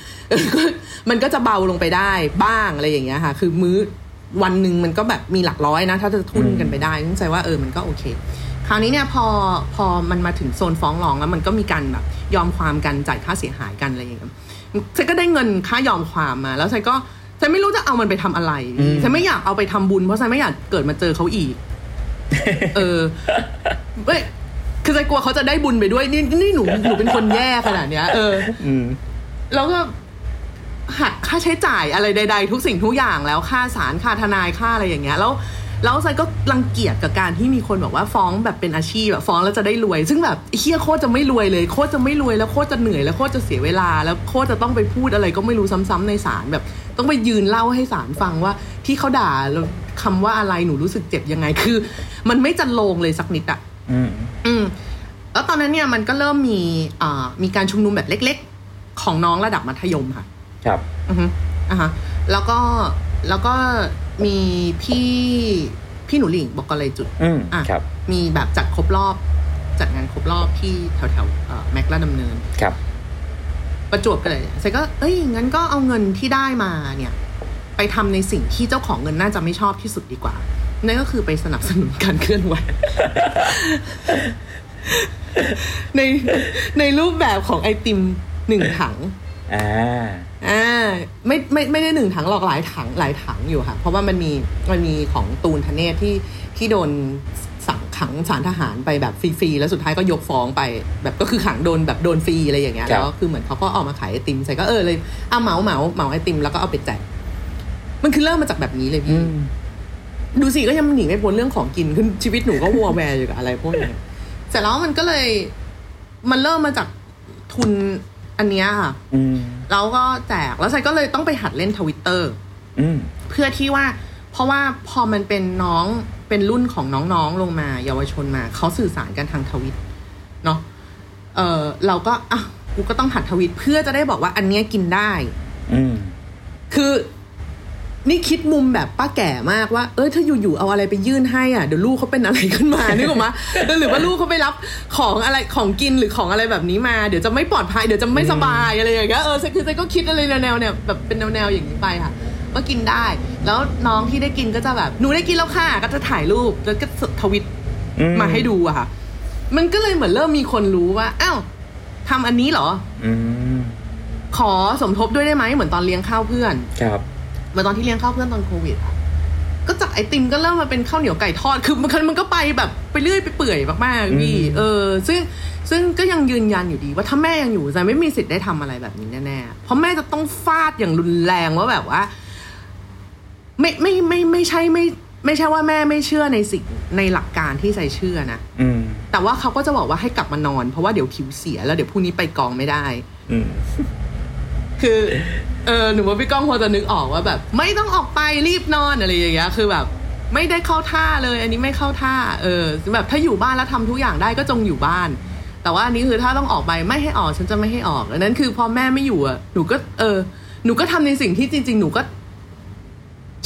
มันก็จะเบาลงไปได้บ้างอะไรอย่างเงี้ยค่ะ คือมื้อวันหนึ่งมันก็แบบมีหลักร้อยนะ ถ้าจะทุนกันไปได้นึกใจว่าเออมันก็โอเค คราวนี้เนี่ยพอพอมันมาถึงโซนฟ้องร้องแล้วมันก็มีการแบบยอมความกันจ่ายค่าเสียหายกันอะไรอย่างเงี้ยฉันก็ได้เงินค่ายอมความมา แล้วฉันก็ฉันไม่รู้จะเอามันไปทำอะไรฉันไม่อยากเอาไปทำบุญเพราะฉันไม่อยากเกิดมาเจอเขาอีก เออเว้ย คือใจกลัวเขาจะได้บุญไปด้วย นี่นี่หนูหนูเป็นคนแย่ขนาดเนี้ย เอออืมแล้วก็หักค่าใช้จ่ายอะไรใด ๆ ทุกสิ่งทุกอย่างแล้วค่าศาลค่าทนายค่าอะไรอย่างเงี้ย แล้วแล้วไซก็รังเกียจกับการที่มีคนบอกว่าฟ้องแบบเป็นอาชีพแบบฟ้องแล้วจะได้รวย ซึ่งแบบเฮียโคตรจะไม่รวยเลยโคตรจะไม่รวยแล้วโคตรจะเหนื่อยแล้วโคตรจะเสียเวลา แล้วโคตรจะต้องไปพูดอะไรก็ไม่รู้ซ้ำๆในศาลแบบ ต้องไปยืนเล่าให้ศาลฟังว่าที่เขาด่าแล้วคำว่าอะไรหนูรู้สึกเจ็บยังไงคือ มันไม่จันโลงเลยสักนิดอะ อืมอืมแล้วตอนนั้นเนี่ยมันก็เริ่มมีอ่ามีการชุมนุมแบบเล็ก ๆ ของน้องระดับมัธยมค่ะ ครับอือฮึอะฮะแล้วก็แล้วก็มีพี่พี่หนูหลิงบอกกเลยจุดอืมอะครับ มีแบบจัดครบรอบ จัดงานครบรอบที่แถวแถวๆเอ่อแม็กลาดดำเนินครับ ประจวบกันเลยเสร็จก็ เอ้ยงั้นก็เอาเงินที่ได้มาเนี่ย ไปทำในสิ่งที่เจ้าของเงินน่าจะไม่ชอบที่สุดดีกว่า นั่นก็คือไปสนับสนุนการเคลื่อนไหวในในรูปแบบของไอติมหนึ่งถังอ่าอ่าไม่ไม่ไม่ได้หนึ่งถังหรอกหลายถังหลายถังอยู่ค่ะ เพราะว่ามันมีมันมีของตูนธเนศที่ที่โดนสั่งขังสารทหารไปแบบฟรีๆแล้วสุดท้ายก็ยกฟ้องไป แบบก็คือขังโดนแบบโดนฟรีอะไรอย่างเงี้ยครับแล้วคือเหมือนเขาก็ออกมาขายไอติมใส่ก็เออเลยเอาเหมาเหมาเหมาไอติมแล้วก็เอาไปแจกมันคือเริ่มมาจากแบบนี้เลยอืพี่ม ดูสิก็ยังหนีไม่พ้นเรื่องของกินคือชีวิตหนูก็วัวแวร์อยู่กับอะไรพวกนี้เสร็จแล้วมันก็เลย มันเริ่มมาจากทุนอันเนี้ยค่ะอืมแล้วก็แจกแล้วไซก็เลยต้องไปหัดเล่นทวิตเตอร์อืมเพื่อที่ว่า เพราะว่าพอมันเป็นน้องเป็นรุ่นของน้องๆลงมา เยาวชนมาเขาสื่อสารกันทางทวิตเนาะเออเราก็อะกูก็ต้องหัดทวิตเพื่อจะได้บอกว่าอันเนี้ยกินได้ อืมคือ นี่คิดมุมแบบป้าแก่มากว่า เอ้ยถ้าอยู่ๆเอาอะไรไปยื่นให้อะเดี๋ยวลูกเขาเป็นอะไรขึ้นมานึกออกมาหรือว่าลูกเขาไปรับของอะไรของกินหรือของอะไรแบบนี้มาเดี๋ยวจะไม่ปลอดภัยเดี๋ยวจะไม่สบายอะไรอย่างเงี้ยเออคือเซก็คิดอะไรแนวๆเนี่ยแบบเป็นแนวๆอย่างนี้ไปค่ะก็กินได้ แล้วน้องที่ได้กินก็จะแบบหนูได้กินแล้วค่ะก็จะถ่ายรูปแล้วก็ทวิตอืมมาให้ดูอะค่ะ มันก็เลยเหมือนเริ่มมีคนรู้ว่าอ้าวทำอันนี้เหรออืมขอสมทบด้วยได้ไหมเหมือนตอนเลี้ยงข้าวเพื่อน ครับ เหมื่อนตอนที่เลี้ยงข้าวเพื่อนตอนโควิดอะก็จากไอติมก็เริ่มมาเป็นข้าวเหนียวไก่ทอด คือมันมันก็ไปแบบไปเรื่อยไปเปื่อยมากๆพี่อืมเออ ซึ่งซึ่งก็ยังยืนยันอยู่ดีว่าถ้าแม่ยังอยู่จะไม่มีสิทธิ์ได้ทำอะไรแบบนี้แน่ๆ เพราะแม่จะต้องฟาดอย่างรุนแรงว่าแบบว่า ไม่ไม่ไม่ไม่ใช่ไม่ ไม่ใช่ว่าแม่ไม่เชื่อในสิ่งในหลักการที่ใจเชื่อนะอืมแต่ว่าเขาก็จะบอกว่าให้กลับมานอน เพราะว่าเดี๋ยวผิวเสียแล้วเดี๋ยวพรุ่งนี้ไปกองไม่ได้ อืม คือเออหนูว่าพี่ก้องพอจะนึกออกว่าแบบ ไม่ต้องออกไปรีบนอนอะไรอย่างเงี้ยคือแบบไม่ได้เข้าท่าเลย อันนี้ไม่เข้าท่า เออแบบถ้าอยู่บ้านแล้วทำทุกอย่างได้ก็จงอยู่บ้าน แต่ว่าอันนี้คือถ้าต้องออกไปไม่ให้ออกฉันจะไม่ให้ออกอันนั้นคือพอแม่ไม่อยู่อะหนูก็ เออ หนูก็ทำในสิ่งที่จริง ๆ หนูก็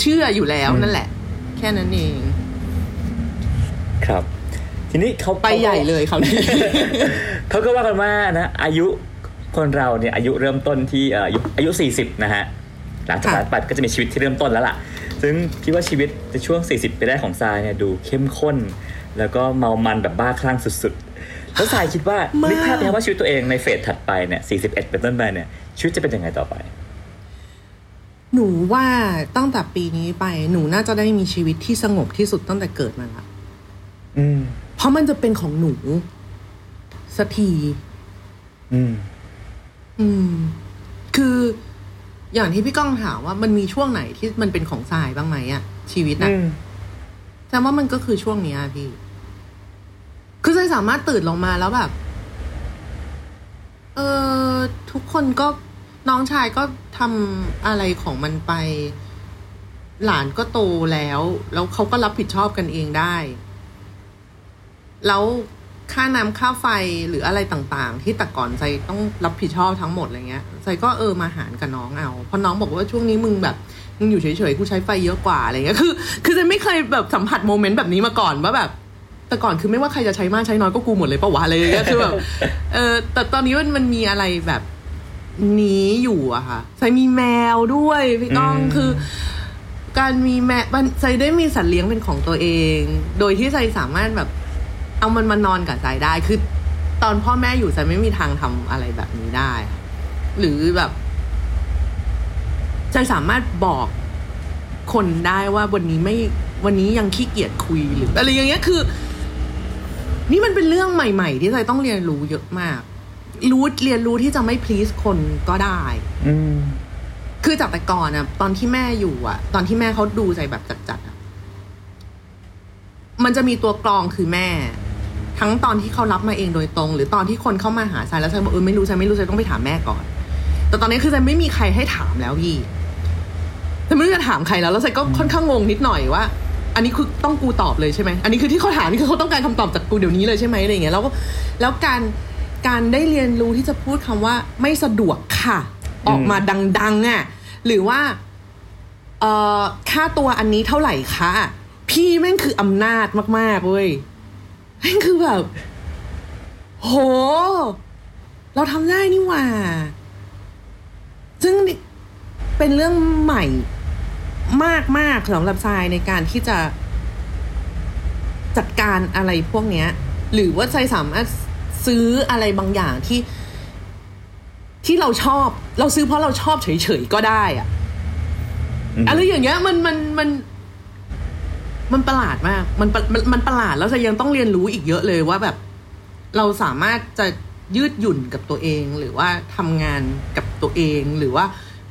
เชื่ออยู่แล้วอืมนั่นแหละ แค่นั้นเอง ครับ ทีนี้เขาไปใหญ่เลยเขาวนี้เขาก็ว่ากันว่านะอายุ คนเราเนี่ยอายุเริ่มต้นที่เอ่ออายุอายุ 40 นะฮะ หลังจากนั้นค่ะไปก็จะมีชีวิตที่เริ่มต้นแล้วล่ะ ซึ่งคิดว่าชีวิตในช่วง 40 ไปได้ของทรายเนี่ยดูเข้มข้น แล้วก็เมามันแบบบ้าคลั่งสุดๆ แล้วทรายคิดว่ามากนึกภาพไหมครับว่าชีวิตตัวเองในเฟสถัดไปเนี่ย41 เป็นต้นไปเนี่ยชีวิตจะเป็นยังไงต่อไป หนูว่าตั้งแต่ปีนี้ไปหนูน่าจะได้มีชีวิตที่สงบที่สุดตั้งแต่เกิดมาละอืมเพราะมันจะเป็นของหนูสักที อืม อืม คืออย่างที่พี่ก้องถามว่ามันมีช่วงไหนที่มันเป็นของทรายบ้างไหมอะชีวิตนะอืมแต่ว่ามันก็คือช่วงเนี้ยพี่ คือทรายสามารถตื่นลงมาแล้วแบบ เออทุกคนก็น้องชายก็ทำอะไรของมันไป หลานก็โตแล้ว แล้วเขาก็รับผิดชอบกันเองได้ แล้ว ค่าน้ำค่าไฟหรืออะไรต่างๆ ที่แต่ก่อนใจต้องรับผิดชอบทั้งหมดอะไรเงี้ยใจก็เออมาหารกับน้องเอาเพราะน้องบอกว่าช่วงนี้มึงแบบมึงอยู่เฉยๆกูใช้ไฟเยอะกว่าอะไรเงี้ยคือ คือใจไม่เคยแบบสัมผัสโมเมนต์แบบนี้มาก่อนว่าแบบ แต่ก่อนคือไม่ว่าใครจะใช้มากใช้น้อยก็กูหมดเลยปะวะอะไรอย่างเงี้ยคือแบบเออแต่ตอนนี้มันมันมีอะไรแบบนี้อยู่อะค่ะใจมีแมวด้วยพี่ก้องอืมคือการมีแมวมันใจได้มีสัตว์เลี้ยงเป็นของตัวเอง โดยที่ใจสามารถแบบ เอามันมานอนกับใจได้คือ ตอนพ่อแม่อยู่ใจไม่มีทางทำอะไรแบบนี้ได้ หรือแบบใจสามารถบอกคนได้ว่าวันนี้ไม่วันนี้ยังขี้เกียจคุยหรืออะไรอย่างเงี้ยคือ นี่มันเป็นเรื่องใหม่ ๆ ที่ใจต้องเรียนรู้เยอะมาก รู้เรียนรู้ที่จะไม่ please คนก็ได้ อืมคือจากแต่ก่อนอะตอนที่แม่อยู่อะตอนที่แม่เขาดูใจแบบจัดๆอะมันจะมีตัวกรองคือแม่ ทั้งตอนที่เขารับมาเองโดยตรง หรือตอนที่คนเข้ามาหาใจแล้วใจบอกเออไม่รู้ใจไม่รู้ใจต้องไปถามแม่ก่อน แต่ตอนนี้คือใจไม่มีใครให้ถามแล้วพี่แต่ไม่รู้จะถามใครแล้วแล้วใจก็ค่อนข้างงงนิดหน่อยว่า อันนี้คือต้องกูตอบเลยใช่ไหมอันนี้คือที่เขาถามนี่คือเขาต้องการคำตอบจากกูเดี๋ยวนี้เลยใช่ไหมอะไรอย่างเงี้ยแล้วก็แล้วการการได้เรียนรู้ที่จะพูดคำว่าไม่สะดวกค่ะ ออกมาดังๆอะหรือว่าเอ่อค่าตัวอันนี้เท่าไหร่คะพี่แม่งคืออำนาจมากๆเว้ย แม่งคือแบบ โห เราทำได้นี่หว่า ซึ่งเป็นเรื่องใหม่มากๆสำหรับทรายในการที่จะจัดการอะไรพวกเนี้ย หรือว่าทรายสามารถซื้ออะไรบางอย่างที่ ที่เราชอบ เราซื้อเพราะเราชอบเฉยๆก็ได้อะอืมอะไรอย่างเงี้ย มันมันมัน มันประหลาดมาก มันมันมันประหลาดแล้วจะยังต้องเรียนรู้อีกเยอะเลยว่าแบบ เราสามารถจะยืดหยุ่นกับตัวเองหรือว่าทำงานกับตัวเองหรือว่า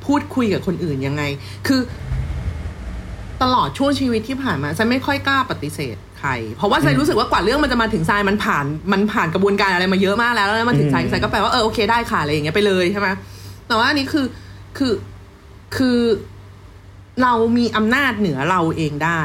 พูดคุยกับคนอื่นยังไง คือ ตลอดช่วงชีวิตที่ผ่านมาฉันไม่ค่อยกล้าปฏิเสธใคร เพราะว่าฉันรู้สึกว่ากว่าเรื่องมันจะมาถึงทรายมันผ่าน มันผ่านกระบวนการอะไรมาเยอะมากแล้วแล้วมาถึงทรายทรายก็แปลว่าเออโอเคได้ค่ะอะไรอย่างเงี้ยไปเลยใช่ไหมแต่ว่าอันนี้คือคือคือเรามีอำนาจเหนือเราเองได้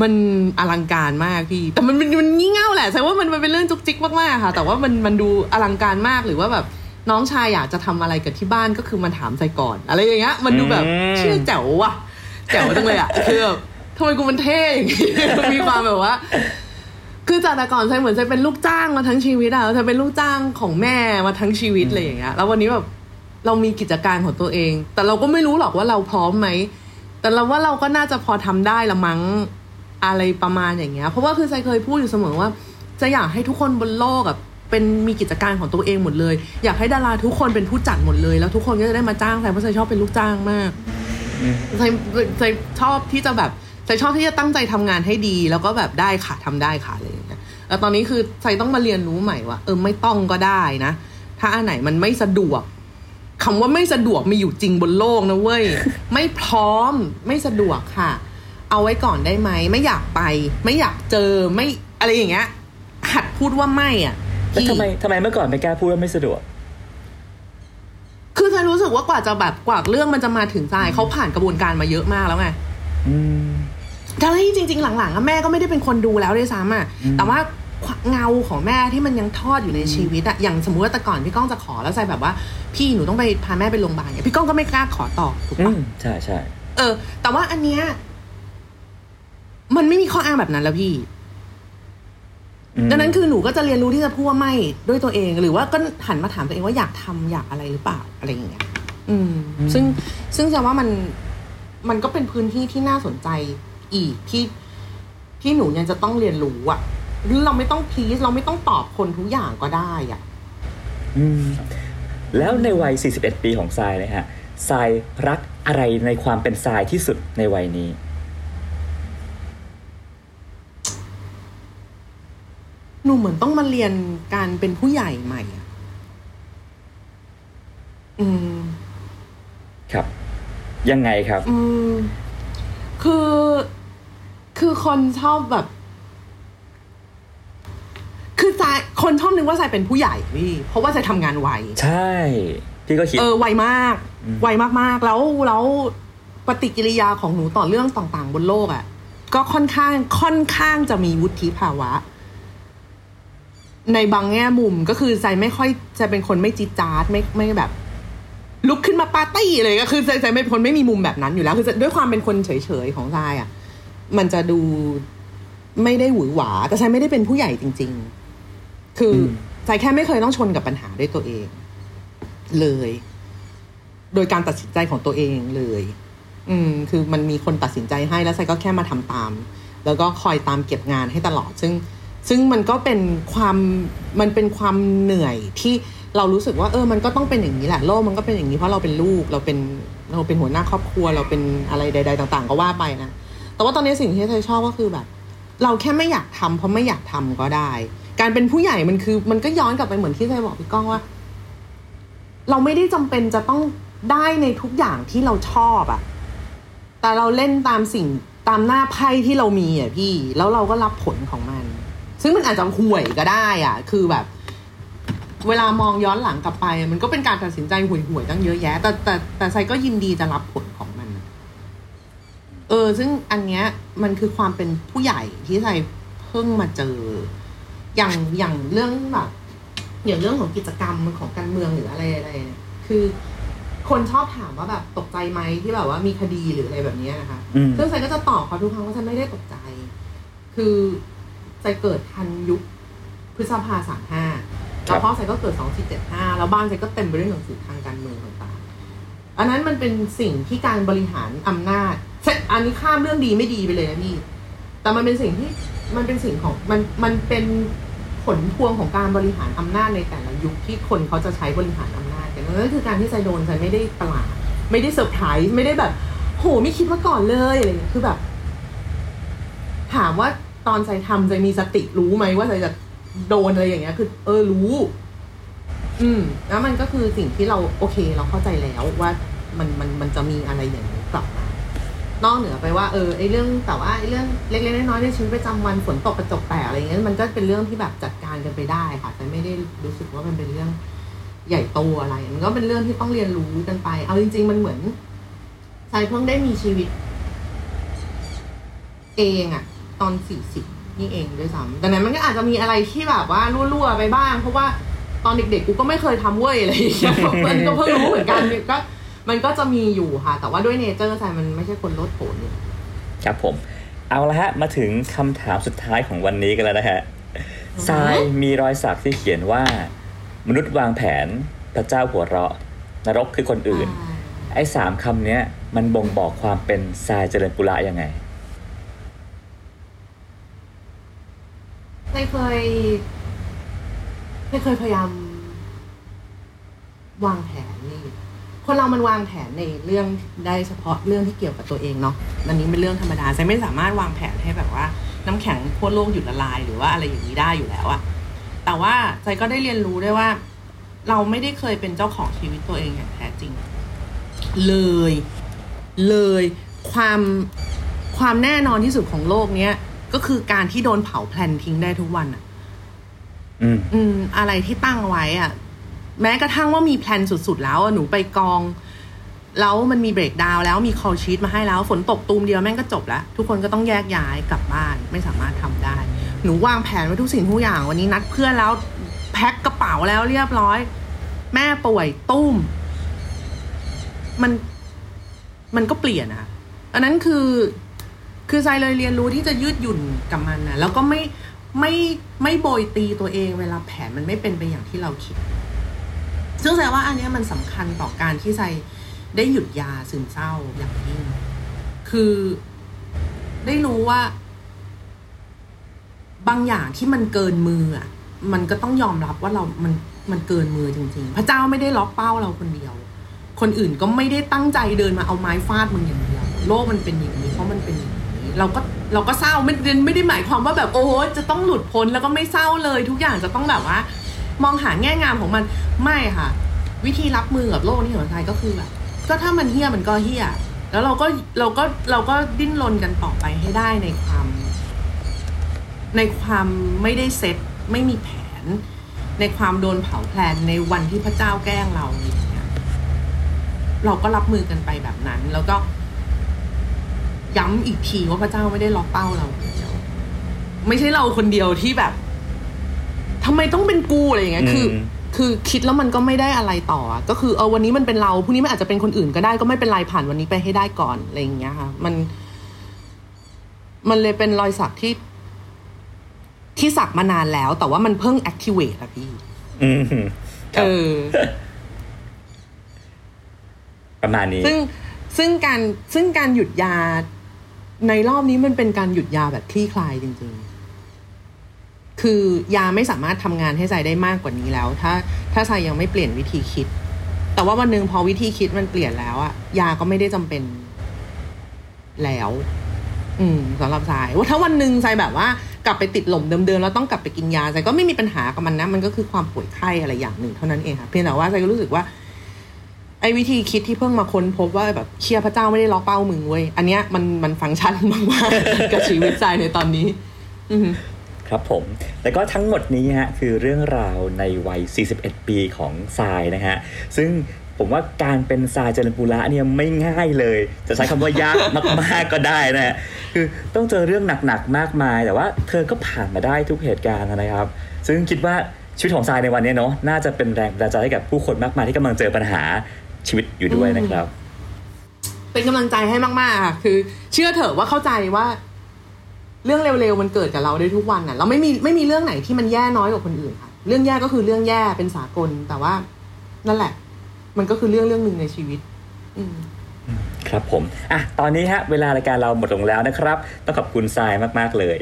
มันอลังการมากพี่แต่มันมันมันงี่เง่าแหละใช่ว่ามันมันเป็นเรื่องจุกจิกมากๆค่ะ แต่ว่ามันมันดูอลังการมากหรือว่าแบบน้องชายอยากจะทำอะไรกับที่บ้านก็คือมันถามใจก่อน อะไรอย่างเงี้ยมันดูแบบอืมเชื่อแจ๋วว่ะแจ๋วจังเลยอะคือแบบทำไมกูมันเท่อย่างงี้มันมีความแบบว่า คือจากแต่ก่อนใช่เหมือนจะเป็นลูกจ้างมาทั้งชีวิตอะจะเป็นลูกจ้างของแม่มาทั้งชีวิตอะไรอย่างเงี้ยแล้ววันนี้แบบเรามีกิจการของตัวเอง แต่เราก็ไม่รู้หรอกว่าเราพร้อมไหมแต่เราว่าเราก็น่าจะพอทำได้ละมั้ง อะไรประมาณอย่างเงี้ย เพราะว่าคือใจเคยพูดอยู่เสมอว่า จะอยากให้ทุกคนบนโลกอะเป็นมีกิจการของตัวเองหมดเลย อยากให้ดาราทุกคนเป็นผู้จัดหมดเลย แล้วทุกคนก็จะได้มาจ้างใจเพราะใจชอบเป็นลูกจ้างมากอืมใจใจชอบที่จะแบบใจชอบที่จะตั้งใจทำงานให้ดี แล้วก็แบบได้ค่ะทำได้ค่ะอะไรอย่างเงี้ยแล้วตอนนี้คือใจต้องมาเรียนรู้ใหม่ว่าเออไม่ต้องก็ได้นะ ถ้าอันไหนมันไม่สะดวกคำว่าไม่สะดวกมีอยู่จริงบนโลกนะเว้ย ไม่พร้อมไม่สะดวกค่ะ เอาไว้ก่อนได้ไหม ไม่อยากไป ไม่อยากเจอไม่อะไรอย่างเงี้ย หัดพูดว่าไม่อะแล้วพี่ทำไมทำไมเมื่อก่อนไม่กล้าพูดว่าไม่สะดวก คือเธอรู้สึกว่ากว่าจะแบบกว่าเรื่องมันจะมาถึงทรายเขาผ่านกระบวนการมาเยอะมากแล้วไงอืมทั้งที่จริง ๆ หลังๆอะแม่ก็ไม่ได้เป็นคนดูแล้วด้วยซ้ำอะอืมแต่ว่าเงาของแม่ที่มันยังทอดอยู่ในชีวิตอะอย่างสมมติว่าแต่ก่อนพี่ก้องจะขอแล้วใส่แบบว่า พี่หนูต้องไปพาแม่ไปโรงพยาบาลเนี่ยพี่ก้องก็ไม่กล้าขอต่อถูกอืปะมใช่ใช่เออ แต่ว่าอันเนี้ย มันไม่มีข้ออ้างแบบนั้นแล้วพี่อืมดังนั้นคือหนูก็จะเรียนรู้ที่จะพูดว่าไม่ด้วยตัวเอง หรือว่าก็หันมาถามตัวเองว่าอยากทำอยากอะไรหรือเปล่าอะไรอย่างเงี้ยอืม ซึ่งซึ่งจะว่ามันมันก็เป็นพื้นที่ที่น่าสนใจอีกที่ที่หนูยังจะต้องเรียนรู้อะหรือเราไม่ต้องพีซเราไม่ต้องตอบคนทุกอย่างก็ได้อะอืม แล้วในวัย 41 ปีของทรายเลยฮะทรายรักอะไรในความเป็นทรายที่สุดในวัยนี้ หนูเหมือนต้องมาเรียนการเป็นผู้ใหญ่ใหม่อะอืม ครับ ยังไงครับ อืม คือ คือคนชอบแบบ คือสายคนชอบนึกว่าสายเป็นผู้ใหญ่พี่ เพราะว่าสายทำงานไว ใช่ พี่ก็คิด เออ ไวมากอืมไวมากๆ แล้ว แล้วปฏิกิริยาของหนูต่อเรื่องต่างๆ บนโลกอะ่ะ ก็ค่อนข้าง ค่อนข้างจะมีวุฒิภาวะ ในบางแง่มุมก็คือใจไม่ค่อยจะเป็นคนไม่จิดจาร์ดไม่ไม่แบบ ลุกขึ้นมาปาร์ตี้เลยก็คือใจใจไม่เป็นคนไม่มีมุมแบบนั้นอยู่แล้ว คือด้วยความเป็นคนเฉยๆของใจอะ มันจะดูไม่ได้หวือหวา แต่ใจไม่ได้เป็นผู้ใหญ่จริง ๆ คืออมใจแค่ไม่เคยต้องชนกับปัญหาด้วยตัวเอง เลย โดยการตัดสินใจของตัวเองเลย อืม คือมันมีคนตัดสินใจให้แล้วไซก็แค่มาทำตาม แล้วก็คอยตามเก็บงานให้ตลอดซึ่ง ซึ่งมันก็เป็นความมันเป็นความเหนื่อยที่เรารู้สึกว่าเออมันก็ต้องเป็นอย่างนี้แหละโลกมันก็เป็นอย่างนี้เพราะเราเป็นลูกเราเป็นเราเป็นหัวหน้าครอบครัวเราเป็นอะไรใด ๆ ต่าง ๆ ก็ว่าไปนะแต่ว่าตอนนี้สิ่งที่ไทยชอบก็คือแบบ เราแค่ไม่อยากทำเพราะไม่อยากทำก็ได้ การเป็นผู้ใหญ่มันคือ มันก็ย้อนกลับไปเหมือนที่ไทยบอกพี่ก้องว่า เราไม่ได้จำเป็นจะต้องได้ในทุกอย่างที่เราชอบอะแต่เราเล่นตามสิ่งตามหน้าไพ่ที่เรามีอะพี่ แล้วเราก็รับผลของมัน ซึ่งมันอาจจะห่วยก็ได้อะคือแบบ เวลามองย้อนหลังกลับไป มันก็เป็นการตัดสินใจห่วยๆตั้งเยอะแยะ แต่แต่แต่ไซก็ยินดีจะรับผลของมัน เออ ซึ่งอันเนี้ยมันคือความเป็นผู้ใหญ่ที่ไซเพิ่งมาเจอ อย่างอย่างเรื่องแบบอย่างเรื่องของกิจกรรมของการเมืองหรืออะไรอะไรเนี่ยคือคนชอบถามว่าแบบตกใจไหมที่แบบว่ามีคดีหรืออะไรแบบเนี้ยนะคะอืมซึ่งไซก็จะตอบเขาทุกครั้งว่าฉันไม่ได้ตกใจ คือ ไซเกิดทันยุคพฤษภาสามห้าครัแล้บวพ่อไซก็เกิดสองสี่เจ็ดห้าแล้วบ้านไซก็เต็มไปด้วยหนังสือทางการเมืองต่างๆอันนั้นมันเป็นสิ่งที่การบริหารอำนาจเช่นอันนี้ข้ามเรื่องดีไม่ดีไปเลยนะพี่แต่มันเป็นสิ่งที่มันเป็นสิ่งของมันมันเป็นผลพวงของการบริหารอำนาจในแต่ละยุคที่คนเขาจะใช้บริหารอำนาจกันนั่นคือการที่ไซโดนไซไม่ได้ประหลาดไม่ได้เซอร์ไพรส์ไม่ได้แบบ โหไม่คิดมาก่อนเลยอะไรอย่างเงี้ยคือแบบ ถามว่า ตอนใจทำใจมีสติรู้ไหมว่าใจจะโดนอะไรอย่างเงี้ย คือ เออรู้ อืม แล้วมันก็คือสิ่งที่เราโอเค เราเข้าใจแล้วว่ามันมันมันจะมีอะไรอย่างนี้กลับมานอกเหนือไปว่าเออไอเรื่องแต่ว่าไอเรื่องเล็กๆน้อยๆในชีวิตประจำวันฝนตกกระจกแตกอะไรเงี้ยมันก็เป็นเรื่องที่แบบจัดการกันไปได้ค่ะ แต่ไม่ได้รู้สึกว่ามันเป็นเรื่องใหญ่โตอะไร มันก็เป็นเรื่องที่ต้องเรียนรู้กันไป เอาจริง ๆ มันเหมือนใจเพิ่งได้มีชีวิต เองอะ ตอนสี่สิบนี่เองด้วยซ้ำดังนั้นมันก็อาจจะมีอะไรที่แบบว่ารั่วๆไปบ้าง เพราะว่าตอนเด็กๆกูก็ไม่เคยทำเว้ยอะไรอย่างเงี้ยมันก็เพิ่งรู้เหมือนกันก็มันก็จะมีอยู่ค่ะ แต่ว่าด้วยเนเจอร์ใจมันไม่ใช่คนลดโผนเนี่ยครับผม เอาละฮะ มาถึงคำถามสุดท้ายของวันนี้กันแล้วนะฮะทรายมีรอยสักที่เขียนว่า มนุษย์วางแผนพระเจ้าหัวเราะ นรกคือคนอื่น ไอ้สามคำเนี้ยมันบ่งบอกความเป็นทรายเจริญปุระยังไง ไม่เคย ไม่เคยพยายาม วางแผนนี่ คนเรามันวางแผนในเรื่องได้เฉพาะเรื่องที่เกี่ยวกับตัวเองเนาะอันนี้เป็นเรื่องธรรมดาไซไม่สามารถวางแผนให้แบบว่า น้ำแข็งขั้วโลกหยุดละลาย หรือว่าอะไรอย่างนี้ได้อยู่แล้วอะแต่ว่าใจก็ได้เรียนรู้ด้วยว่า เราไม่ได้เคยเป็นเจ้าของชีวิตตัวเองอย่างแท้จริง เลย เลย ความความแน่นอนที่สุดของโลกเนี้ย ก็คือการที่โดนเผา plan ทิ้งได้ทุกวันอะอืมอืม อะไรที่ตั้งไว้อะแม้กระทั่งว่ามี plan สุดๆแล้วอะหนูไปกอง แล้วมันมี breakdown แล้วมี call sheet มาให้แล้ว ฝนตกตูมเดียวแม่งก็จบแล้วทุกคนก็ต้องแยกย้ายกลับบ้านไม่สามารถทำได้ หนูวางแผนไว้ทุกสิ่งทุกอย่าง วันนี้นัดเพื่อนแล้วแพ็คกระเป๋าแล้วเรียบร้อย แม่ป่วยตู้ม มันมันก็เปลี่ยนอะอันนั้นคือ คือใจเลยเรียนรู้ที่จะยืดหยุ่นกับมันนะแล้วก็ไม่ไม่ไม่โบยตีตัวเองเวลาแผนมันไม่เป็นไปอย่างที่เราคิด ซึ่งแสดงว่าอันนี้มันสำคัญต่อการที่ใจได้หยุดยาซึมเศร้าอย่างยิ่ง คือได้รู้ว่า บางอย่างที่มันเกินมืออะ มันก็ต้องยอมรับว่าเรา มันมันเกินมือจริง ๆ พระเจ้าไม่ได้ล็อกเป้าเราคนเดียว คนอื่นก็ไม่ได้ตั้งใจเดินมาเอาไม้ฟาดมึงอย่างเดียว โลกมันเป็นอย่างนี้เพราะมันเป็นอย่าง เราก็เราก็เศร้าไม่ได้ไม่ได้หมายความว่าแบบโอ้โหจะต้องหลุดพ้นแล้วก็ไม่เศร้าเลยทุกอย่างจะต้องแบบว่า มองหาแง่งามของมันไม่ค่ะ วิธีรับมือกับโลกนี้ของไทยก็คือแบบก็ถ้ามันเฮี้ยมันก็เฮี้ยแล้วเราก็เราก็เราก็ดิ้นรนกันต่อไปให้ได้ในความ ในความไม่ได้เซ็ตไม่มีแผน ในความโดนเผาแพลนในวันที่พระเจ้าแกล้งเราอะไรอย่างเงี้ยเราก็รับมือกันไปแบบนั้น แล้วก็ ย้ำอีกทีว่าพระเจ้าไม่ได้ล็อกเป้าเราคนเดียวไม่ใช่เราคนเดียวที่แบบทำไมต้องเป็นกูอะไรอย่างเงี้ยคืออืมคือคิดแล้วมันก็ไม่ได้อะไรต่ออะก็คือเออวันนี้มันเป็นเราพรุ่งนี้มันอาจจะเป็นคนอื่นก็ได้ก็ไม่เป็นไรผ่านวันนี้ไปให้ได้ก่อนอะไรอย่างเงี้ยค่ะ มัน มันเลยเป็นรอยสักที่ ที่สักมานานแล้ว แต่ว่ามันเพิ่ง activate อะพี่อืมคเอรับอประมาณนี้ ซึ่งซึ่งการซึ่งการหยุดยา ในรอบนี้มันเป็นการหยุดยาแบบคลี่คลายจริง ๆ คือยาไม่สามารถทำงานให้ใจได้มากกว่านี้แล้ว ถ้า ถ้าใจยังไม่เปลี่ยนวิธีคิด แต่ว่าวันหนึ่งพอวิธีคิดมันเปลี่ยนแล้วอะยาก็ไม่ได้จำเป็นแล้ว อืมสำหรับใจว่าถ้าวันหนึ่งใจแบบว่ากลับไปติดหล่มเดิมๆแล้วต้องกลับไปกินยาใจก็ไม่มีปัญหากับมันนะ มันก็คือความป่วยไข้อะไรอย่างหนึ่งเท่านั้นเองค่ะเพียงแต่ว่าใจก็รู้สึกว่า ไอ้วิธีคิดที่เพิ่งมาค้นพบว่าแบบเชียร์พระเจ้าไม่ได้ล็อกเป้ามึงเว้ย อันเนี้ยมันมันฟังก์ชันมากๆกับชีวิตใจในตอนนี้ อืครับผม แล้วก็ทั้งหมดนี้ฮะคือเรื่องราวในวัย 41 ปีของทรายนะฮะ ซึ่งผมว่าการเป็นทรายเจริญปุระเนี่ยไม่ง่ายเลย จะใช้คำว่ายากมากๆก็ได้นะฮะคือต้องเจอเรื่องหนักๆมากมาย แต่ว่าเธอก็ผ่านมาได้ทุกเหตุการณ์นะครับ ซึ่งคิดว่าชีวิตของทรายในวันนี้เนาะ น่าจะเป็นแรงบันดาลใจให้กับผู้คนมากมายที่กำลังเจอปัญหา ชีวิตอยู่ด้วยนะครับ เป็นกำลังใจให้มากๆค่ะคือ เชื่อเถอะว่าเข้าใจว่า เรื่องเร็วๆมันเกิดกับเราได้ทุกวันน่ะ เราไม่มีไม่มีเรื่องไหนที่มันแย่น้อยกว่าคนอื่นค่ะ เรื่องแย่ก็คือเรื่องแย่เป็นสากล แต่ว่า นั่นแหละ มันก็คือเรื่องเรื่องหนึ่งในชีวิต อืมครับผม อะ ตอนนี้ฮะ เวลารายการเราหมดลงแล้วนะครับ ต้องขอบคุณทรายมาก ๆ เลย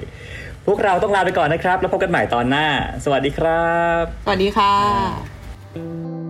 พวกเราต้องลาไปก่อนนะครับ แล้วพบกันใหม่ตอนหน้า สวัสดีครับ สวัสดีค่ะ